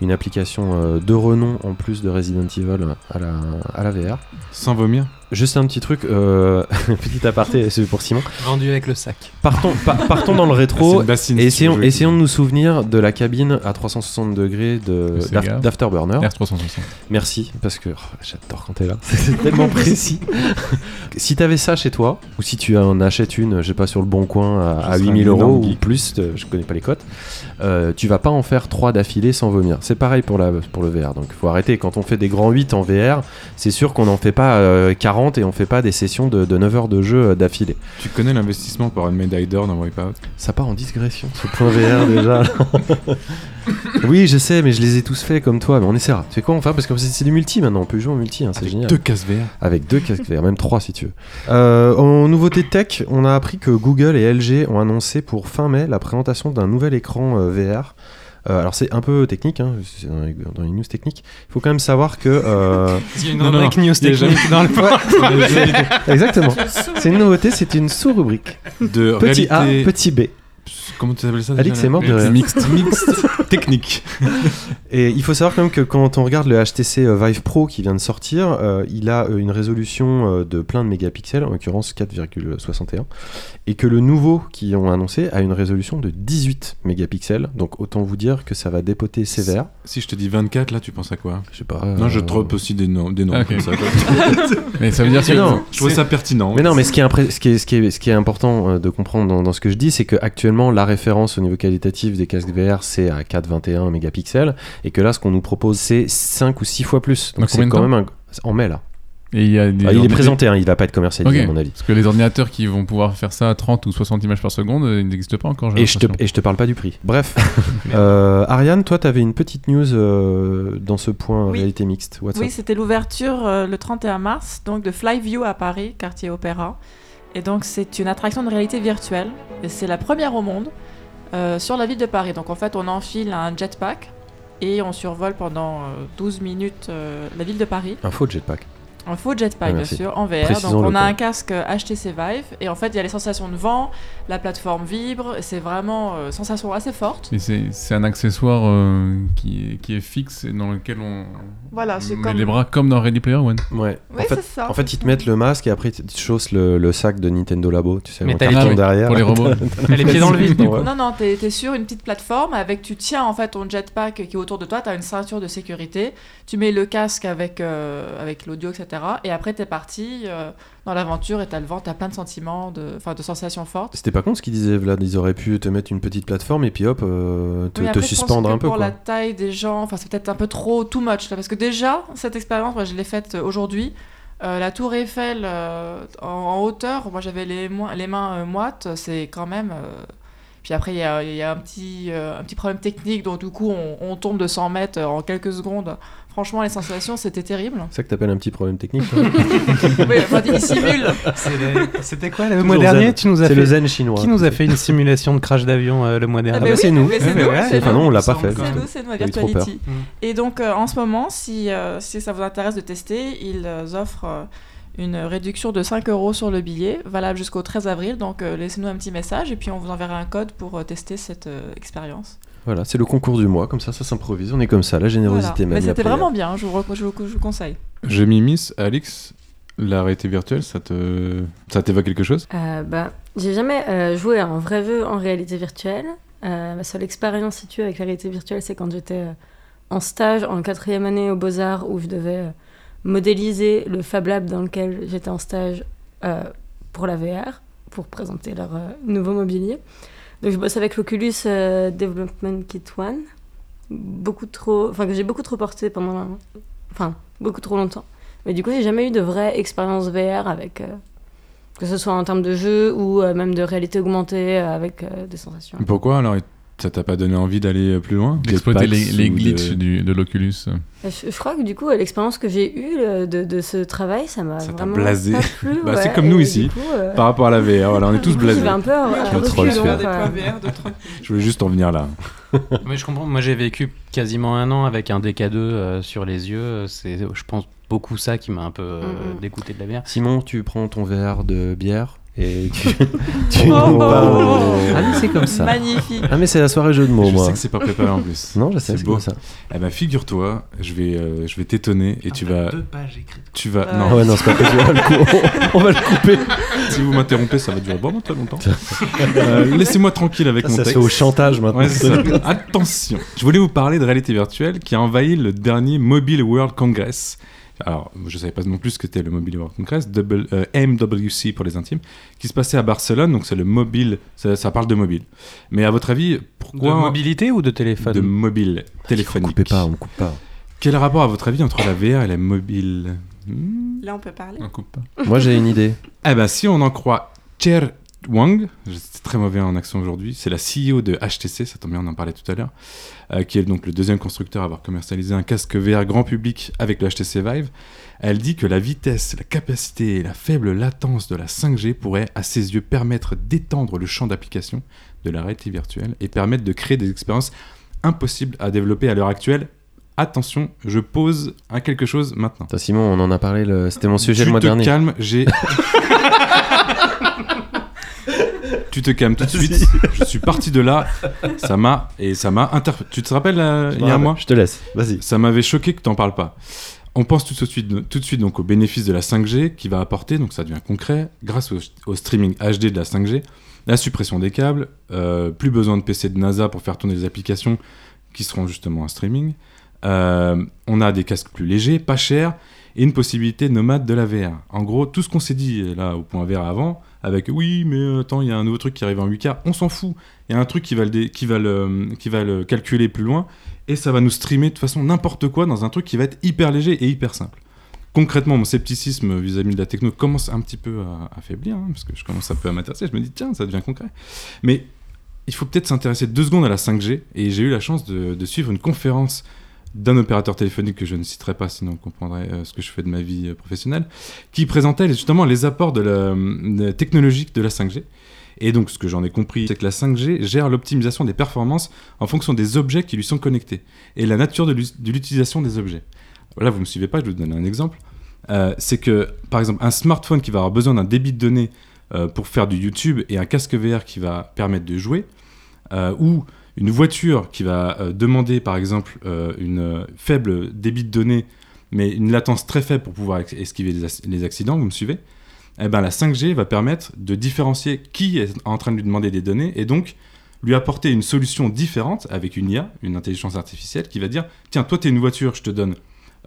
une application euh, de renom en plus de Resident Evil à la, à la VR. Sans vomir Juste un petit truc, euh, petit aparté, c'est pour Simon. Vendu avec le sac. Partons, pa- partons dans le rétro. bassine, Et essayons, essayons de nous souvenir de la cabine à 360 degrés de, De d'Afterburner. R360. Merci, parce que oh, j'adore quand t'es là. C'est tellement précis. si t'avais ça chez toi, ou si tu en achètes une, je sais pas, sur le bon coin à, Je à serais 8000 un euros ou plus, euh, je connais pas les cotes, euh, tu vas pas en faire 3 d'affilée sans vomir. C'est pareil pour, la, pour le VR. Donc faut arrêter. Quand on fait des grands 8 en VR, c'est sûr qu'on n'en fait pas euh, 40 et on fait pas des sessions de, de 9 heures de jeu euh, d'affilée. Tu connais l'investissement pour une médaille d'or dans Wipeout? Ça part en digression, ce point VR déjà. oui, je sais, mais je les ai tous faits comme toi, mais on essaiera. Tu sais quoi, on va Parce que c'est du multi maintenant, on peut jouer en multi, hein, c'est génial. Deux cases VR. Avec deux casques VR, même trois si tu veux. Euh, en nouveauté tech, on a appris que Google et LG ont annoncé pour fin mai la présentation d'un nouvel écran euh, VR. Euh, alors c'est un peu technique, hein, c'est dans, les, dans les news techniques. Il faut quand même savoir que... euh, Il y a une Non, non, news dans le Exactement. C'est une nouveauté, c'est une sous-rubrique. De Petit A, petit B. Comment tu appelles ça Alix est mort de rire. Mixte. Mixte. Technique. Et il faut savoir quand même que quand on regarde le HTC euh, Vive Pro qui vient de sortir, euh, il a euh, une résolution de plein de mégapixels, en l'occurrence 4,61, et que le nouveau qu'ils ont annoncé a une résolution de 18 mégapixels. Donc autant vous dire que ça va dépoter sévère. Si je te dis 24, là, tu penses à quoi? Je sais pas. Non, je trope aussi des noms, des noms Ah, comme ça. Mais ça veut dire que. Non, Je trouve ça pertinent. Mais non, mais ce qui est, impré- ce qui est, ce qui est, ce qui est important de comprendre dans, dans ce que je dis, c'est que actuellement la référence au niveau qualitatif des casques VR, c'est à 4,21 mégapixels, et que là, ce qu'on nous propose, c'est 5 ou 6 fois plus. Donc c'est quand même un... En mai, là. Et il y a des Ah, il est présenté, hein, il va pas être commercialisé à mon avis. Parce que les ordinateurs qui vont pouvoir faire ça à 30 ou 60 images par seconde, euh, ils n'existent pas encore. Et je, te, et je te parle pas du prix. Bref, euh, Ariane, toi, tu avais une petite news euh, dans ce point Oui. réalité mixte. What's Oui, c'était l'ouverture euh, le 31 mars, donc de Flyview à Paris, quartier Opéra. Et donc c'est une attraction de réalité virtuelle, et c'est la première au monde euh, sur la ville de Paris. Donc en fait, on enfile un jetpack et on survole pendant euh, 12 minutes euh, la ville de Paris. Un faux jetpack. Un faux jetpack, Ah, bien sûr, en VR. Donc on a un casque HTC Vive, et en fait, il y a les sensations de vent, la plateforme vibre, c'est vraiment euh, sensation assez forte. Et c'est c'est un accessoire euh, qui, est, qui est fixe et dans lequel on Voilà, c'est comme- les bras comme dans Ready Player One. Ouais. Oui, en fait, c'est ça. en fait, ils te mettent le masque et après, ils te chaussent le, le sac de Nintendo Labo, tu sais, Mais en t'as les derrière. pour les robots. T'as les pieds dans le vide, du coup. Ouais. Non, non, t'es t'es sur une petite plateforme avec, tu tiens en fait ton jetpack qui est autour de toi, t'as une ceinture de sécurité, tu mets le casque avec, euh, avec l'audio, etc. Et après t'es parti euh, dans l'aventure et t'as le vent, t'as plein de sentiments, de, de sensations fortes. C'était pas con ce qu'ils disaient, Vlad. Ils auraient pu te mettre une petite plateforme et puis hop, euh, te, Oui, te après, pense suspendre un peu. Pour Quoi. la taille des gens, enfin c'est peut-être un peu trop too much là, parce que déjà cette expérience, moi je l'ai faite euh, aujourd'hui. Euh, la tour Eiffel euh, en, en hauteur, moi j'avais les, mains moites, c'est quand même. Puis après il y a, il y a un, petit, euh, un petit problème technique, donc du coup on, on tombe de 100 mètres en quelques secondes. Franchement les sensations c'était terrible. C'est ça que t'appelles un petit problème technique. toi oui, enfin, il simule. C'était quoi le Toujours mois dernier zen. Tu nous as C'est fait le zen chinois. Qui nous a fait une simulation de crash d'avion euh, le mois dernier? Ah bah bah, oui, c'est nous. c'est nous, Enfin non, on l'a pas fait. C'est nous, c'est trop Virtuality. Mm. Et donc euh, en ce moment, si, euh, si ça vous intéresse de tester, ils offrent euh, une réduction de 5 euros sur le billet, valable jusqu'au 13 avril. Donc euh, laissez-nous un petit message et puis on vous enverra un code pour euh, tester cette euh, expérience. Voilà, c'est le concours du mois, comme ça, ça s'improvise. On est comme ça, la générosité Voilà. même. Mais c'était vraiment bien, je vous, re- je vous- je vous conseille. Je m'immisce, Alix. La réalité virtuelle, ça te, ça t'évoque quelque chose? Euh, bah, j'ai jamais euh, joué à un vrai jeu en réalité virtuelle. Euh, ma seule expérience située avec la réalité virtuelle, c'est quand j'étais euh, en stage en quatrième année aux Beaux-Arts où je devais euh, modéliser le Fab Lab dans lequel j'étais en stage euh, pour la VR, pour présenter leur euh, nouveau mobilier. Donc je bosse avec l'Oculus euh, Development Kit One, beaucoup trop, enfin que j'ai beaucoup trop porté pendant, enfin beaucoup trop longtemps. Mais du coup, j'ai jamais eu de vraie expérience VR avec euh, que ce soit en termes de jeu ou euh, même de réalité augmentée avec des sensations. Pourquoi alors ça t'a pas donné envie d'aller euh, plus loin? D'exploiter les, les de- glitches du- de l'Oculus. Et Je, je crois que du coup, euh, l'expérience que j'ai eue euh, de, de ce travail, ça m'a vraiment blasé. pas plu. Bah, c'est comme nous et ici, coup, euh, Par rapport à la VR, voilà, on est tous blasés. un peu. Je voulais juste en venir là. Mais je comprends. Moi, j'ai vécu quasiment un an avec un DK2 euh, sur les yeux. C'est, je pense, beaucoup ça qui m'a un peu euh, Mm, mm. dégoûté de la bière. Simon, tu prends ton verre de bière? Et tu, tu Oh. nous parles. Ah, mais c'est comme ça. Magnifique. Ah, mais c'est la soirée jeu de mots, je moi. sais que c'est pas préparé en plus. Non, je sais, C'est beau. comme ça. Eh ben figure-toi, je vais, euh, je vais t'étonner et tu vas, pages écrites. tu vas. Ah Non, Ah ouais, non, c'est pas possible. On va le cou- on va le couper. si vous m'interrompez, ça va durer vraiment très longtemps. Euh, Laissez-moi tranquille avec Ça, mon ça se texte. fait au chantage maintenant. Ouais, c'est ça. Attention, je voulais vous parler de réalité virtuelle qui a envahi le dernier Mobile World Congress. Alors, je savais pas non plus ce que c'était le Mobile World Congress, double, euh, MWC pour les intimes, qui se passait à Barcelone, donc c'est le mobile, ça, ça parle de mobile. Mais à votre avis, pourquoi De mobilité ou de téléphone de mobile On téléphonique coupait pas, on coupe pas. Quel rapport à votre avis entre la VR et la mobile? Hmm Là, on peut parler. On coupe pas. Moi, j'ai une idée. Eh ben, si on en croit Cher Wang, c'est très mauvais en accent aujourd'hui, c'est la CEO de HTC, ça tombe bien, on en parlait tout à l'heure, euh, qui est donc le deuxième constructeur à avoir commercialisé un casque VR grand public avec le HTC Vive. Elle dit que la vitesse, la capacité et la faible latence de la 5G pourraient, à ses yeux, permettre d'étendre le champ d'application de la réalité virtuelle et permettre de créer des expériences impossibles à développer à l'heure actuelle. Attention, je pose un quelque chose maintenant. Simon, on en a parlé, le... c'était mon sujet tu le mois te dernier. calmes, j'ai. tu te calmes tout de suite. Je suis parti de là. Ça m'a et ça m'a inter. Tu te rappelles euh, il y a un mois Je te laisse, vas-y. Ça m'avait choqué que t'en parles pas. On pense tout de suite, tout de suite donc au bénéfice de la 5G qui va apporter, donc ça devient concret, grâce au, au streaming HD de la 5G, la suppression des câbles, euh, plus besoin de PC de NASA pour faire tourner les applications qui seront justement en streaming. Euh, on a des casques plus légers, pas chers, et une possibilité nomade de la VR. En gros, tout ce qu'on s'est dit là au point VR avant, avec oui, mais attends, il y a un nouveau truc qui arrive en 8K, on s'en fout. Il y a un truc qui va, le qui, va le, qui va le calculer plus loin, et ça va nous streamer de toute façon n'importe quoi dans un truc qui va être hyper léger et hyper simple. concrètement, mon scepticisme vis-à-vis de la techno commence un petit peu à, faiblir, hein, parce que je commence un peu à m'intéresser. Je me dis, tiens, ça devient concret. Mais il faut peut-être s'intéresser deux secondes à la 5G. Et j'ai eu la chance de suivre une conférence d'un opérateur téléphonique que je ne citerai pas, sinon on comprendrait euh, ce que je fais de ma vie euh, professionnelle, qui présentait justement les apports de la, de- technologique de la 5G. Et donc, ce que j'en ai compris, c'est que la 5G gère l'optimisation des performances en fonction des objets qui lui sont connectés et la nature de l'utilisation des objets. Là, vous me suivez pas, je vais vous donner un exemple. Euh, c'est que, par exemple, un smartphone qui va avoir besoin d'un débit de données euh, pour faire du YouTube et un casque VR qui va permettre de jouer, euh, ou une voiture qui va euh, demander, par exemple, euh, une euh, faible débit de données, mais une latence très faible pour pouvoir esquiver les, ac- les accidents, vous me suivez eh ben, la 5G va permettre de différencier qui est en train de lui demander des données et donc lui apporter une solution différente avec une IA, une intelligence artificielle, qui va dire tiens, toi, tu es une voiture, je te donne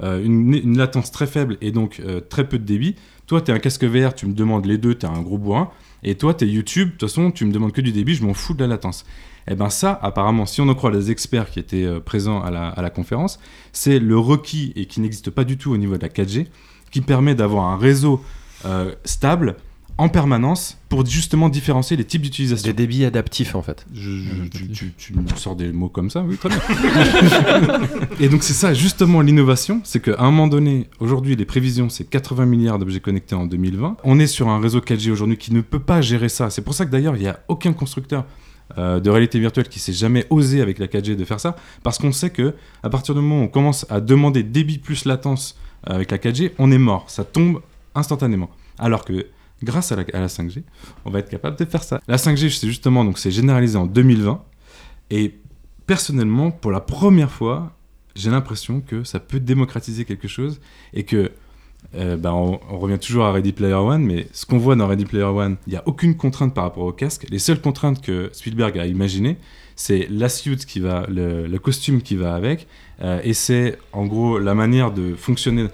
une, latence très faible et donc très peu de débit. Toi, tu es un casque VR, tu me demandes les deux, tu es un gros bourrin. Et toi, tu es YouTube, de toute façon, tu me demandes que du débit, je m'en fous de la latence. Et ben ça, apparemment, si on en croit les experts qui étaient euh, présents à la, à la conférence, c'est le requis et qui n'existe pas du tout au niveau de la 4G, qui permet d'avoir un réseau euh, stable en permanence pour justement différencier les types d'utilisation. Des débits adaptifs en fait. Je- je- tu, tu- tu me sors des mots comme ça, oui, très bien. et donc c'est ça, justement, l'innovation, c'est qu'à un moment donné, aujourd'hui, les prévisions, c'est 80 milliards d'objets connectés en 2020. On est sur un réseau 4G aujourd'hui qui ne peut pas gérer ça. C'est pour ça que d'ailleurs, il n'y a aucun constructeur euh, de réalité virtuelle qui s'est jamais osé avec la 4G de faire ça, parce qu'on sait que à partir du moment où on commence à demander débit plus latence euh, avec la 4G, on est mort, ça tombe instantanément. Alors que grâce à la, à la 5G, on va être capable de faire ça. La 5G, c'est justement, donc c'est généralisé en 2020. Et personnellement, pour la première fois, j'ai l'impression que ça peut démocratiser quelque chose et que euh, bah, on, revient toujours à Ready Player One, mais ce qu'on voit dans Ready Player One, il n'y a aucune contrainte par rapport au casque. Les seules contraintes que Spielberg a imaginées, c'est la suit qui va, le, costume qui va avec, euh, et c'est en gros la manière de fonctionner.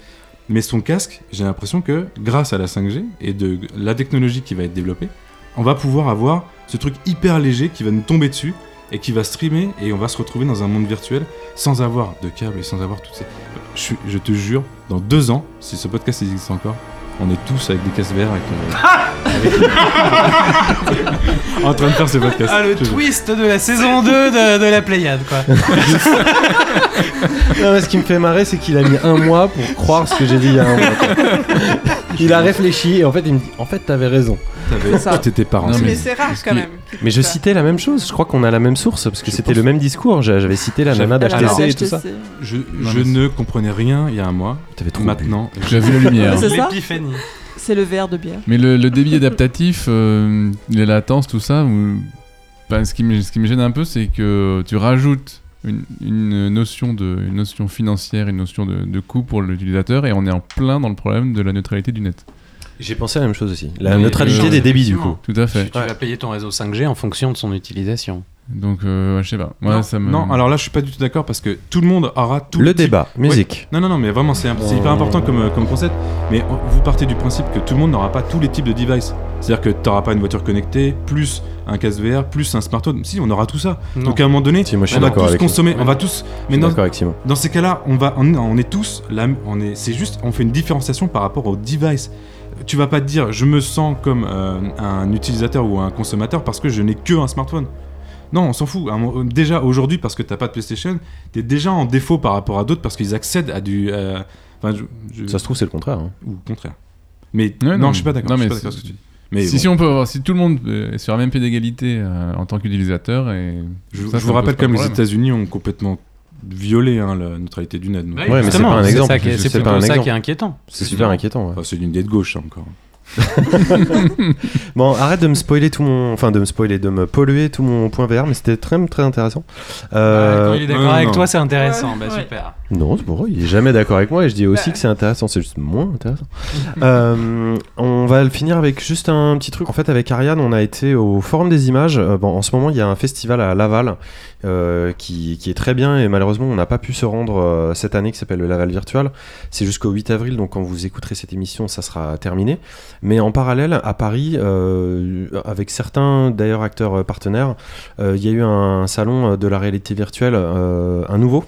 Mais son casque, j'ai l'impression que grâce à la 5G et de la technologie qui va être développée, on va pouvoir avoir ce truc hyper léger qui va nous tomber dessus et qui va streamer et on va se retrouver dans un monde virtuel sans avoir de câbles et sans avoir toutes ces... Je te jure, dans deux ans, si ce podcast existe encore, on est tous avec des casques verts avec, euh, avec- en train de faire ce podcast. Ah, le twist de la saison 2 de, de la Pléiade, quoi. Non, mais ce qui me fait marrer, c'est qu'il a mis un mois pour croire ce que j'ai dit il y a un mois. quoi. il a réfléchi et en fait, il me dit En fait, t'avais raison. T'avais- C'est ça. Tu t'étais pas renseigné. Mais c'est rare quand même. Mais je citais la même chose. Je crois qu'on a la même source parce que c'était pense- le même discours. J'a- J'avais cité la nana d'HTC et tout ça. Je, ne comprenais rien il y a un mois. T'avais trop Maintenant, as vu la lumière. C'est ça C'est le verre de bière. Mais le, le débit adaptatif, euh, les latences, tout ça, ben, ce, qui me, ce qui me gêne un peu, c'est que tu rajoutes une, une notion de, une notion financière, une notion de, de coût pour l'utilisateur, et on est en plein dans le problème de la neutralité du net. J'ai pensé à la même chose aussi. La Mais, neutralité des débits du coup. Tout à Tu, fait. tu vas payer ton réseau 5G en fonction de son utilisation. Donc, euh, je sais pas. Moi, non, ça me... non, alors là, je suis pas du tout d'accord parce que tout le monde aura tout Le débat, musique. Non, non, non, mais vraiment, c'est un- hyper important comme, euh, comme concept. Mais vous partez du principe que tout le monde n'aura pas tous les types de devices. C'est-à-dire que tu n'auras pas une voiture connectée, plus un casque VR, plus un smartphone. Si, on aura tout ça. Non. Donc à un moment donné, Si, moi je suis on va tous avec consommer, Simon. on va tous. Mais dans, avec Simon. dans ces cas-là, on va, on, on est tous là, on est, c'est juste, on fait une différenciation par rapport au device. Tu vas pas te dire, je me sens comme euh, un utilisateur ou un consommateur parce que je n'ai que un smartphone. Non, on s'en fout. Déjà aujourd'hui, parce que t'as pas de PlayStation, t'es déjà en défaut par rapport à d'autres parce qu'ils accèdent à du. euh, Enfin, je- je- Ça se trouve, c'est le contraire. hein. ou au contraire. Mais Ouais, non, non, je suis pas d'accord. non, je suis mais pas d'accord c'est- avec ce que tu dis. Mais si, bon, si on peut avoir, si tout le monde euh, est sur la même pied d'égalité euh, en tant qu'utilisateur, et je, ça, je ça vous rappelle de les. États-Unis ont complètement violé hein, la neutralité du net. Ouais, mais c'est pas un exemple, ça qui est- c'est plutôt ça qui est inquiétant. C'est super inquiétant. c'est une idée de gauche ça, encore. Bon, arrête de me spoiler tout mon. Enfin, de me spoiler, de me polluer tout mon point VR, mais c'était très très intéressant. Euh, Quand il est d'accord non, avec non. toi, c'est intéressant. Ouais, bah ouais. super. Non, c'est pour eux, il est jamais d'accord avec moi et je dis aussi Bah. que c'est intéressant, c'est juste moins intéressant. Euh, on va le finir avec juste un petit truc. En fait, avec Ariane, on a été au Forum des Images. Euh, bon, en ce moment, il y a un festival à Laval euh, qui, qui est très bien et malheureusement, on n'a pas pu se rendre euh, cette année qui s'appelle le Laval Virtual. C'est jusqu'au 8 avril, donc quand vous écouterez cette émission, ça sera terminé. Mais en parallèle, à Paris, euh, avec certains d'ailleurs acteurs euh, partenaires, euh, il y a eu un salon de la réalité virtuelle, un nouveau,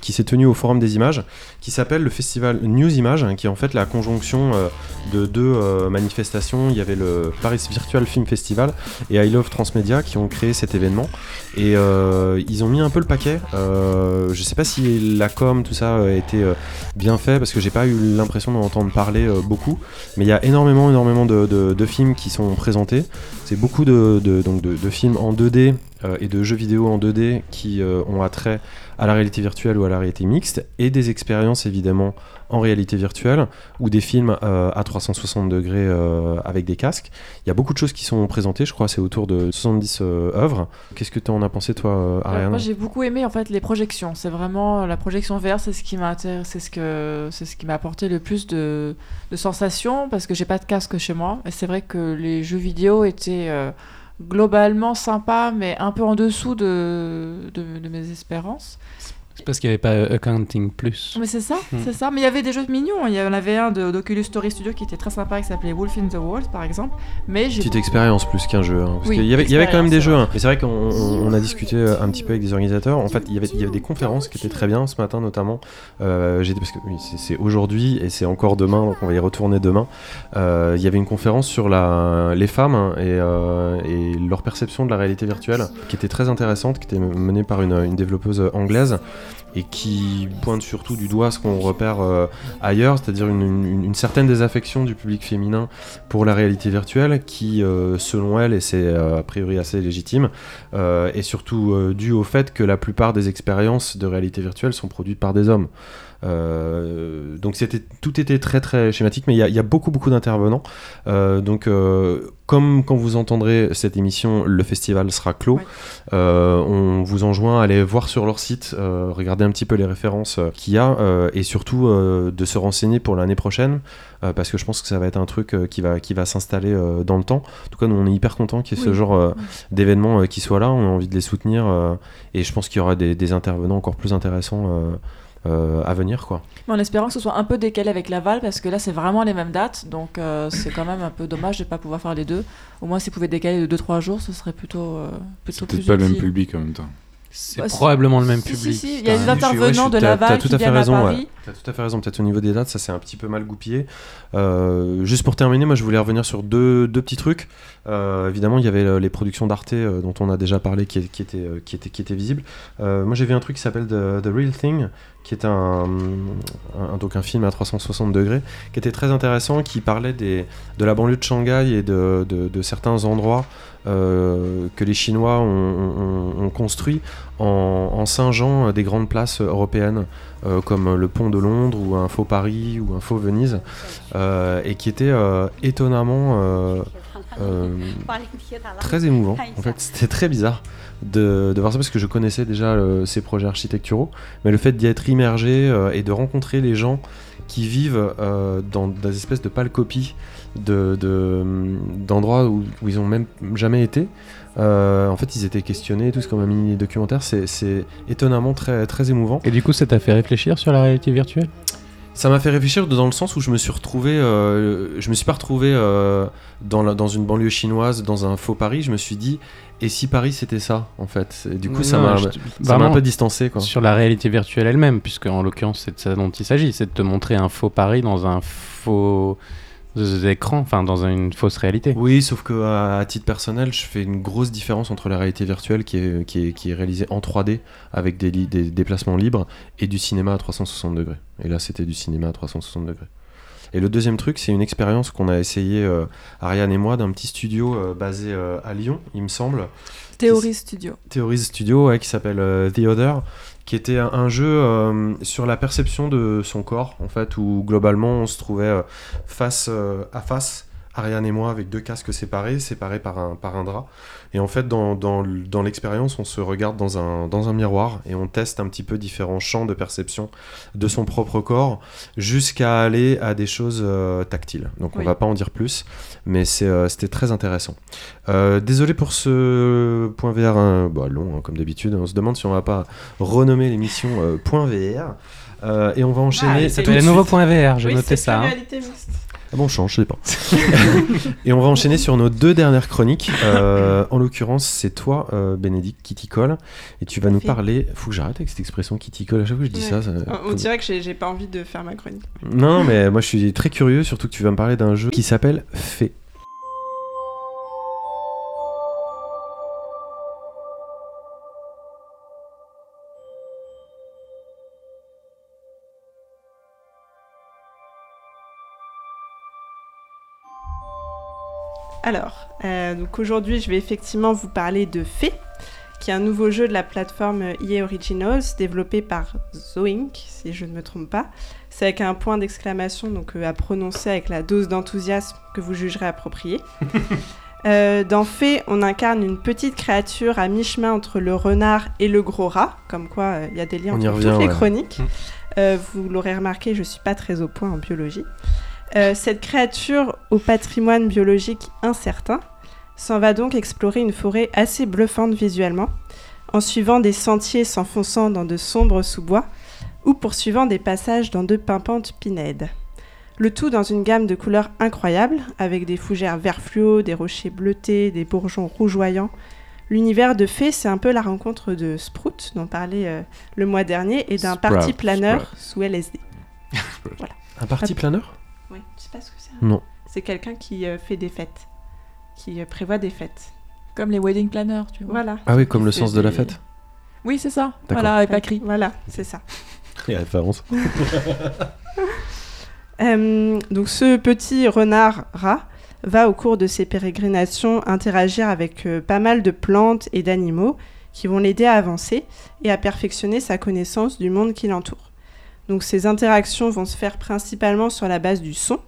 qui s'est tenu au Forum des Images, qui s'appelle le festival News Images, hein, qui est en fait la conjonction de deux manifestations. Il y avait le Paris Virtual Film Festival et I Love Transmedia qui ont créé cet événement. Et ils ont mis un peu le paquet. Euh, je sais pas si la com, tout ça, a été bien fait parce que j'ai pas eu l'impression d'en entendre parler beaucoup. Mais il y a énormément, énormément de, films qui sont présentés. C'est beaucoup de films en 2D euh, et de jeux vidéo en 2D qui euh, ont attrait à la réalité virtuelle ou à la réalité mixte et des expériences évidemment en réalité virtuelle ou des films euh, à 360 degrés euh, avec des casques. Il y a beaucoup de choses qui sont présentées, je crois c'est autour de 70 euh, œuvres. Qu'est-ce que tu en as pensé toi Ariane moi j'ai beaucoup aimé en fait les projections. C'est vraiment la projection VR, c'est ce qui m'a c'est ce que c'est ce qui m'a apporté le plus de, de sensations parce que j'ai pas de casque chez moi. Et c'est vrai que les jeux vidéo étaient globalement sympas, mais un peu en dessous de, de, de mes espérances. C'est parce qu'il n'y avait pas euh, Accounting Plus. Mais c'est ça, Hmm. c'est ça. Mais il y avait des jeux mignons. Il y en avait un de- d'Oculus Story Studio qui était très sympa, qui s'appelait Wolf in the Walls, par exemple. Mais Petite expérience plus qu'un jeu. hein, parce Oui, qu'il y avait, il y avait quand même des jeux. hein. Mais c'est vrai qu'on on- on a discuté euh, un petit peu avec des organisateurs. En fait, il y avait, il y avait des conférences qui étaient très bien ce matin, notamment. Euh, J'étais parce que oui, c'est- c'est aujourd'hui et c'est encore demain, donc on va y retourner demain. Euh, il y avait une conférence sur la, les femmes hein, et, euh, et leur perception de la réalité virtuelle, qui était très intéressante, qui était menée par une, une développeuse anglaise et qui pointe surtout du doigt ce qu'on repère euh, ailleurs, c'est-à-dire une, certaine désaffection du public féminin pour la réalité virtuelle qui, euh, selon elle, et c'est euh, a priori assez légitime, est surtout dû au fait que la plupart des expériences de réalité virtuelle sont produites par des hommes. Euh, donc c'était tout était très très schématique, mais il y, a- il y a beaucoup beaucoup d'intervenants. Euh, donc euh, comme quand vous entendrez cette émission, le festival sera clos. Ouais. Euh, on vous enjoint à aller voir sur leur site, euh, regarder un petit peu les références euh, qu'il y a et surtout de se renseigner pour l'année prochaine parce que je pense que ça va être un truc qui va, qui va s'installer dans le temps. En tout cas, nous on est hyper content qu'il y ait ce genre euh, d'événements qui soient là. On a envie de les soutenir et je pense qu'il y aura des, des intervenants encore plus intéressants. Euh, à venir quoi. Mais en espérant que ce soit un peu décalé avec Laval, parce que là, c'est vraiment les mêmes dates. Donc, euh, c'est quand même un peu dommage de ne pas pouvoir faire les deux. Au moins, s'ils pouvaient décaler de 2-3 jours, ce serait plutôt, euh, plutôt C'est plus peut-être pas le même public en même temps. C'est Bah, probablement le même Si, public. si, si, il y a des intervenants suis- de Laval qui tout à fait viennent raison, à ouais. Paris. T'as tout à fait raison, peut-être au niveau des dates, ça s'est un petit peu mal goupillé. Euh, juste pour terminer, moi je voulais revenir sur deux, deux petits trucs. Euh, évidemment, il y avait euh, les productions d'Arte euh, dont on a déjà parlé qui, qui, étaient, qui, étaient, qui étaient visibles. Moi j'ai vu un truc qui s'appelle The, The Real Thing, qui est un, un- donc un film à 360 degrés, qui était très intéressant, qui parlait des, de la banlieue de Shanghai et de, de, de certains endroits euh, que les Chinois ont, construits en, en singeant euh, des grandes places européennes euh, comme le pont de Londres ou un faux Paris ou un faux Venise et qui était étonnamment très émouvant. En fait, c'était très bizarre de, voir ça parce que je connaissais déjà ces projets architecturaux, mais le fait d'y être immergé et de rencontrer les gens qui vivent dans des espèces de pâles copies de, de- d'endroits où, où ils ont même jamais été. Euh, en fait, ils étaient questionnés, et tout, c'est comme un mini documentaire. C'est, c'est étonnamment très, très émouvant. Et du coup, ça t'a fait réfléchir sur la réalité virtuelle? Ça m'a fait réfléchir dans le sens où je me suis retrouvé, euh, je me suis pas retrouvé euh, dans, la- dans une banlieue chinoise, dans un faux Paris. Je me suis dit, et si Paris c'était ça, en fait? Et Du coup, ça Non, ça m'a un peu distancé, quoi. Sur la réalité virtuelle elle-même, puisque en l'occurrence, c'est de ça dont il s'agit, c'est de te montrer un faux Paris dans un faux écran, enfin dans une fausse réalité. Oui, sauf que à, à titre personnel, je fais une grosse différence entre la réalité virtuelle qui est, qui est, qui est réalisée en 3D avec des, li- des déplacements libres et du cinéma à 360 degrés. Et là, c'était du cinéma à 360 degrés. Et le deuxième truc, c'est une expérience qu'on a essayé, euh, Ariane et moi, d'un petit studio euh, basé euh, à Lyon, il me semble. Théorie Studio. Theories Studio ouais, qui s'appelle euh, The Other, qui était un, jeu euh, sur la perception de son corps, en fait, où globalement on se trouvait euh, face euh, à face, Ariane et moi, avec deux casques séparés, séparés par un, par un drap. Et en fait, dans, dans, l- dans l'expérience, on se regarde dans un, dans un miroir et on teste un petit peu différents champs de perception de son propre corps jusqu'à aller à des choses euh, tactiles. Donc on Oui. va pas en dire plus, mais euh, c'était très intéressant. Euh, désolé pour ce point VR euh, bah, long, hein, comme d'habitude. On se demande si on va pas renommer l'émission euh, point VR. Euh, et on va enchaîner. c'est tout C'est de le nouveau point VR, j'ai Oui, noté c'est ça. hein. Ah bon, on change, je sais pas. et on va enchaîner sur nos deux dernières chroniques. Euh, en l'occurrence, c'est toi, euh, Bénédicte, qui t'y colle. Et tu vas nous parler. Faut que j'arrête avec cette expression qui t'y colle. À chaque fois que je dis Ouais. ça. ça- On, on dirait que j'ai pas envie de faire ma chronique. Non, mais moi je suis très curieux, surtout que tu vas me parler d'un jeu qui s'appelle Fée. Alors, euh, donc aujourd'hui, je vais effectivement vous parler de Fée, qui est un nouveau jeu de la plateforme EA Originals, développé par Zoink, si je ne me trompe pas. C'est avec un point d'exclamation, donc euh, à prononcer avec la dose d'enthousiasme que vous jugerez appropriée. Euh, dans Fée, on incarne une petite créature à mi-chemin entre le renard et le gros rat, comme quoi euh, il y a des liens entre revient, toutes les chroniques. Euh, vous l'aurez remarqué, je suis pas très au point en biologie. Euh, cette créature au patrimoine biologique incertain s'en va donc explorer une forêt assez bluffante visuellement, en suivant des sentiers s'enfonçant dans de sombres sous-bois ou poursuivant des passages dans de pimpantes pinèdes. Le tout dans une gamme de couleurs incroyables, avec des fougères vert fluo, des rochers bleutés, des bourgeons rougeoyants. L'univers de Fée, c'est un peu la rencontre de Sprout, dont on parlait euh, le mois dernier, et d'un party planeur Sprout. sous LSD. Un parti planeur? Pas ce que c'est Non. C'est quelqu'un qui euh, fait des fêtes, qui euh, prévoit des fêtes. Comme les wedding planners, tu vois. Voilà. Ah oui, comme le sens de la fête. Oui, c'est ça. Voilà, avec Pacry. Voilà, c'est ça. A référence. Euh, donc ce petit renard rat va au cours de ses pérégrinations interagir avec euh, pas mal de plantes et d'animaux qui vont l'aider à avancer et à perfectionner sa connaissance du monde qui l'entoure. Donc ces interactions vont se faire principalement sur la base du son,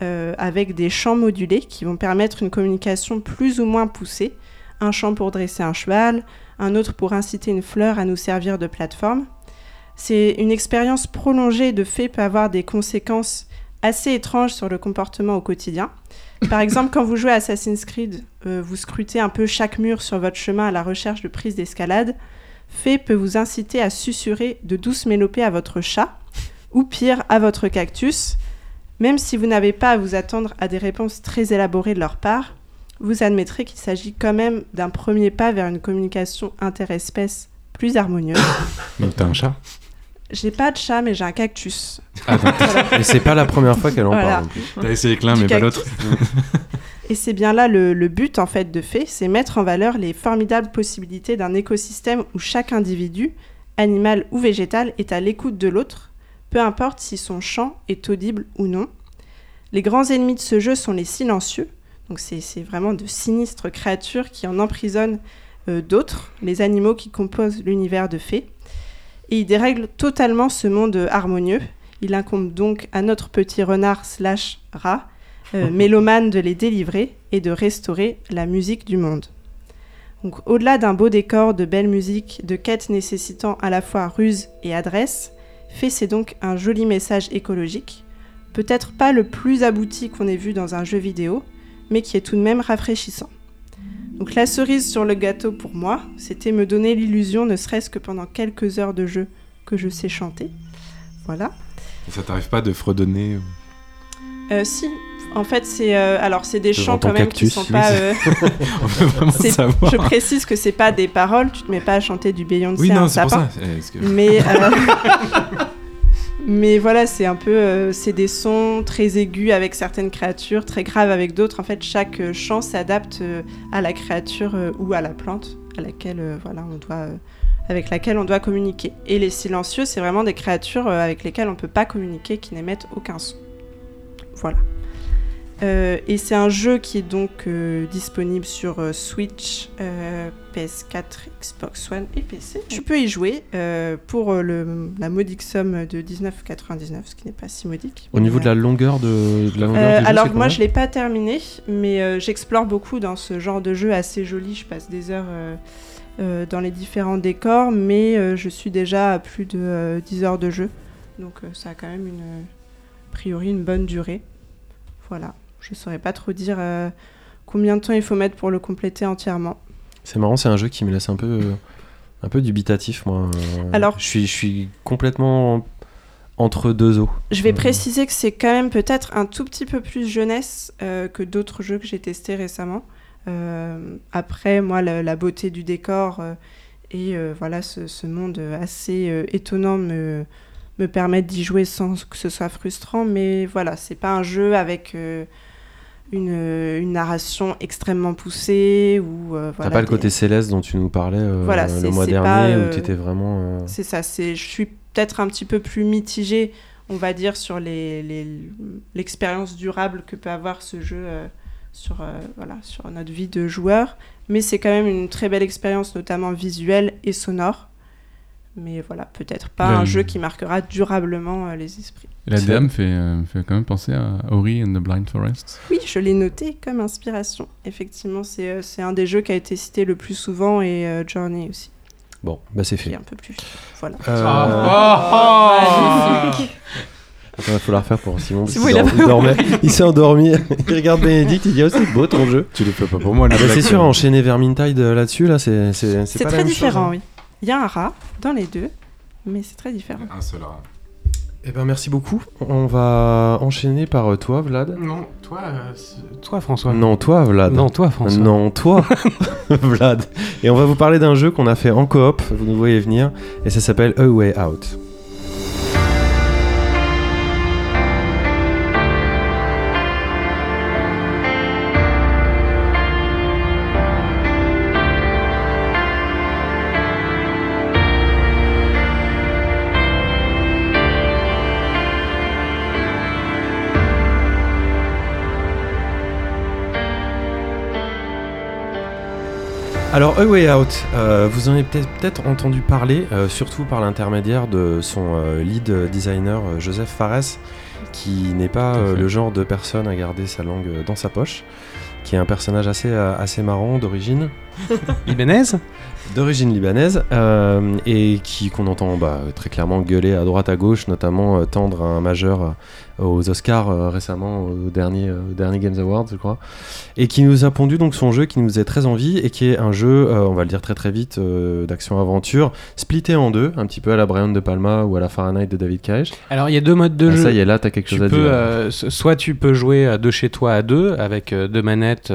euh, avec des chants modulés qui vont permettre une communication plus ou moins poussée. Un chant pour dresser un cheval, un autre pour inciter une fleur à nous servir de plateforme. C'est une expérience prolongée de fait peut avoir des conséquences assez étranges sur le comportement au quotidien. Par exemple, quand vous jouez à Assassin's Creed, euh, vous scrutez un peu chaque mur sur votre chemin à la recherche de prises d'escalade. Fait peut vous inciter à susurrer de douces mélopées à votre chat, ou pire, à votre cactus. Même si vous n'avez pas à vous attendre à des réponses très élaborées de leur part, vous admettrez qu'il s'agit quand même d'un premier pas vers une communication interespèce plus harmonieuse. Donc t'as un chat? J'ai pas de chat, mais j'ai un cactus. Et c'est pas la première fois qu'elle en Voilà. parle. T'as essayé avec l'un mais pas l'autre. Et c'est bien là le, le but en fait de fait, c'est mettre en valeur les formidables possibilités d'un écosystème où chaque individu, animal ou végétal, est à l'écoute de l'autre, peu importe si son chant est audible ou non. Les grands ennemis de ce jeu sont les silencieux, donc c'est vraiment de sinistres créatures qui en emprisonnent euh, d'autres, les animaux qui composent l'univers de fées. Et ils dérèglent totalement ce monde harmonieux. Il incombe donc à notre petit renard slash rat euh, mélomane de les délivrer et de restaurer la musique du monde. Donc, au-delà d'un beau décor, de belle musique, de quêtes nécessitant à la fois ruse et adresse, C'est donc un joli message écologique, peut-être pas le plus abouti qu'on ait vu dans un jeu vidéo, mais qui est tout de même rafraîchissant. Donc la cerise sur le gâteau pour moi, c'était me donner l'illusion, ne serait-ce que pendant quelques heures de jeu, que je sais chanter. Voilà. Ça t'arrive pas de fredonner ou- Euh, si, en fait, c'est euh, alors c'est des chants quand même cactus, qui sont oui, pas. euh, On veut vraiment c'est- savoir. je précise que c'est pas des paroles. Tu te mets pas à chanter du Beyoncé Oui, non, c'est pour ça. Que- Mais euh, mais voilà, c'est un peu euh, c'est des sons très aigus avec certaines créatures, très graves avec d'autres. En fait, chaque euh, chant s'adapte euh, à la créature euh, ou à la plante à laquelle euh, voilà on doit euh, avec laquelle on doit communiquer. Et les silencieux, c'est vraiment des créatures avec lesquelles on peut pas communiquer, qui n'émettent aucun son. Voilà. Euh, et c'est un jeu qui est donc euh, disponible sur euh, Switch, euh, PS4, Xbox One et PC. Tu peux y jouer euh, pour le- la modique somme de 19,99, ce qui n'est pas si modique. Au niveau de la longueur de, de la longueur Euh, du jeu, alors moi je l'ai pas terminé, mais euh, j'explore beaucoup dans ce genre de jeu assez joli. Je passe des heures euh, euh, dans les différents décors, mais euh, je suis déjà à plus de euh, 10 heures de jeu, donc euh, ça a quand même une a priori une bonne durée. Voilà, je saurais pas trop dire euh, combien de temps il faut mettre pour le compléter entièrement. C'est marrant, c'est un jeu qui me laisse un peu, un peu dubitatif, moi. Alors- je suis, je suis complètement entre deux eaux. Je vais Euh, préciser que c'est quand même peut-être un tout petit peu plus jeunesse euh, que d'autres jeux que j'ai testés récemment. Euh, après, moi, la, la beauté du décor et voilà ce, ce monde assez étonnant me, me permettent d'y jouer sans que ce soit frustrant. Mais voilà, c'est pas un jeu avec une, une narration extrêmement poussée ou euh, T'as pas le des- côté céleste dont tu nous parlais euh, Voilà, le mois dernier pas, où euh, tu étais vraiment. euh, C'est ça, je suis peut-être un petit peu plus mitigée, on va dire, sur les, les- l'expérience durable que peut avoir ce jeu sur, voilà, sur notre vie de joueur. Mais c'est quand même une très belle expérience, notamment visuelle et sonore. Mais voilà, peut-être pas La- un jeu qui marquera durablement euh, les esprits. Et la C'est- DA me fait, euh, fait quand même penser à Ori and the Blind Forest. Oui, je l'ai noté comme inspiration. Effectivement, c'est, euh, c'est un des jeux qui a été cité le plus souvent et euh, Journey aussi, Bon, bah c'est qui est fait. un peu plus. Voilà. Euh, Ah. Magnifique. Attends, il faut la refaire pour Simon. bon, il s'est endormi. il regarde Bénédicte, il dit Oh, c'est beau ton jeu. Tu le fais pas pour moi. Ah bah, c'est sûr, enchaîner Vermintide là-dessus, là, c'est c'est C'est pas la très même chose, différent, hein. oui. Il y a un rat dans les deux, mais c'est très différent. Un seul rat. Eh ben merci beaucoup. On va enchaîner par euh, toi, Vlad. Non, toi, euh, toi François. Non, toi, Vlad. Non, toi François. Non, toi, Vlad. Et on va vous parler d'un jeu qu'on a fait en coop, vous nous voyez venir, et ça s'appelle A Way Out. Alors, A Way Out, euh, vous en avez peut-être entendu parler, euh, surtout par l'intermédiaire de son euh, lead designer Joseph Fares, qui n'est pas le genre de personne à garder sa langue dans sa poche, qui est un personnage assez, assez marrant d'origine, Ibanez d'origine libanaise, et qui qu'on entend bah, très clairement gueuler à droite à gauche, notamment tendre un majeur aux Oscars euh, récemment, au dernier, euh, dernier Games Awards, je crois, et qui nous a pondu donc son jeu qui nous faisait très envie et qui est un jeu, euh, on va le dire très très vite, d'action-aventure, splitté en deux, un petit peu à la Brian de Palma ou à la Fahrenheit de David Cage. Alors il y a deux modes de Ah, jeu. ça y est, là t'as quelque Tu chose à dire. so- soit tu peux jouer de chez toi à deux avec deux manettes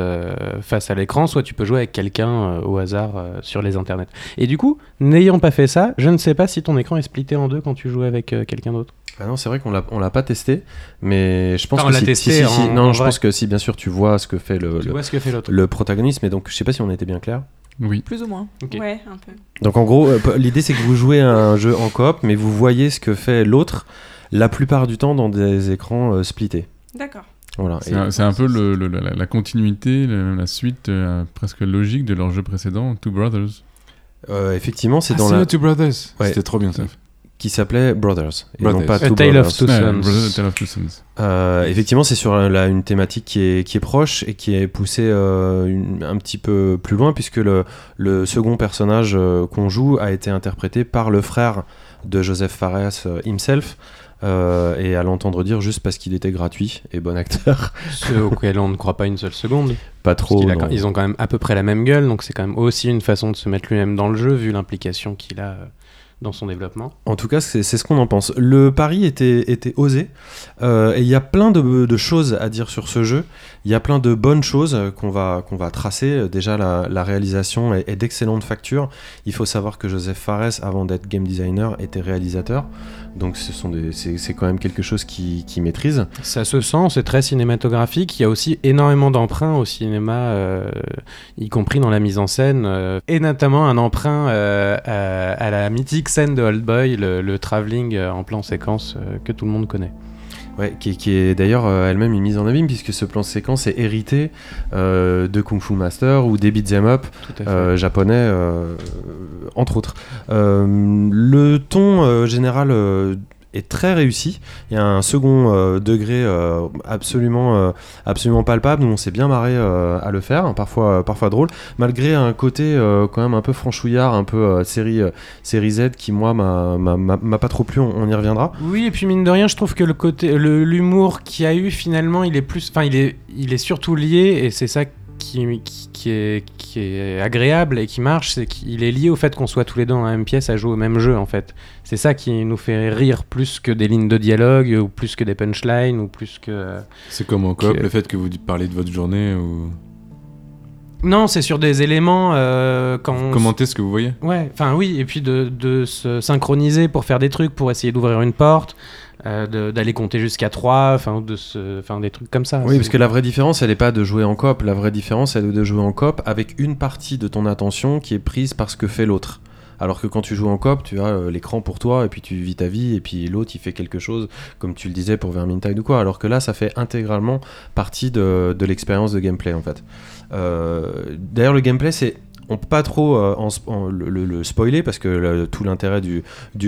face à l'écran, soit tu peux jouer avec quelqu'un au hasard sur les internets. Et du coup, n'ayant pas fait ça, je ne sais pas si ton écran est splitté en deux quand tu joues avec quelqu'un d'autre. Ah non, c'est vrai qu'on l'a, on l'a pas testé, mais je pense Enfin, on que l'a si, testé si, si, si. en- non, en je vrai. pense que si, bien sûr, tu vois ce que fait le, Tu le, vois ce que fait l'autre. le protagoniste, mais donc je sais pas si on était bien clair. Oui. Plus ou moins. Ouais, un peu. Donc en gros, euh, l'idée c'est que vous jouez à un jeu en coop, mais vous voyez ce que fait l'autre la plupart du temps dans des écrans euh, splittés. D'accord. Voilà. C'est un, c'est un peu le- le- la, la continuité, le- la suite euh, presque logique de leur jeu précédent, Two Brothers. euh, effectivement, c'est Ah, dans c'est la Two Brothers. Ouais. C'était trop bien ça. Qui s'appelait Brothers et Brothers. non pas Two Tale of. Two Sons. Brothers, Tale of Two Sons. Euh, effectivement, c'est sur la, une thématique qui est, qui est proche et qui est poussée euh, une- un petit peu plus loin, puisque le, le second personnage euh, qu'on joue a été interprété par le frère de Joseph Fares euh, himself. euh, et à l'entendre dire juste parce qu'il était gratuit et bon acteur. Ce auquel on ne croit pas une seule seconde. Pas trop. a- ils ont quand même à peu près la même gueule, donc c'est quand même aussi une façon de se mettre lui-même dans le jeu, vu l'implication qu'il a euh, dans son développement. En tout cas, c'est ce qu'on en pense. Le pari était, osé. euh, et il y a plein de, choses à dire sur ce jeu. Il y a plein de bonnes choses qu'on va, tracer. Déjà, la, la réalisation est, est d'excellente facture. Il faut savoir que Joseph Fares, avant d'être game designer, était réalisateur. Donc, ce sont c'est c'est quand même quelque chose qu'il qui maîtrise. Ça se sent, c'est très cinématographique. Il y a aussi énormément d'emprunts au cinéma, euh, y compris dans la mise en scène, euh, et notamment un emprunt euh, à, la mythique scène de Old Boy, le, le travelling en plan séquence que tout le monde connaît. Ouais, qui, qui est d'ailleurs euh, elle-même une mise en abîme, puisque ce plan séquence est hérité euh, de Kung Fu Master ou des beat'em up euh, japonais, euh, entre autres. Le ton général est très réussi. Il y a un second euh, degré euh, absolument, euh, absolument palpable. Nous, on s'est bien marré à le faire, parfois, parfois drôle, malgré un côté quand même un peu franchouillard, un peu série, série Z qui, moi, m'a- pas trop plu. On, y reviendra. Oui, et puis mine de rien, je trouve que le côté, l'humour qu'il y a eu finalement, il est plus, enfin, il est, il est surtout lié, et c'est ça qui, qui, qui est, qui est agréable et qui marche, c'est qu'il est lié au fait qu'on soit tous les deux dans la même pièce à jouer au même jeu en fait. C'est ça qui nous fait rire plus que des lignes de dialogue ou plus que des punchlines ou plus que. C'est comme en coop, Que- le fait que vous parlez de votre journée ou Non, c'est sur des éléments euh, quand. on commentez ce que vous voyez. Ouais, enfin oui, et puis de, de se synchroniser pour faire des trucs, pour essayer d'ouvrir une porte, euh, d'aller compter jusqu'à 3, enfin de se, enfin des trucs comme ça. Oui, parce que la vraie différence, elle n'est pas de jouer en coop. La vraie différence, elle est de jouer en coop avec une partie de ton attention qui est prise par ce que fait l'autre. Alors que quand tu joues en coop, tu as euh, l'écran pour toi et puis tu vis ta vie et puis l'autre il fait quelque chose comme tu le disais pour Vermintide ou quoi. Alors que là, ça fait intégralement partie de, de l'expérience de gameplay en fait. Euh, D'ailleurs, le gameplay, c'est on peut pas trop euh, le, le- le spoiler parce que le- tout l'intérêt du,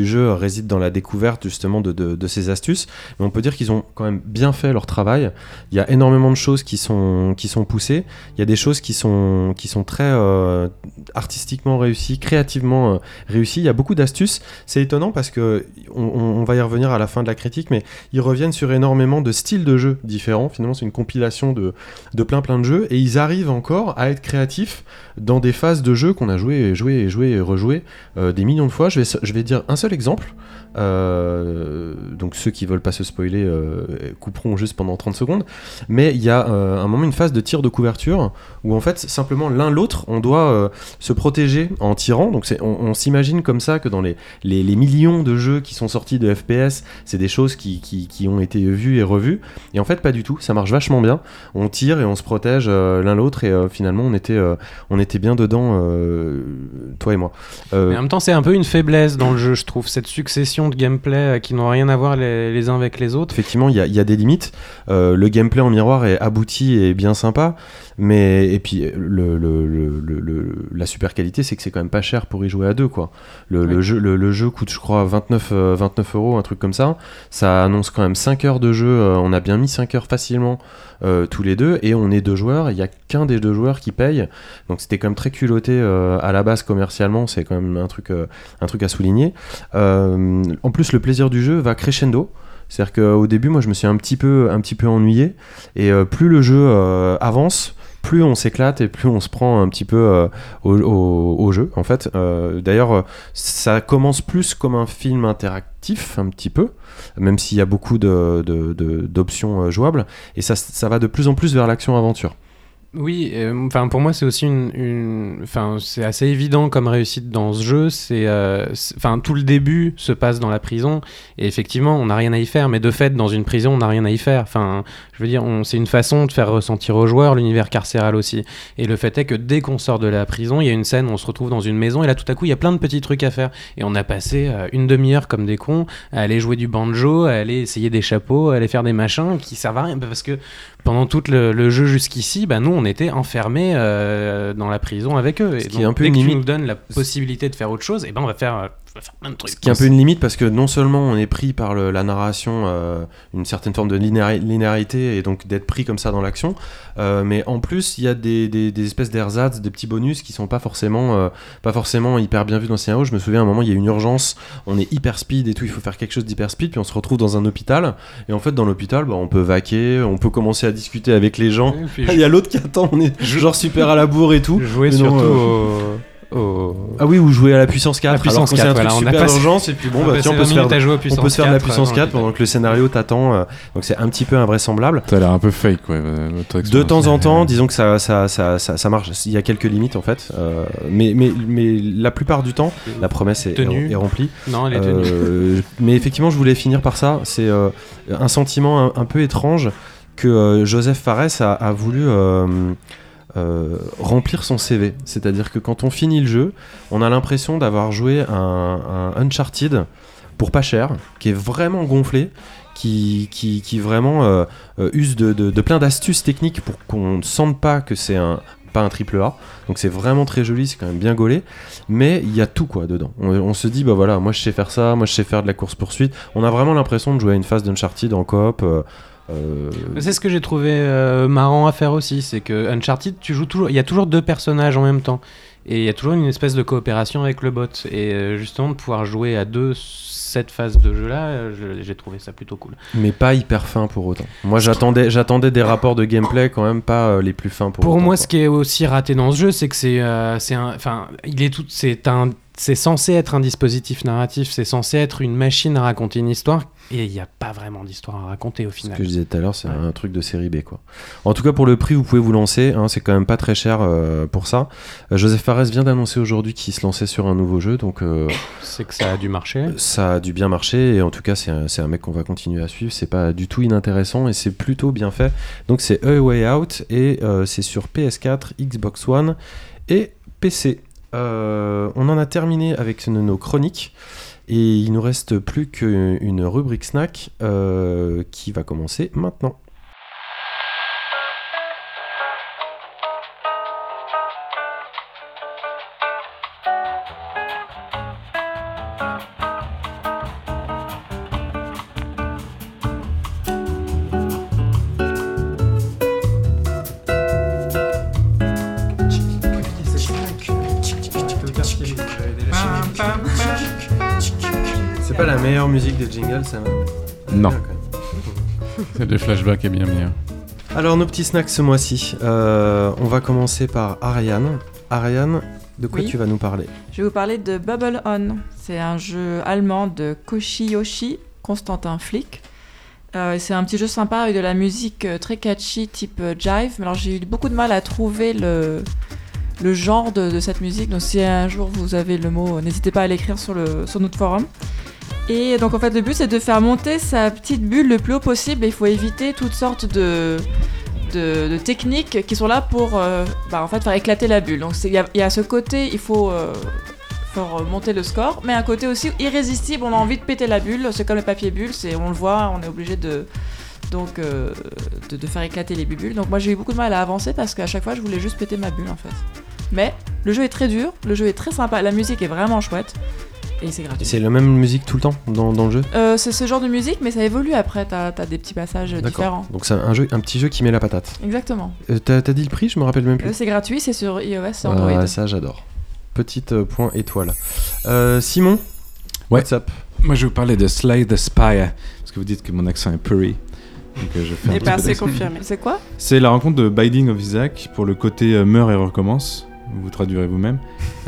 jeu réside dans la découverte justement de, ces astuces. Mais on peut dire qu'ils ont quand même bien fait leur travail. Il y a énormément de choses qui sont, poussées. Il y a des choses qui sont, très euh, artistiquement réussies, créativement euh, réussies. Il y a beaucoup d'astuces. C'est étonnant parce que on va y revenir à la fin de la critique, mais ils reviennent sur énormément de styles de jeux différents. Finalement, c'est une compilation de, de plein plein de jeux et ils arrivent encore à être créatifs dans des phases de jeu qu'on a joué et joué et joué et rejoué euh, des millions de fois. Je vais, je vais dire un seul exemple. Euh, donc ceux qui veulent pas se spoiler euh, couperont juste pendant 30 secondes. Mais il y a un moment une phase de tir de couverture où en fait simplement l'un l'autre on doit se protéger en tirant. Donc on, s'imagine comme ça que dans les, les, millions de jeux qui sont sortis de FPS, c'est des choses qui, qui, qui ont été vues et revues. Et en fait pas du tout. Ça marche vachement bien. On tire et on se protège l'un l'autre et finalement on était, on était bien dedans, euh, toi et moi. Euh, Mais en même temps, c'est un peu une faiblesse dans le jeu, je trouve, cette succession de gameplay euh, qui n'ont rien à voir les, les uns avec les autres. Effectivement, il y, a- il y a des limites. Le gameplay en miroir est abouti et bien sympa. Mais, et puis, le, la super qualité, c'est que c'est quand même pas cher pour y jouer à deux. Quoi. Le, Oui. jeu, le, le jeu coûte, je crois, 29, euh, 29 euros, un truc comme ça. Ça annonce quand même 5 heures de jeu. on a bien mis 5 heures facilement euh, tous les deux. Et on est deux joueurs. Il y a qu'un des deux joueurs qui paye. Donc, c'était quand même très euh, à la base commercialement. C'est quand même un truc, euh, un truc à souligner. Euh, en plus, le plaisir du jeu va crescendo. C'est-à-dire qu'au début, moi, je me suis un petit peu, un petit peu ennuyé. Et plus le jeu avance, plus on s'éclate et plus on se prend un petit peu au, jeu, en fait. D'ailleurs, ça commence plus comme un film interactif, un petit peu, même s'il y a beaucoup de- de- de- d'options euh, jouables. Et ça, ça va de plus en plus vers l'action-aventure. Oui, enfin pour moi c'est aussi une, enfin c'est assez évident comme réussite dans ce jeu. C'est, euh, c'est- enfin tout le début se passe dans la prison et effectivement on n'a rien à y faire. Mais de fait dans une prison on n'a rien à y faire. Enfin je veux dire c'est une façon de faire ressentir aux joueurs l'univers carcéral aussi. Et le fait est que dès qu'on sort de la prison il y a une scène où on se retrouve dans une maison et là tout à coup il y a plein de petits trucs à faire et on a passé euh, une demi-heure comme des cons à aller jouer du banjo, à aller essayer des chapeaux, à aller faire des machins qui servent à rien parce que pendant tout le, le jeu jusqu'ici, bah, nous, on était enfermés euh, dans la prison avec eux. Et Ce qui donc, est un peu dès une que tu limite. nous donnes la possibilité de faire autre chose, et ben on va faire, on va faire plein de trucs. Ce qui est un peu une limite parce que non seulement on est pris par le- la narration, euh, une certaine forme de linéari- linéarité et donc d'être pris comme ça dans l'action, euh, mais en plus il y a des, des- des espèces d'ersatz, des petits bonus qui sont pas forcément, euh, pas forcément hyper bien vus dans le scénario. Je me souviens à un moment il y a une urgence, on est hyper speed et tout, il faut faire quelque chose d'hyper speed, puis on se retrouve dans un hôpital et en fait dans l'hôpital bah, on peut vaquer, on peut commencer à discuter avec les gens. Puis, Il y a l'autre qui attend, on est genre super à la bourre et tout. jouer surtout euh, au, au- Ah oui, ou jouer à la puissance 4. La puissance alors que c'est 4, un truc voilà, on a super passé- urgence et puis bon, bah tiens, on peut 20 se faire on peut puissance se faire de la 4, puissance dans 4 l'hôpital. pendant que le scénario t'attend, euh, donc c'est un petit peu invraisemblable. Ça a l'air un peu fake, ouais. votre De temps en temps, disons que ça, ça, ça, ça, ça marche. Il y a quelques limites en fait, euh, mais, mais, mais la plupart du temps, la promesse est, Tenue. est remplie. Non, elle est tenue. Euh, mais effectivement, je voulais finir par ça. C'est euh, un sentiment un, un peu étrange que euh, Joseph Fares a, a voulu euh, remplir son CV. C'est-à-dire que quand on finit le jeu, on a l'impression d'avoir joué un, un Uncharted pour pas cher, qui est vraiment gonflé, qui, vraiment euh, euh, use de, plein d'astuces techniques pour qu'on ne sente pas que c'est pas un triple A. Donc c'est vraiment très joli, c'est quand même bien gaulé. Mais il y a tout quoi dedans. On, se dit, bah voilà, moi je sais faire ça, moi je sais faire de la course-poursuite. On a vraiment l'impression de jouer à une phase d'Uncharted en coop. Euh, C'est ce que j'ai trouvé euh, marrant à faire aussi, c'est que Uncharted, tu joues toujours, il y a toujours deux personnages en même temps. Et il y a toujours une espèce de coopération avec le bot. Et euh, justement, de pouvoir jouer à deux cette phase de jeu-là, je- j'ai trouvé ça plutôt cool. Mais pas hyper fin pour autant. Moi, j'attendais, j'attendais des rapports de gameplay quand même pas euh, les plus fins pour. Pour autant, moi, quoi. ce qui est aussi raté dans ce jeu, c'est que c'est, euh, c'est un, enfin, il est tout, c'est un, c'est censé être un dispositif narratif, c'est censé être une machine à raconter une histoire, et il n'y a pas vraiment d'histoire à raconter au Ce final. que je disais tout à l'heure, c'est Ouais. un truc de série B quoi. En tout cas, pour le prix, vous pouvez vous lancer. hein, c'est quand même pas très cher euh, pour ça. Euh, Joseph Fares vient d'annoncer aujourd'hui qu'il se lançait sur un nouveau jeu, donc euh, C'est que ça a dû marcher. ça a dû bien marcher. Et en tout cas, c'est un, un mec qu'on va continuer à suivre. C'est pas du tout inintéressant et c'est plutôt bien fait. Donc c'est A Way Out et euh, c'est sur PS4, Xbox One et PC. Euh, on en a terminé avec nos chroniques. Et il nous reste plus qu'une rubrique snack euh, qui va commencer maintenant. Musique des jingles, ça Non. Celle de Flashback est bien. Alors nos petits snacks ce mois-ci. Euh, on va commencer par Ariane. Ariane, de quoi Oui. tu vas nous parler? Je vais vous parler de Bubble On. C'est un jeu allemand de Koshi Yoshi, Constantin Flick. Euh, c'est un petit jeu sympa avec de la musique euh, très catchy type euh, jive. Mais alors j'ai eu beaucoup de mal à trouver le, le genre de, de cette musique. Donc si un jour vous avez le mot, euh, n'hésitez pas à l'écrire sur, le, sur notre forum. Et donc en fait le but c'est de faire monter sa petite bulle le plus haut possible. Et il faut éviter toutes sortes de, de, techniques qui sont là pour euh, bah, en fait faire éclater la bulle. Donc il y, a- ce côté, il faut euh, faire monter le score, mais un côté aussi irrésistible, on a envie de péter la bulle, c'est comme le papier bulle, c'est, on le voit, on est obligé de, donc, euh, de faire éclater les bulles. Donc moi j'ai eu beaucoup de mal à avancer parce qu'à chaque fois je voulais juste péter ma bulle en fait. Mais le jeu est très dur, le jeu est très sympa, la musique est vraiment chouette et c'est gratuit. C'est la même musique tout le temps dans, dans le jeu Euh, c'est ce genre de musique, mais ça évolue après, t'as as des petits passages D'accord. différents. Donc c'est un, jeu, un petit jeu qui met la patate. Exactement. Euh, T'as dit le prix Je me rappelle même Euh, plus. c'est gratuit, c'est sur iOS et Android. Ah, ça j'adore. Petite euh, point étoile. Euh, Simon Ouais. What's up Moi, je vais vous parler de Slay the Spire, parce que vous dites que mon accent est purry. Donc, euh, je fais c'est d'accent. confirmé. C'est quoi? C'est la rencontre de Binding of Isaac pour le côté euh, meurt et recommence. Vous traduirez vous-même.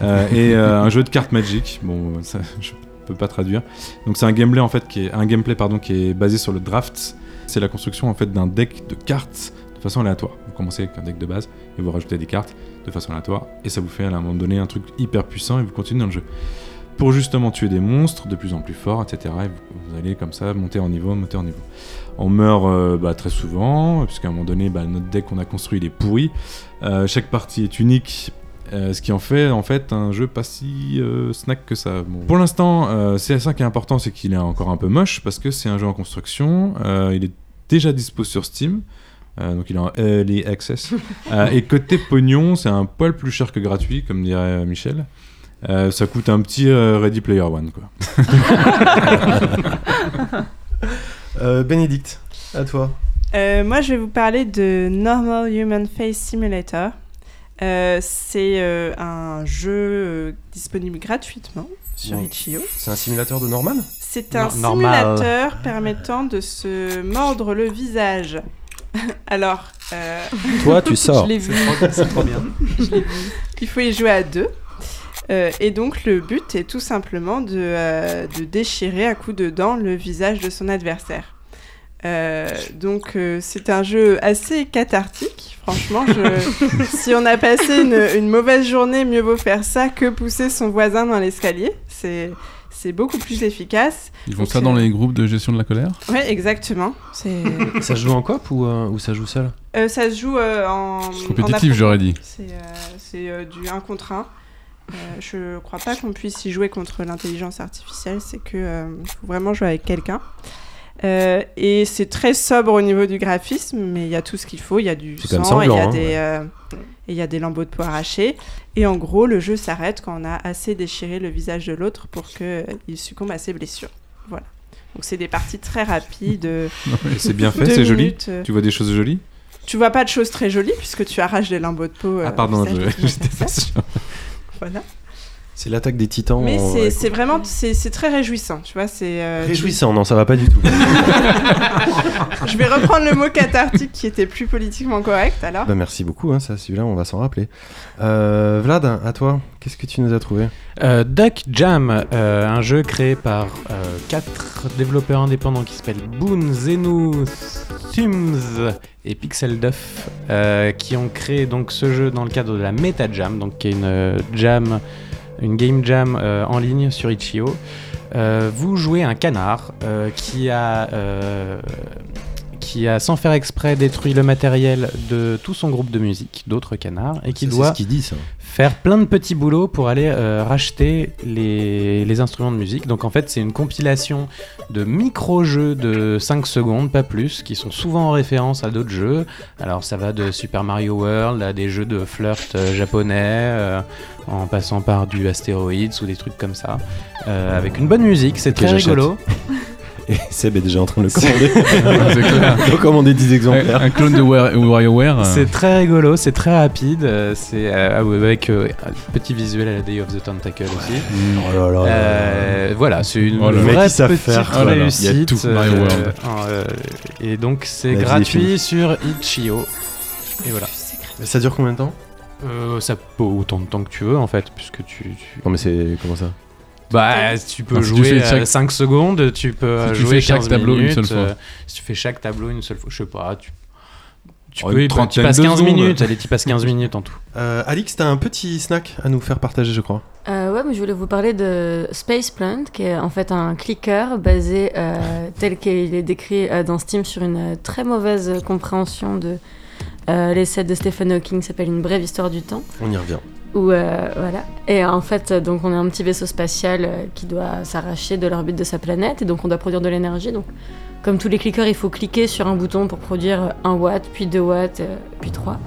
Euh, et euh, un jeu de cartes Magic. Bon, ça, je peux pas traduire. Donc c'est un gameplay en fait qui est un gameplay pardon qui est basé sur le draft. C'est la construction en fait d'un deck de cartes de façon aléatoire. Vous commencez avec un deck de base et vous rajoutez des cartes de façon aléatoire et ça vous fait à un moment donné un truc hyper puissant et vous continuez dans le jeu. Pour justement tuer des monstres de plus en plus forts, etc. Et vous, allez comme ça monter en niveau, monter en niveau. On meurt euh, bah, très souvent, puisqu'à un moment donné, bah, notre deck qu'on a construit il est pourri. Chaque partie est unique, euh, ce qui en fait en fait un jeu pas si euh, snack que ça. Bon. Pour l'instant, euh, c'est ça qui est important, c'est qu'il est encore un peu moche, parce que c'est un jeu en construction. euh, il est déjà dispo sur Steam. euh, donc il est en early access. Euh, et côté pognon, c'est un poil plus cher que gratuit, comme dirait Michel. Euh, ça coûte un petit euh, Ready Player One, quoi. Euh, Bénédicte, à toi. Euh, moi, je vais vous parler de Normal Human Face Simulator. Euh, c'est euh, un jeu euh, disponible gratuitement sur Ouais. Itch.io. C'est un simulateur de Norman C'est un No- normal. simulateur permettant de se mordre le visage. Alors, euh, Toi, tu Je sors. l'ai vu. C'est trop bien. il faut y jouer à deux. Euh, et donc, le but est tout simplement de, euh, de déchirer à coups de dents le visage de son adversaire. Euh, donc, euh, c'est un jeu assez cathartique. Franchement, je... si on a passé une, une mauvaise journée, mieux vaut faire ça que pousser son voisin dans l'escalier. C'est. C'est beaucoup plus efficace. Ils font ça dans les groupes de gestion de la colère Oui, exactement. Ça se joue en coop ou, euh, ou ça joue seul? Euh, ça se joue euh, en Compétitif, j'aurais dit. C'est, euh, c'est euh, du 1 contre 1. Euh, je crois pas qu'on puisse y jouer contre l'intelligence artificielle, c'est que euh, faut vraiment jouer avec quelqu'un. Euh, et c'est très sobre au niveau du graphisme, mais il y a tout ce qu'il faut. Il y a du sang, il y a hein, des, ouais. euh, y a des lambeaux de peau arrachés. Et en gros, le jeu s'arrête quand on a assez déchiré le visage de l'autre pour qu'il succombe à ses blessures. Voilà. Donc c'est des parties très rapides. euh, c'est bien fait, c'est joli. euh. Tu vois des choses jolies? Tu vois pas de choses très jolies puisque tu arraches des lambeaux de peau. euh, Ah, pardon, j'étais pas sûr. voilà. C'est l'attaque des titans. Mais c'est c'est vraiment c'est très réjouissant, tu vois. C'est euh, Réjouissant, non, ça va pas du tout. Je vais reprendre le mot cathartique qui était plus politiquement correct alors. bah, merci beaucoup, hein, ça, celui-là, on va s'en rappeler. Euh, Vlad, à toi, qu'est-ce que tu nous as trouvé? Euh, Duck Jam, euh, un jeu créé par euh, quatre développeurs indépendants qui s'appellent Boon, Zenu, Sims et Pixel Duff, euh, qui ont créé donc ce jeu dans le cadre de la Meta Jam, donc qui est une euh, jam, une game jam euh, en ligne sur Itch.io. Euh, vous jouez un canard euh, qui a qui a sans faire exprès détruit le matériel de tout son groupe de musique, d'autres canards, et qui Ça, doit ce dit, ça. Faire plein de petits boulots pour aller euh, racheter les, les instruments de musique. Donc en fait, c'est une compilation de micro-jeux de 5 secondes, pas plus, qui sont souvent en référence à d'autres jeux. Alors ça va de Super Mario World à des jeux de flirt euh, japonais, euh, en passant par du Asteroids ou des trucs comme ça, euh, avec une bonne musique, c'est Que très rigolo. Et Seb est déjà en train de le commander. C'est clair. Il doit commander 10 exemplaires. Un, un clone de War- WarioWare. euh, C'est très rigolo, c'est très rapide, euh, c'est euh, ah avec euh, un petit visuel à la Day of the Tentacle aussi. Oh là là là là. Euh, voilà, c'est une Oh là vraie petite faire. Oh là là, il y a réussite. tout, Mario World. euh, et donc c'est gratuit sur Itch.io. Et voilà. Ça dure combien de temps? Euh, ça peut autant de temps que tu veux en fait, puisque tu, tu- Non, mais c'est. Comment ça? Bah tu peux Ah, si tu jouer fais chaque- 5 secondes, tu peux Si tu jouer fais chaque 15 tableau une seule fois. euh, si tu fais chaque tableau une seule fois, je sais pas, tu tu, Oh, peux, une tu trentaine passes de 15 secondes. minutes, allez, tu passes 15 minutes en tout. euh, Alix, t'as un petit snack à nous faire partager, je crois. Euh, ouais, mais je voulais vous parler de Space Plant, qui est en fait un clicker basé euh, tel qu'il est décrit euh, dans Steam sur une euh, très mauvaise compréhension de euh, l'essai de Stephen Hawking s'appelle Une brève histoire du temps. On y revient. Où, euh, voilà. Et en fait, donc on a un petit vaisseau spatial euh, qui doit s'arracher de l'orbite de sa planète, et donc on doit produire de l'énergie. Donc, comme tous les clickers, il faut cliquer sur un bouton pour produire 1 watt, puis 2 watts, euh, puis 3.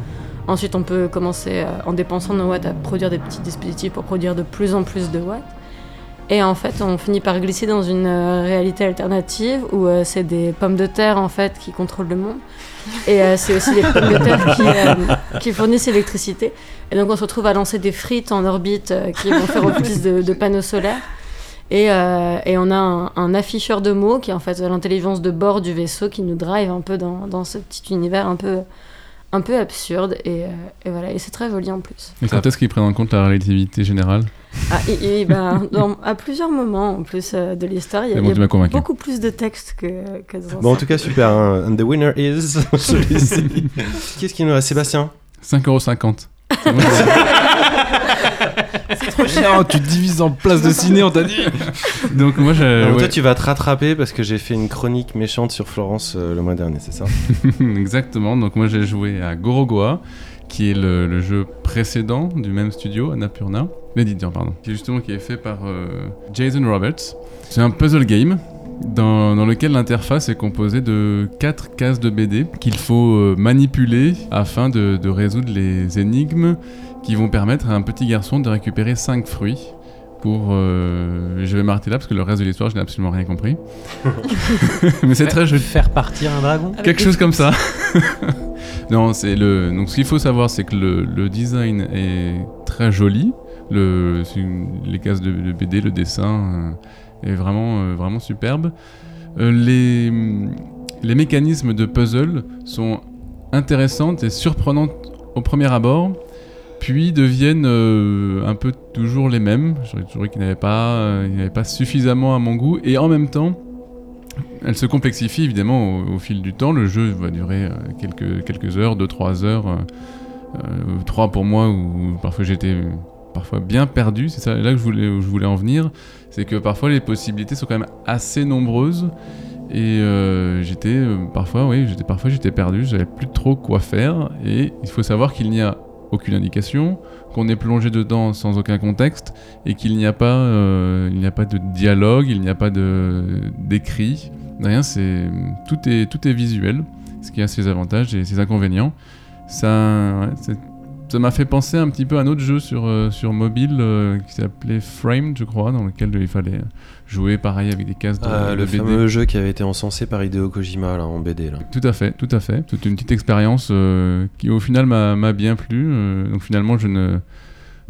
Ensuite, on peut commencer en dépensant nos watts à produire des petits dispositifs pour produire de plus en plus de watts. Et en fait, on finit par glisser dans une euh, réalité alternative où euh, c'est des pommes de terre en fait qui contrôlent le monde. Et euh, c'est aussi des pommes de terre qui, fournissent l'électricité. Et donc on se retrouve à lancer des frites en orbite qui vont faire office de, de panneaux solaires. Et, on a un, afficheur de mots qui est en fait l'intelligence de bord du vaisseau qui nous drive un peu dans ce petit univers un peu, un peu absurde. Et, euh, et voilà, et c'est très joli en plus. Et quand est-ce qu'ils prennent en compte la relativité générale? Ah, et, et ben, dans- à plusieurs moments en plus euh, de l'histoire, il y a, C'est bon, il y tu a m'as convaincu. beaucoup plus de texte que, que dans Bon, en tout cas, super. hein. And the winner is. celui-ci. Qu'est-ce qui nous reste? Sébastien? 5,50€. C'est bon, Non, tu divises en place de ciné, on t'a dit. Donc moi, j'ai- Alors, ouais, Toi, tu vas te rattraper parce que j'ai fait une chronique méchante sur Florence euh, le mois dernier, c'est ça? Exactement. Donc moi, j'ai joué à Gorogoa, qui est le, le jeu précédent du même studio, Annapurna, l'éditeur, pardon, qui est justement qui est fait par euh, Jason Roberts. C'est un puzzle game. Dans, dans lequel l'interface est composée de quatre cases de BD qu'il faut euh, manipuler afin de, de résoudre les énigmes qui vont permettre à un petit garçon de récupérer 5 fruits pour... euh, je vais m'arrêter là parce que le reste de l'histoire, je n'ai absolument rien compris. Mais c'est très joli. Faire partir un dragon Quelque chose comme ça. non, c'est le. Donc, ce qu'il faut savoir, c'est que le, le design est très joli. Le, les cases de, de BD, le dessin euh, est vraiment, euh, vraiment superbe. Euh, les, les mécanismes de puzzle sont intéressantes et surprenantes au premier abord, puis deviennent euh, un peu toujours les mêmes. J'aurais n'avaient pas, euh, ils n'avaient pas suffisamment à mon goût, et en même temps, elle se complexifie évidemment au, fil du temps. Le jeu va durer euh, quelques, heures, 2-3 heures, euh, euh, 3 pour moi, où parfois j'étais parfois bien perdu. C'est ça là que je voulais, je voulais en venir. C'est que parfois les possibilités sont quand même assez nombreuses. Et j'étais parfois, oui, j'étais parfois j'étais perdu, plus trop quoi faire. Et il faut savoir qu'il n'y a aucune indication, qu'on est plongé dedans sans aucun contexte, et qu'il n'y a pas, euh, a pas de dialogue, il n'y a pas de d'écrit, rien. C'est tout est tout est visuel, ce qui a ses avantages et ses inconvénients. Ça m'a fait penser un petit peu à un autre jeu sur euh, sur mobile euh, qui s'appelait Framed, je crois, dans lequel il fallait jouer pareil avec des cases de, Ah, de Le BD. fameux jeu qui avait été encensé par Hideo Kojima là, en BD. Là. Tout à fait, tout à fait. Toute une petite expérience euh, qui au final m'a bien plu. euh, donc finalement je ne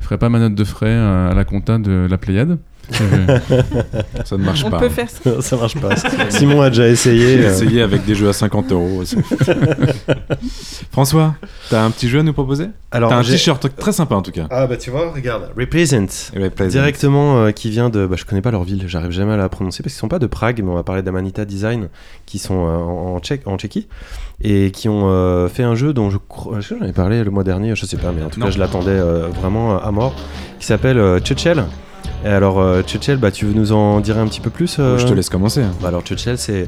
ferai pas ma note de frais euh, à la compta de la Pléiade. Ça ne marche On pas. peut faire ça. ça marche pas. Simon a déjà essayé. J'ai euh, essayé avec des jeux à 50 euros. aussi. François, t'as un petit jeu à nous proposer? Alors, T'as un j'ai- t-shirt très sympa en tout cas. Ah bah tu vois, regarde, Represent. Plaisir. Directement euh, qui vient de. Bah, je connais pas leur ville, j'arrive jamais à la prononcer parce qu'ils sont pas de Prague, mais on va parler d'Amanita Design qui sont euh, en, Tchèque, en Tchéquie et qui ont euh, fait un jeu dont je crois. Est-ce que j'en ai parlé le mois dernier Je sais pas, mais en tout Non. cas je l'attendais euh, vraiment à mort. Qui s'appelle euh, Tchetchel. Et alors, euh, bah, tu veux nous en dire un petit peu plus euh Je te laisse commencer. Bah, alors, Tchetchel, c'est.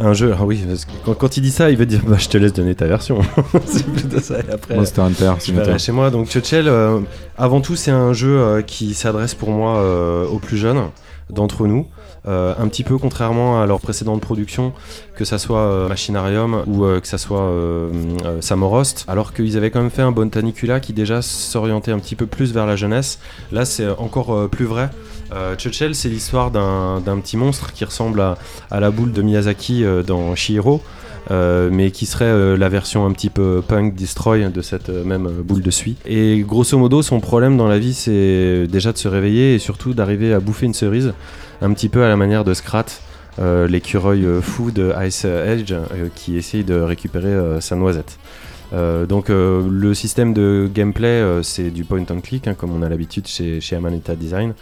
Un jeu, ah oui, parce que quand, quand il dit ça, il veut dire bah, je te laisse donner ta version. c'est plutôt ça. Et après, Monster Hunter, verrai chez moi. Donc Churchill, euh, avant tout, c'est un jeu euh, qui s'adresse pour moi aux plus jeunes d'entre nous. Euh, un petit peu contrairement à leur précédente production, que ça soit euh, Machinarium ou euh, que ça soit Samorost, alors qu'ils avaient quand même fait un Botanicula qui déjà s'orientait un petit peu plus vers la jeunesse. Là, c'est encore plus vrai. Euh, c'est l'histoire d'un petit monstre qui ressemble à, la boule de Miyazaki dans Shihiro. Mais qui serait la version un petit peu punk destroy de cette même boule de suie. Et grosso modo, son problème dans la vie, c'est déjà de se réveiller et surtout d'arriver à bouffer une cerise, un petit peu à la manière de Scrat, euh, l'écureuil euh, fou de Ice Edge euh, qui essaye de récupérer sa noisette. Donc le système de gameplay c'est du point and click hein, comme on a l'habitude chez, chez Amanita Design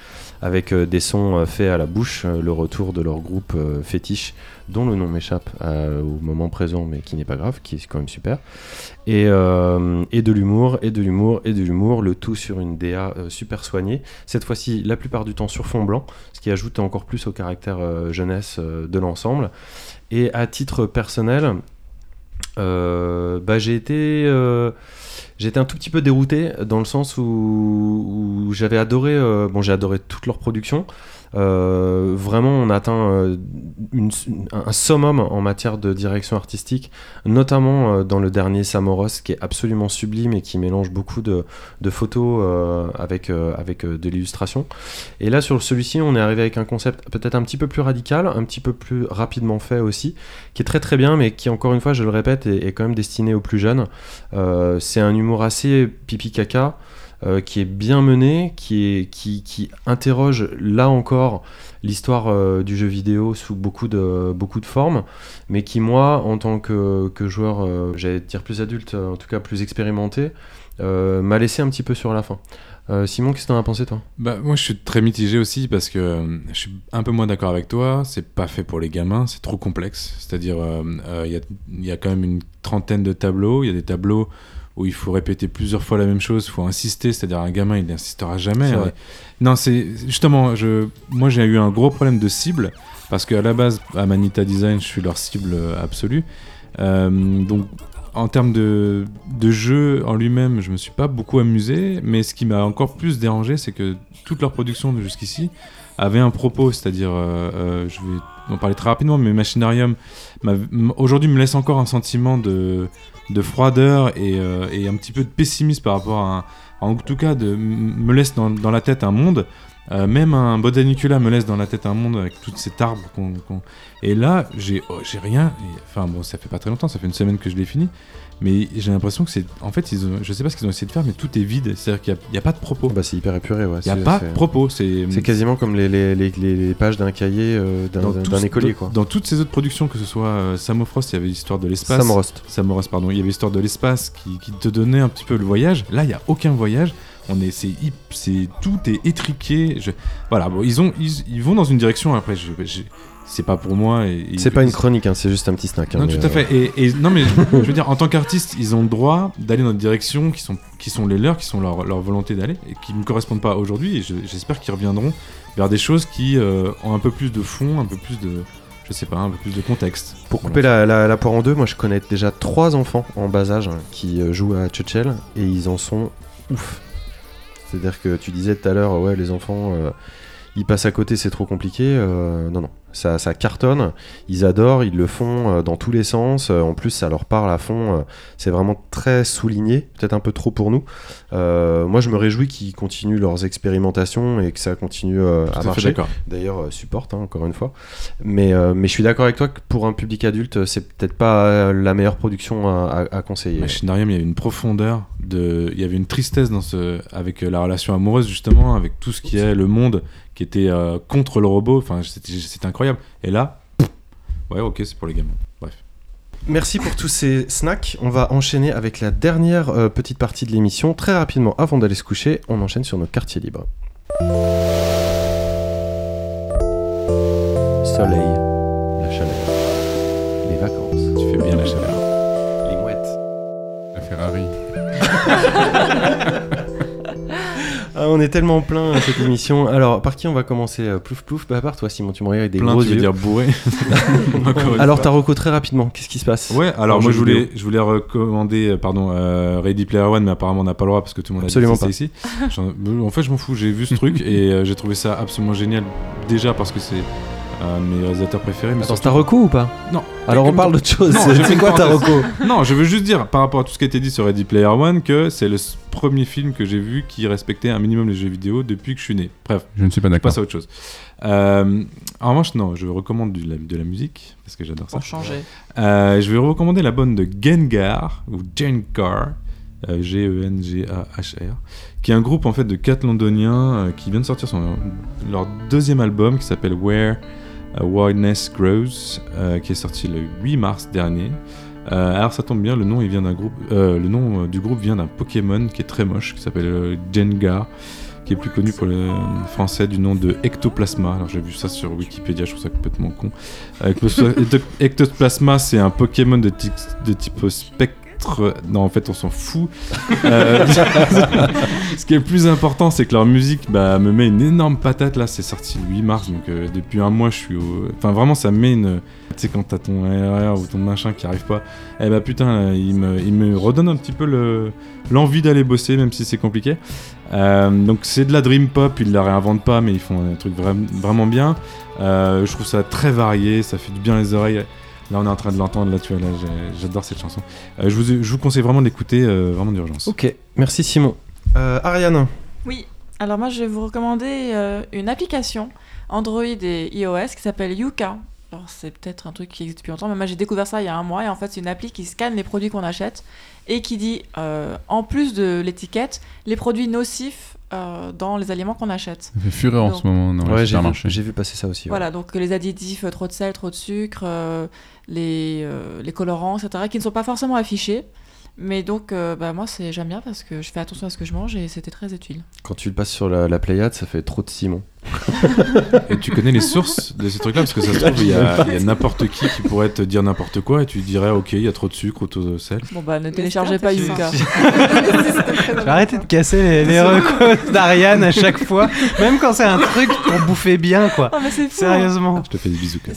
avec euh, des sons euh, faits à la bouche, euh, le retour de leur groupe fétiche dont le nom m'échappe au moment présent mais qui n'est pas grave, qui est quand même super. Et, de l'humour et de l'humour et de l'humour, le tout sur une DA super soignée. Cette fois-ci la plupart du temps sur fond blanc ce qui ajoute encore plus au caractère jeunesse de l'ensemble. Et à titre personnel bah, j'ai été été un tout petit peu dérouté dans le sens où, où j'avais adoré euh, bon j'ai adoré toute leur production Euh, vraiment on atteint euh, un summum en matière de direction artistique notamment euh, dans le dernier Samoros qui est absolument sublime et qui mélange beaucoup de, photos avec, avec de l'illustration et là sur celui-ci on est arrivé avec un concept peut-être un petit peu plus radical un petit peu plus rapidement fait aussi qui est très très bien, mais qui encore une fois, je le répète, est, quand même destiné aux plus jeunes. C'est un humour assez pipi caca. Euh, qui est bien mené, qui, est, qui, interroge là encore l'histoire euh, du jeu vidéo sous beaucoup de, beaucoup de formes, mais qui moi, en tant que, joueur, euh, j'allais dire plus adulte, euh, en tout cas plus expérimenté, m'a laissé un petit peu sur la fin. Simon, qu'est-ce que t'en as pensé toi? Bah, moi, je suis très mitigé aussi parce que je suis un peu moins d'accord avec toi. C'est pas fait pour les gamins, c'est trop complexe. C'est-à-dire, il y, a, y a quand même une trentaine de tableaux. Il y a des tableaux où il faut répéter plusieurs fois la même chose, il faut insister. C'est-à-dire, un gamin, il n'insistera jamais. Ouais. Non, c'est justement, je, moi, j'ai eu un gros problème de cible parce qu'à la base, à Manita Design, je suis leur cible euh, absolue. Euh, donc, en termes de, de jeu en lui-même, je me suis pas beaucoup amusé, mais ce qui m'a encore plus dérangé, c'est que toute leur production jusqu'ici avait un propos, c'est-à-dire, euh, euh, je vais en parler très rapidement, mais Machinarium aujourd'hui me laisse encore un sentiment de, de froideur et, euh, et un petit peu de pessimisme par rapport à, un- en tout cas, de, me laisse dans, la tête un monde. euh, même un Botanicula me laisse dans la tête un monde avec tout cet arbre qu'on. Et là, j'ai oh, rien. Enfin, bon, ça fait pas très longtemps, ça fait une semaine que je l'ai fini. Mais j'ai l'impression que c'est. En fait, ils ont... je sais pas ce qu'ils ont essayé de faire, mais tout est vide. C'est-à-dire qu'il n'y a, pas de propos. bah, C'est hyper épuré, ouais. Il n'y a pas de propos. C'est quasiment comme les, les, les, pages d'un cahier euh, d'un écolier, quoi. Dans toutes ces autres productions, que ce soit euh, Samofrost, il y avait l'histoire de l'espace. Samorost. Samoros, pardon. Il y avait l'histoire de l'espace qui, qui te donnait un petit peu le voyage. Là, il n'y a aucun voyage. On est, c'est, tout est étriqué. Je- voilà, bon, ils ont, ils, ils vont dans une direction. Après, je, je- c'est pas pour moi. et- et- C'est pas une chronique, hein, c'est juste un petit snack. hein, Non, tout à euh, fait. Et, et- non, mais je veux dire, en tant qu'artiste, ils ont le droit d'aller dans des directions qui sont, qui sont les leurs, qui sont leur, leur volonté d'aller, et qui ne correspondent pas aujourd'hui. Et je- j'espère qu'ils reviendront vers des choses qui euh, ont un peu plus de fond, un peu plus de, je sais pas, un peu plus de contexte. Pour couper la, la, la poire en deux, moi je connais déjà trois enfants en bas âge hein, qui euh, jouent à Churchill et ils en sont ouf. C'est-à-dire que tu disais tout à l'heure, ouais, les enfants, euh, ils passent à côté, c'est trop compliqué. Non, non, ça, ça cartonne, ils adorent, ils le font euh, dans tous les sens. Euh, en plus, ça leur parle à fond. euh, c'est vraiment très souligné, peut-être un peu trop pour nous. Euh, moi, je me réjouis qu'ils continuent leurs expérimentations et que ça continue euh, à marcher. D'ailleurs, supporte, hein, encore une fois. Mais, euh, mais je suis d'accord avec toi que pour un public adulte, c'est peut-être pas la meilleure production à, à- à conseiller. Machinarium, il y a une profondeur de, il y avait une tristesse dans ce, avec la relation amoureuse justement, avec tout ce qui est le monde qui était contre le robot. Enfin, c'était c'était incroyable. Et là, pff, ouais, ok, c'est pour les gamins. Bref. Merci pour tous ces snacks. On va enchaîner avec la dernière euh, petite partie de l'émission. Très rapidement, avant d'aller se coucher, on enchaîne sur notre quartier libre. Soleil, la chaleur, les vacances, Tu fais bien la chaleur. les mouettes. La Ferrari. Ah, on est tellement plein à cette émission. Alors, par qui on va commencer Euh, Plouf plouf, bah par toi Simon, tu me regardes avec des Plein, gros tu veux yeux. dire bourré. Alors, fois. ta reco très rapidement, qu'est-ce qui se passe? Ouais, alors moi je voulais, vidéo. je voulais recommander, euh, pardon, euh, Ready Player One, mais apparemment on n'a pas le droit parce que tout le monde a Absolument dit c'était ici. Euh, en fait, je m'en fous. J'ai vu ce truc et euh, j'ai trouvé ça absolument génial. Déjà parce que c'est un de mes réalisateurs préférés. Mais Attends, c'est surtout- ou pas Non. Alors, on parle d'autre chose. C'est quoi ta parenthèse. reco Non, je veux juste dire par rapport à tout ce qui a été dit sur Ready Player One que c'est le premier film que j'ai vu qui respectait un minimum les jeux vidéo depuis que je suis né. Bref, Je ne suis pas d'accord. passe à autre chose. Euh, en revanche, non, je recommande du- la- de la musique parce que j'adore ça. Pour changer. Euh, je vais recommander la bonne de Gengar ou Gengar, euh, G-E-N-G-A-H-R, qui est un groupe en fait de quatre londoniens euh, qui vient de sortir son, leur deuxième album qui s'appelle Where Wildness Grows, euh, qui est sorti le 8 mars dernier. Euh, alors ça tombe bien, le nom il vient groupe, euh, le nom euh, du groupe vient d'un Pokémon qui est très moche, qui s'appelle euh, Gengar, qui est plus connu pour le français du nom de Ectoplasma. Alors j'ai vu ça sur Wikipédia, je trouve ça complètement con. Euh, Ecto- Ectoplasma, c'est un Pokémon de, de type spectre. Non, en fait, on s'en fout. Euh, ce qui est plus important, c'est que leur musique bah, me met une énorme patate. Là, c'est sorti le 8 mars, donc euh, depuis un mois, je suis au. Enfin, vraiment, ça me met une. Tu sais, quand t'as ton RR ou ton machin qui arrive pas, eh bah putain, là, il, me, il me redonne un petit peu le- l'envie d'aller bosser, même si c'est compliqué. Euh, donc, c'est de la dream pop, ils la réinventent pas, mais ils font un truc vra- vraiment bien. Je trouve ça très varié, ça fait du bien les oreilles. Là, on est en train de l'entendre, là, tu vois, là, j'adore cette chanson. Euh, je, vous, je vous conseille vraiment d'écouter, euh, vraiment d'urgence. Ok, merci Simon. Euh, Ariane, Oui, alors moi je vais vous recommander euh, une application Android et iOS qui s'appelle Yuka. Alors c'est peut-être un truc qui existe depuis longtemps, mais moi j'ai découvert ça il y a un mois et en fait c'est une appli qui scanne les produits qu'on achète et qui dit euh, en plus de l'étiquette les produits nocifs euh, dans les aliments qu'on achète. Ça fait fureur en ce moment dans ouais, les j'ai vu, supermarchés. j'ai vu passer ça aussi. ouais. Voilà, donc les additifs, trop de sel, trop de sucre, euh, les, euh, les colorants, etc., qui ne sont pas forcément affichés. Mais donc, euh, bah, moi, c'est j'aime bien parce que je fais attention à ce que je mange et c'était très utile. Quand tu le passes sur la, la Pléiade, ça fait trop de Simon. Et tu connais les sources de ces trucs-là Parce que ça se trouve, il y a, n'importe qui qui pourrait te dire n'importe quoi et tu dirais, ok, il y a trop de sucre ou trop de sel. Bon, bah, ne téléchargez c'est pas Yuka. Arrêté de casser les, les recos d'Ariane à chaque fois, même quand c'est un truc pour bouffer bien, quoi. Oh, mais c'est fou, hein. Sérieusement. Je te fais des bisous. quoi.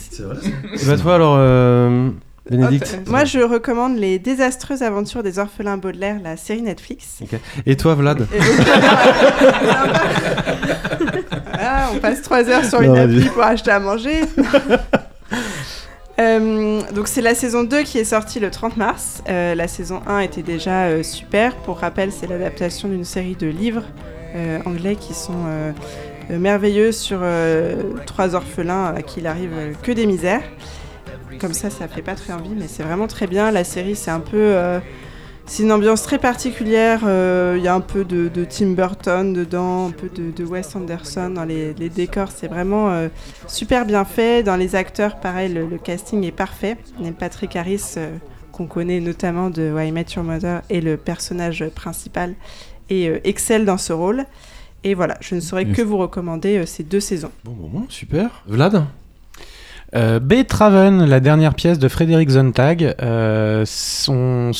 Et bah toi alors, euh, Bénédicte Moi, je recommande Les désastreuses aventures des orphelins Baudelaire, la série Netflix. Et toi Vlad Voilà, on passe trois heures sur Non, une appli pour acheter à manger. Euh, donc c'est la saison 2 qui est sortie le 30 mars. Euh, la saison 1 était déjà euh, super. Pour rappel, c'est l'adaptation d'une série de livres anglais qui sont merveilleux sur trois orphelins à qui il arrive que des misères. Comme ça, ça fait pas très envie, mais c'est vraiment très bien. La série, c'est un peu... euh, c'est une ambiance très particulière. euh, Il y a un peu de, de Tim Burton dedans, un peu de, de Wes Anderson dans les, les décors. C'est vraiment euh, super bien fait. Dans les acteurs, pareil, le, le casting est parfait. Neil Patrick Harris, euh, qu'on connaît notamment de Why I Met Your Mother, est le personnage principal et euh, excelle dans ce rôle. Et voilà, je ne saurais que vous recommander euh, ces deux saisons. Bon, bon, bon, super. Vlad? Euh, Beethoven, la dernière pièce de Frédéric Zontag, euh, on,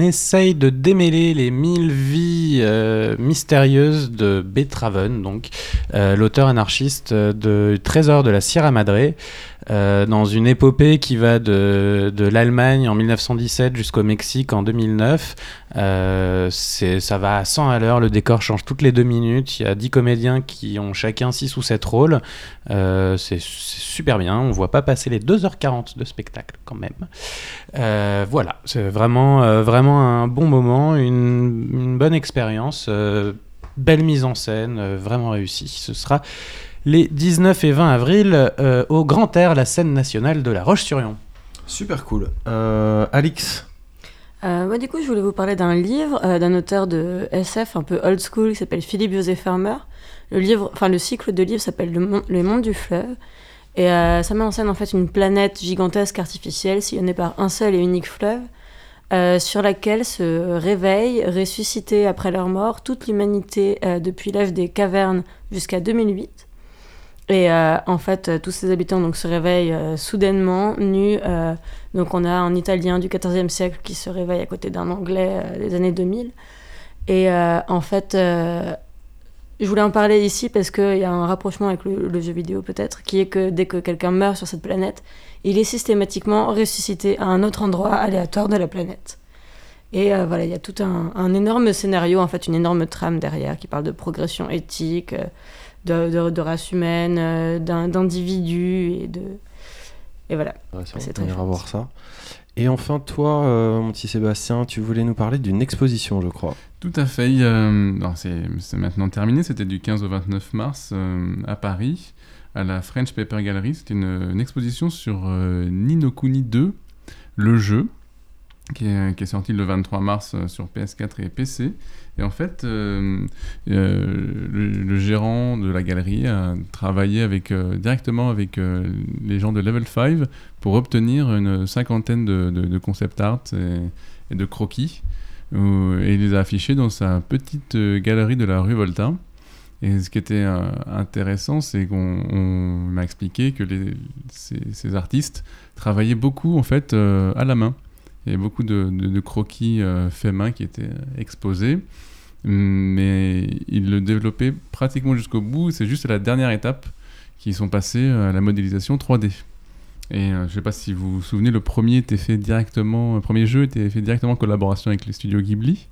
essaye de démêler les mille vies euh, mystérieuses de Beethoven, donc euh, l'auteur anarchiste de Trésor de la Sierra Madre, dans une épopée qui va de, l'Allemagne en 1917 jusqu'au Mexique en 2009. Euh, c'est- ça va à 100 à l'heure, le décor change toutes les deux minutes, il y a 10 comédiens qui ont chacun 6 ou 7 rôles. C'est super bien, on voit pas passer les 2h40 de spectacle quand même. Euh, voilà, c'est vraiment, euh, vraiment un bon moment, une, une bonne expérience, euh, belle mise en scène, euh, vraiment réussie. Ce sera les 19 et 20 avril euh, au Grand Air, la scène nationale de La Roche-sur-Yon. Super cool. Euh, Alix Euh, moi, du coup, je voulais vous parler d'un livre euh, d'un auteur de SF un peu old school qui s'appelle Philippe José Farmer. Le livre, enfin le cycle de livres s'appelle Le, Mon- Le monde du fleuve et euh, ça met en scène en fait une planète gigantesque artificielle sillonnée par un seul et unique fleuve euh, sur laquelle se réveille, ressuscitée après leur mort, toute l'humanité euh, depuis l'âge des cavernes jusqu'à 2008. Et en fait, tous ces habitants donc, se réveillent soudainement, nus. donc on a un Italien du XIVe siècle qui se réveille à côté d'un Anglais des années 2000. Et en fait, je voulais en parler ici parce qu'il y a un rapprochement avec le, le jeu vidéo peut-être, qui est que dès que quelqu'un meurt sur cette planète, il est systématiquement ressuscité à un autre endroit aléatoire de la planète. Et euh, voilà, il y a tout un, un énorme scénario, en fait, une énorme trame derrière qui parle de progression éthique, euh, de, de- de race humaine, euh, d'individus et de. Et voilà. Intéressant, C'est on très ira voir ça. Et enfin, toi, euh, mon petit Sébastien, tu voulais nous parler d'une exposition, je crois. Tout à fait. alors, c'est maintenant terminé. C'était du 15 au 29 mars euh, à Paris, à la French Paper Gallery. C'était une, exposition sur euh, Ni no Kuni 2, le jeu, qui est, sorti le 23 mars euh, sur PS4 et PC. Et en fait, euh, euh, le, gérant de la galerie a travaillé euh, directement avec euh, les gens de Level 5 pour obtenir une cinquantaine de, concept art et de croquis où- et il les a affichés dans sa petite euh, galerie de la rue Volta. Et ce qui était euh, intéressant, c'est qu'on on m'a expliqué que ces, artistes travaillaient beaucoup en fait euh, à la main. Il y avait beaucoup de, croquis euh, faits main qui étaient euh, exposés, mais ils le développaient pratiquement jusqu'au bout. C'est juste à la dernière étape qu'ils sont passés à la modélisation 3D. Et euh, je sais pas si vous vous souvenez, le premier était fait directement, le premier jeu était fait directement en collaboration avec les studios Ghibli,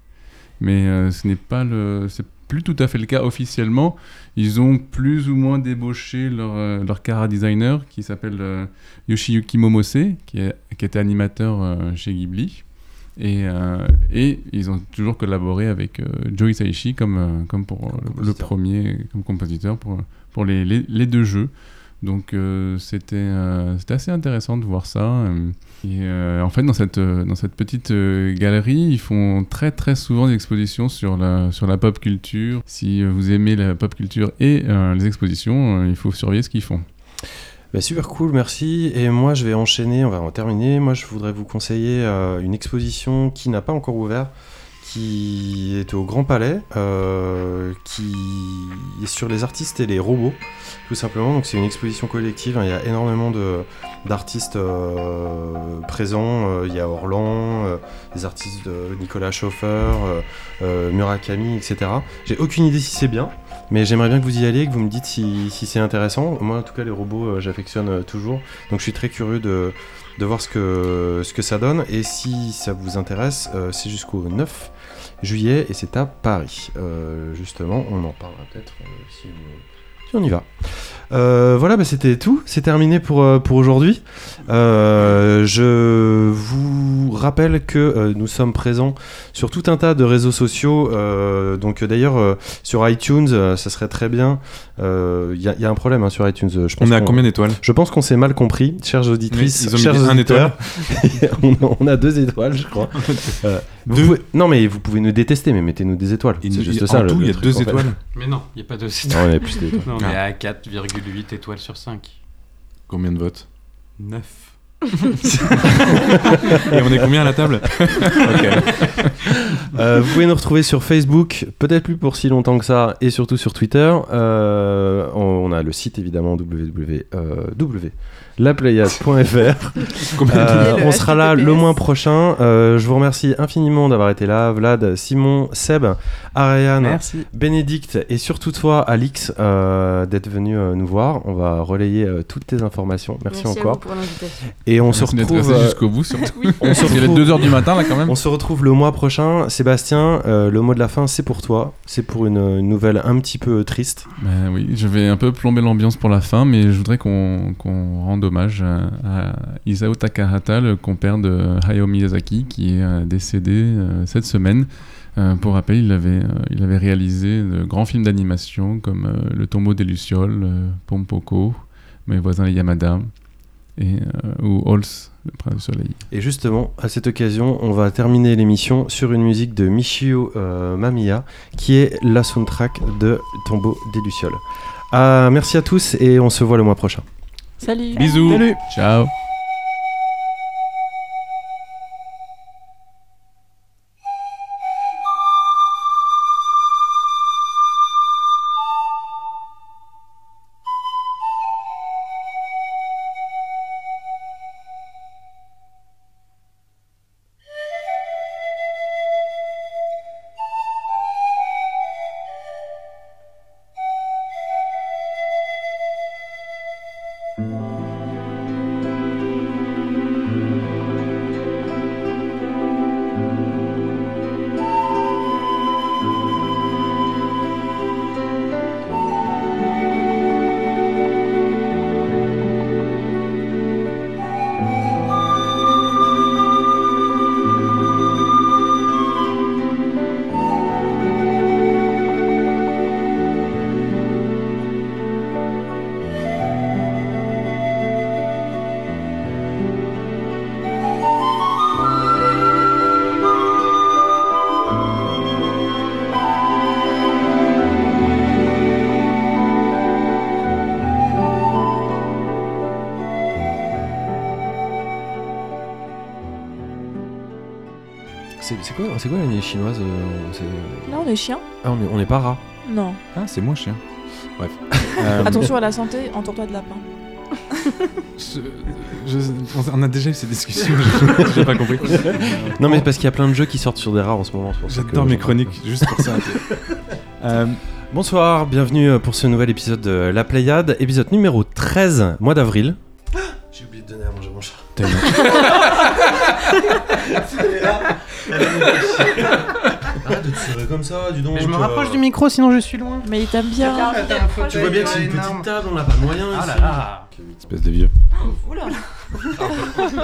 mais euh, ce n'est pas le, c'est plus tout à fait le cas officiellement. Ils ont plus ou moins débauché leur, euh, leur cara designer qui s'appelle euh, Yoshiyuki Momose, qui, est, qui était animateur euh, chez Ghibli. Et, et ils ont toujours collaboré avec Joe Hisaishi comme, comme pour le compositeur. premier, comme compositeur pour, pour les, les, les deux jeux. Donc euh, c'était euh, c'était assez intéressant de voir ça. euh, Et euh, en fait, dans cette, dans cette petite galerie, ils font très très souvent des expositions sur la, sur la pop culture. Si vous aimez la pop culture et les expositions, il faut surveiller ce qu'ils font. Bah, super cool, merci. Et moi, je vais enchaîner, on va en terminer. Moi, je voudrais vous conseiller une exposition qui n'a pas encore ouvert, qui est au Grand Palais, euh, qui est sur les artistes et les robots, tout simplement. Donc, c'est une exposition collective. hein. Il y a énormément d'artistes euh, présents. Euh, il y a Orlan, euh, des artistes de Nicolas Schoffer, Murakami, etc. J'ai aucune idée si c'est bien. Mais j'aimerais bien que vous y alliez, que vous me dites si, c'est intéressant. Moi, en tout cas, les robots, euh, j'affectionne euh, toujours. Donc, je suis très curieux de, voir ce que, ça donne. Et si ça vous intéresse, euh, c'est jusqu'au 9 juillet et c'est à Paris. Justement, on en parlera peut-être si, on- on y va. Euh, voilà, bah, c'était tout. C'est terminé pour, euh, pour aujourd'hui. Euh, je vous rappelle que nous sommes présents sur tout un tas de réseaux sociaux. donc, d'ailleurs, sur iTunes, ça serait très bien. Il y, a- y a un problème hein, sur iTunes. Je pense On est à combien d'étoiles? Je pense qu'on s'est mal compris, chères auditrices, Oui, ils ont mis chers un on, a, on a deux étoiles, je crois. Vous Deux. pouvez- Non, mais vous pouvez nous détester, mais mettez-nous des étoiles. Il- C'est il- juste en ça. le- tout, le il y a truc, deux fait. étoiles. Mais non, il n'y a pas de Non, il y a plus d'étoiles. Non, on Ah. est à 4,8 étoiles sur 5. Combien de votes 9. Et on est combien à la table Euh, vous pouvez nous retrouver sur Facebook, peut-être plus pour si longtemps que ça, et surtout sur Twitter. Euh, on, on a le site évidemment www.laplayade.fr. Combien Euh, on sera là le mois prochain. Euh, je vous remercie infiniment d'avoir été là, Vlad, Simon, Seb, Ariane, Merci. Bénédicte et surtout toi, Alix, euh, d'être venu euh, nous voir. On va relayer euh, toutes tes informations. Merci, à encore. vous pour l'invitation. Et on se Merci d'être retrouve. jusqu'au bout. surtout. on se Parce qu'il est retrouve- 2h du matin là quand même. on se retrouve le mois prochain. Sébastien, euh, le mot de la fin, c'est pour toi. C'est pour une, une nouvelle un petit peu triste. Ben oui, je vais un peu plomber l'ambiance pour la fin, mais je voudrais qu'on qu'on rende hommage à, Isao Takahata, le compère de Hayao Miyazaki, qui est euh, décédé euh, cette semaine. Euh, pour rappel, il avait, réalisé de grands films d'animation comme Le tombeau des Lucioles, Pompoko, Mes voisins les Yamada, et, ou Halls, le prince du soleil. Et justement, à cette occasion, on va terminer l'émission sur une musique de Michio euh, Mamiya, qui est la soundtrack de Tombeau des Lucioles. Ah, merci à tous et on se voit le mois prochain. Salut Bisous. Ciao. Chinoise euh, Là, on est chien Ah, on est, on est pas rat. Non. Ah, c'est moi chien. Bref. Euh, Attention à la santé, entoure-toi de lapin. je- je- on a déjà eu ces discussions, je- j'ai pas compris. Non, mais parce qu'il y a plein de jeux qui sortent sur des rats en ce moment. J'adore mes chroniques, juste pour ça. Euh, Bonsoir, bienvenue pour ce nouvel épisode de La Pléiade, épisode numéro 13, mois d'avril. J'ai oublié de donner à manger à mon chat. Arrête de tirer comme ça, dis donc. Mais je me euh, rapproche du micro, sinon je suis loin. Mais il t'aime bien. Tu vois bien que c'est une petite table, on n'a pas de moyens Ah ici. là là Espèce de vieux. Oula